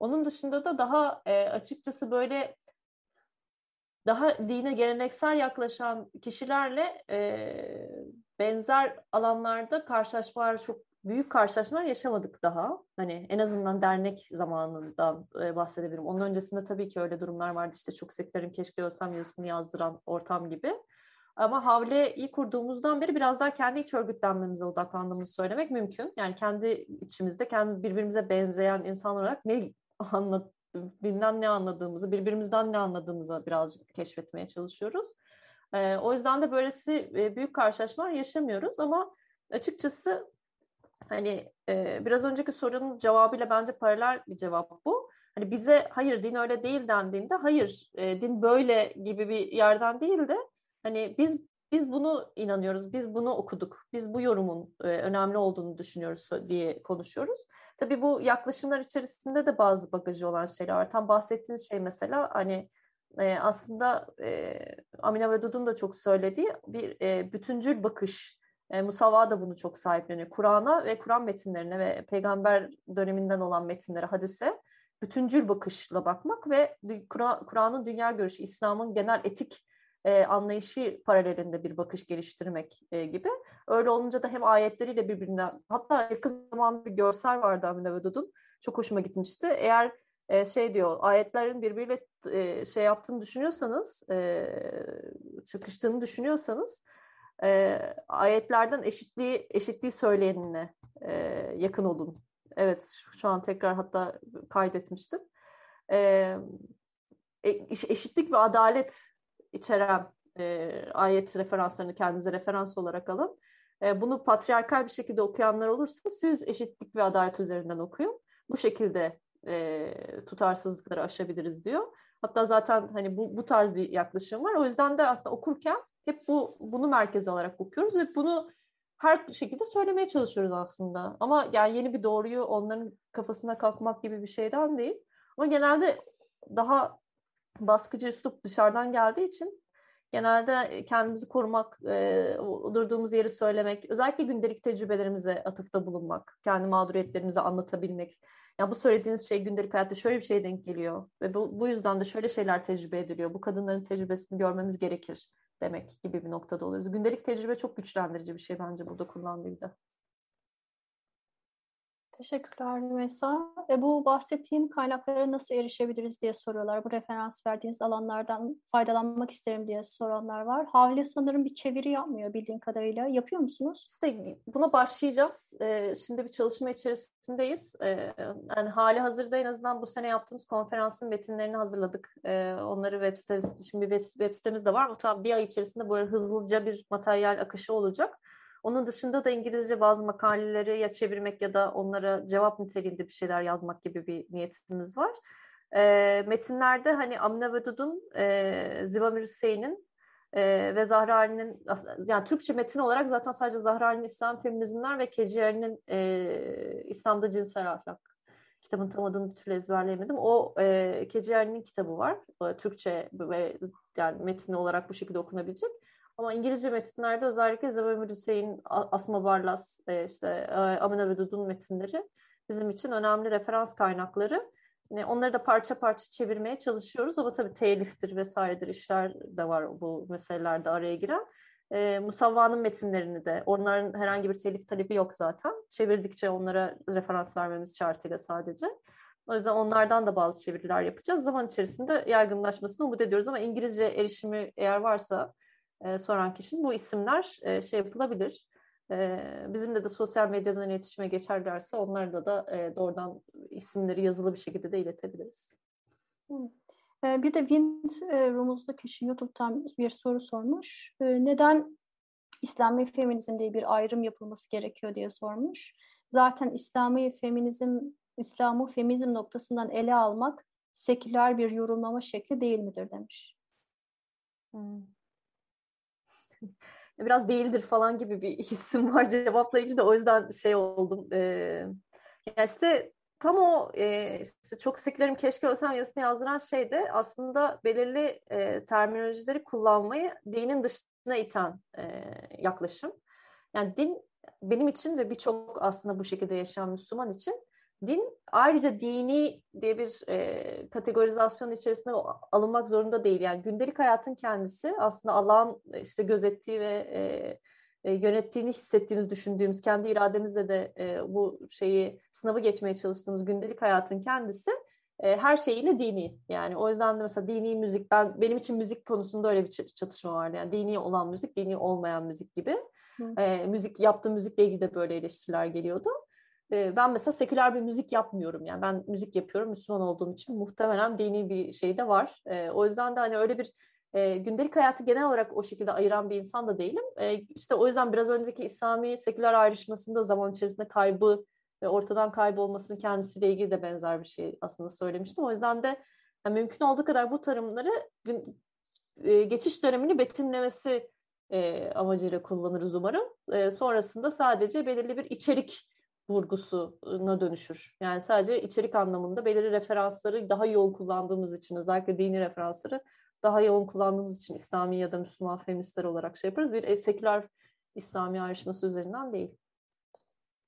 Onun dışında da daha e, açıkçası böyle daha dine geleneksel yaklaşan kişilerle e, benzer alanlarda karşılaşmalar çok büyük karşılaşmalar yaşamadık daha. Hani en azından dernek zamanından e, bahsedebilirim. Onun öncesinde tabii ki öyle durumlar vardı. İşte çok seklerin keşke ölsem yazısını yazdıran ortam gibi. Ama Havle'yi kurduğumuzdan beri biraz daha kendi iç örgütlenmemize odaklandığımızı söylemek mümkün. Yani kendi içimizde, kendi birbirimize benzeyen insan olarak ne <laughs> anlat, dinden ne anladığımızı, birbirimizden ne anladığımızı birazcık keşfetmeye çalışıyoruz. E, o yüzden de böylesi e, büyük karşılaşmalar yaşamıyoruz ama açıkçası hani e, biraz önceki sorunun cevabıyla bence paralel bir cevap bu. Hani bize hayır din öyle değil dendiğinde hayır e, din böyle gibi bir yerden değil de hani biz biz bunu inanıyoruz, biz bunu okuduk, biz bu yorumun e, önemli olduğunu düşünüyoruz diye konuşuyoruz. Tabii bu yaklaşımlar içerisinde de bazı bagajı olan şeyler var. Tam bahsettiğiniz şey mesela hani e, aslında e, Amina Vedud'un da çok söylediği bir e, bütüncül bakış e, Musavva da bunu çok sahipleniyor. Kur'an'a ve Kur'an metinlerine ve peygamber döneminden olan metinlere, hadise bütüncül bakışla bakmak ve Kur'an'ın dünya görüşü, İslam'ın genel etik e, anlayışı paralelinde bir bakış geliştirmek e, gibi. Öyle olunca da hem ayetleriyle birbirinden, hatta yakın zamanda bir görsel vardı Amine Vedud'un. Çok hoşuma gitmişti. Eğer e, şey diyor, ayetlerin birbiriyle e, şey yaptığını düşünüyorsanız, e, çakıştığını düşünüyorsanız, e, ayetlerden eşitliği eşitliği söyleyenine e, yakın olun. Evet şu an tekrar hatta kaydetmiştim. E, eşitlik ve adalet içeren e, ayet referanslarını kendinize referans olarak alın. E, bunu patriarkal bir şekilde okuyanlar olursa siz eşitlik ve adalet üzerinden okuyun. Bu şekilde e, tutarsızlıkları aşabiliriz diyor. Hatta zaten hani bu, bu tarz bir yaklaşım var. O yüzden de aslında okurken hep bu bunu merkeze alarak okuyoruz ve bunu her şekilde söylemeye çalışıyoruz aslında. Ama yani yeni bir doğruyu onların kafasına kalkmak gibi bir şeyden değil. Ama genelde daha baskıcı üslup dışarıdan geldiği için genelde kendimizi korumak, e, durduğumuz yeri söylemek, özellikle gündelik tecrübelerimize atıfta bulunmak, kendi mağduriyetlerimizi anlatabilmek. Ya bu söylediğiniz şey gündelik hayatta şöyle bir şeye denk geliyor ve bu, bu yüzden de şöyle şeyler tecrübe ediliyor. Bu kadınların tecrübesini görmemiz gerekir demek gibi bir noktada oluyoruz. Gündelik tecrübe çok güçlendirici bir şey bence burada kullandığı dilde. Teşekkürler Rümeysa. E, bu bahsettiğim kaynaklara nasıl erişebiliriz diye soruyorlar. Bu referans verdiğiniz alanlardan faydalanmak isterim diye soranlar var. Havle sanırım bir çeviri yapmıyor bildiğin kadarıyla. Yapıyor musunuz? İşte buna başlayacağız. Ee, şimdi bir çalışma içerisindeyiz. Ee, yani hali hazırda en azından bu sene yaptığımız konferansın metinlerini hazırladık. Ee, onları web sitesi, şimdi bir web sitemiz de var. O tam bir ay içerisinde böyle hızlıca bir materyal akışı olacak. Onun dışında da İngilizce bazı makaleleri ya çevirmek ya da onlara cevap niteliğinde bir şeyler yazmak gibi bir niyetimiz var. E, metinlerde hani Amine Vedud'un, e, Zivamir Hüseyin'in e, ve Zahra Ali'nin yani Türkçe metin olarak zaten sadece Zahra Ali'nin İslam Feminizmler ve Keciğer'in e, İslam'da Cinsel Ahlak kitabın tam adını bir türlü ezberleyemedim. O e, Keciğer'in kitabı var. E, Türkçe ve yani metni olarak bu şekilde okunabilecek. Ama İngilizce metinlerde özellikle Zavemir Hüseyin, Asma Barlas, e, işte e, Amina ve Dudun metinleri bizim için önemli referans kaynakları. Onları da parça parça çevirmeye çalışıyoruz ama tabii teliftir vesairedir işler de var bu meselelerde araya giren. E, Musavva'nın metinlerini de, onların herhangi bir telif talebi yok zaten. Çevirdikçe onlara referans vermemiz şartıyla sadece. O yüzden onlardan da bazı çeviriler yapacağız. Zaman içerisinde yaygınlaşmasını umut ediyoruz ama İngilizce erişimi eğer varsa e, soran kişinin bu isimler e, şey yapılabilir. E, bizimle de sosyal medyadan iletişime geçerlerse onlarda da e, doğrudan isimleri yazılı bir şekilde de iletebiliriz. E, bir de Wind e, Rumuzlu kişi YouTube'dan bir soru sormuş. E, neden İslami feminizm diye bir ayrım yapılması gerekiyor diye sormuş. Zaten İslami feminizm, İslam'ı feminizm noktasından ele almak seküler bir yorumlama şekli değil midir demiş. Hmm <laughs> biraz değildir falan gibi bir hissim var <laughs> cevapla ilgili de o yüzden şey oldum. Ee, yani işte tam o e, işte çok sekülerim keşke ölsem yazısını yazdıran şey de aslında belirli e, terminolojileri kullanmayı dinin dışına iten e, yaklaşım. Yani din benim için ve birçok aslında bu şekilde yaşayan Müslüman için din ayrıca dini diye bir e, kategorizasyon içerisinde alınmak zorunda değil. Yani gündelik hayatın kendisi aslında Allah'ın işte gözettiği ve e, e, yönettiğini hissettiğimiz, düşündüğümüz, kendi irademizle de e, bu şeyi sınavı geçmeye çalıştığımız gündelik hayatın kendisi e, her şeyiyle dini. Yani o yüzden de mesela dini müzik, ben benim için müzik konusunda öyle bir çatışma vardı. Yani dini olan müzik, dini olmayan müzik gibi. E, müzik yaptığım müzikle ilgili de böyle eleştiriler geliyordu ben mesela seküler bir müzik yapmıyorum. Yani ben müzik yapıyorum Müslüman olduğum için muhtemelen dini bir şey de var. o yüzden de hani öyle bir gündelik hayatı genel olarak o şekilde ayıran bir insan da değilim. İşte o yüzden biraz önceki İslami seküler ayrışmasında zaman içerisinde kaybı ve ortadan kaybolmasının kendisiyle ilgili de benzer bir şey aslında söylemiştim. O yüzden de yani mümkün olduğu kadar bu tarımları gün, geçiş dönemini betimlemesi amacıyla kullanırız umarım. sonrasında sadece belirli bir içerik vurgusuna dönüşür. Yani sadece içerik anlamında belirli referansları daha yoğun kullandığımız için özellikle dini referansları daha yoğun kullandığımız için İslami ya da Müslüman feministler olarak şey yaparız. Bir seküler İslami ayrışması üzerinden değil.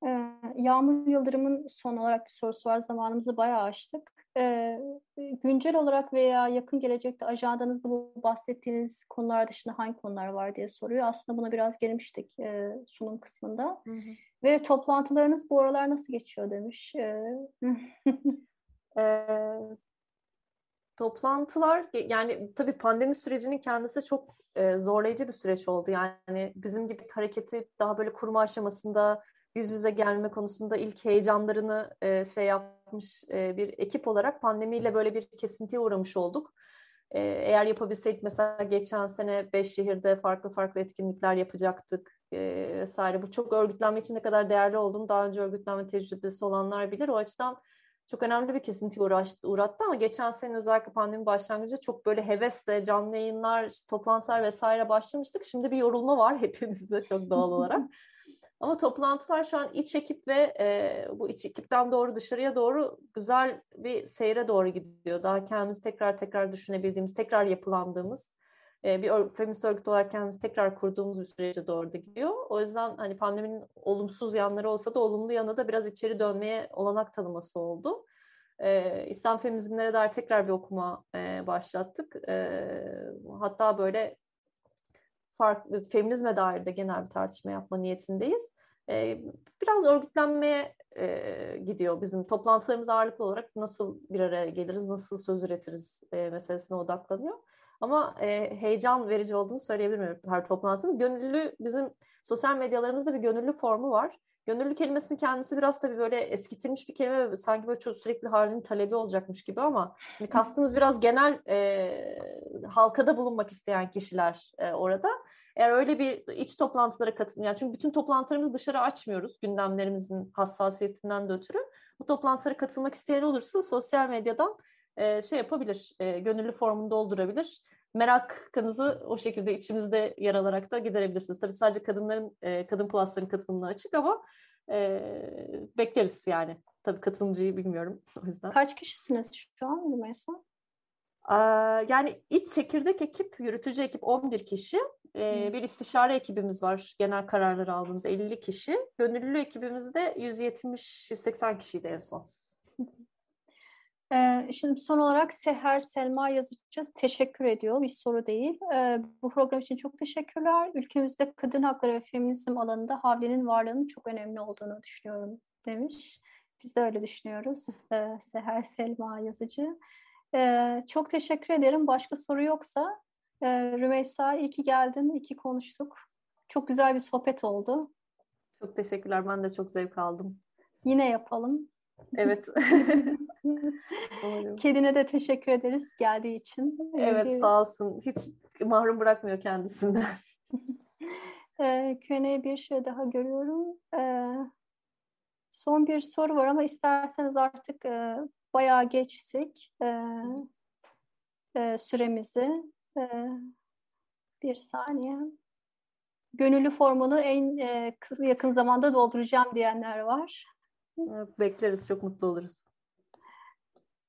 Ee, Yağmur Yıldırım'ın son olarak bir sorusu var. Zamanımızı bayağı açtık. Ee, güncel olarak veya yakın gelecekte ajandanızda bu bahsettiğiniz konular dışında hangi konular var diye soruyor. Aslında buna biraz gelmiştik e, sunum kısmında. Hı hı. Ve toplantılarınız bu aralar nasıl geçiyor demiş. e, <laughs> toplantılar yani tabii pandemi sürecinin kendisi çok e, zorlayıcı bir süreç oldu. Yani bizim gibi hareketi daha böyle kurma aşamasında yüz yüze gelme konusunda ilk heyecanlarını e, şey yapmış e, bir ekip olarak pandemiyle böyle bir kesintiye uğramış olduk. Ee, eğer yapabilseydik mesela geçen sene beş şehirde farklı farklı etkinlikler yapacaktık e, vesaire. Bu çok örgütlenme için ne kadar değerli olduğunu daha önce örgütlenme tecrübesi olanlar bilir. O açıdan çok önemli bir kesinti uğraştı, uğrattı ama geçen sene özellikle pandemi başlangıcında çok böyle hevesle canlı yayınlar, toplantılar vesaire başlamıştık. Şimdi bir yorulma var <laughs> hepimizde çok doğal olarak. Ama toplantılar şu an iç ekip ve e, bu iç ekipten doğru dışarıya doğru güzel bir seyre doğru gidiyor. Daha kendimizi tekrar tekrar düşünebildiğimiz, tekrar yapılandığımız e, bir feminist örgüt olarak kendimizi tekrar kurduğumuz bir sürece doğru da gidiyor. O yüzden hani pandeminin olumsuz yanları olsa da olumlu yanı da biraz içeri dönmeye olanak tanıması oldu. E, İslam feminizmlere dair tekrar bir okuma e, başlattık. E, hatta böyle farklı feminizme dair de genel bir tartışma yapma niyetindeyiz. E, biraz örgütlenmeye e, gidiyor bizim toplantılarımız ağırlıklı olarak nasıl bir araya geliriz, nasıl söz üretiriz e, meselesine odaklanıyor. Ama e, heyecan verici olduğunu söyleyebilirim her toplantının. Gönüllü bizim sosyal medyalarımızda bir gönüllü formu var. Gönüllü kelimesinin kendisi biraz tabii böyle eskitilmiş bir kelime sanki böyle çok sürekli halinin talebi olacakmış gibi ama hani kastımız biraz genel e, halkada bulunmak isteyen kişiler e, orada. Eğer öyle bir iç toplantılara katılın, yani çünkü bütün toplantılarımızı dışarı açmıyoruz gündemlerimizin hassasiyetinden de ötürü. Bu toplantılara katılmak isteyen olursa sosyal medyadan e, şey yapabilir, e, gönüllü formunu doldurabilir. Merakınızı o şekilde içimizde yer alarak da giderebilirsiniz. Tabii sadece kadınların, e, kadın plusların katılımına açık ama e, bekleriz yani. Tabii katılımcıyı bilmiyorum <laughs> o yüzden. Kaç kişisiniz şu an Rümeysa? Yani iç çekirdek ekip, yürütücü ekip 11 kişi. Ee, bir istişare ekibimiz var. Genel kararları aldığımız 50 kişi. Gönüllü ekibimizde 170-180 kişiydi en son. Ee, şimdi son olarak Seher Selma yazıcı teşekkür ediyor. Bir soru değil. Ee, bu program için çok teşekkürler. Ülkemizde kadın hakları ve feminizm alanında Havli'nin varlığının çok önemli olduğunu düşünüyorum demiş. Biz de öyle düşünüyoruz. Ee, Seher Selma yazıcı. Çok teşekkür ederim. Başka soru yoksa Rümeysa iyi ki geldin, iyi ki konuştuk. Çok güzel bir sohbet oldu. Çok teşekkürler. Ben de çok zevk aldım. Yine yapalım. Evet. <laughs> <laughs> Kedine de teşekkür ederiz geldiği için. Evet bir... sağ olsun. Hiç mahrum bırakmıyor kendisinden. <laughs> e, Q&A bir şey daha görüyorum. E, son bir soru var ama isterseniz artık e, bayağı geçtik e, e, süremizi. E, bir saniye. Gönüllü formunu en e, yakın zamanda dolduracağım diyenler var. Bekleriz, çok mutlu oluruz.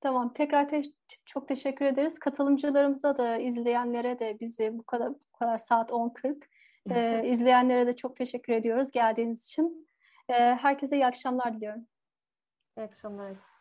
Tamam, tekrar te çok teşekkür ederiz. Katılımcılarımıza da, izleyenlere de bizi bu kadar bu kadar saat 10.40 ee, izleyenlere de çok teşekkür ediyoruz geldiğiniz için. Ee, herkese iyi akşamlar diliyorum. İyi akşamlar.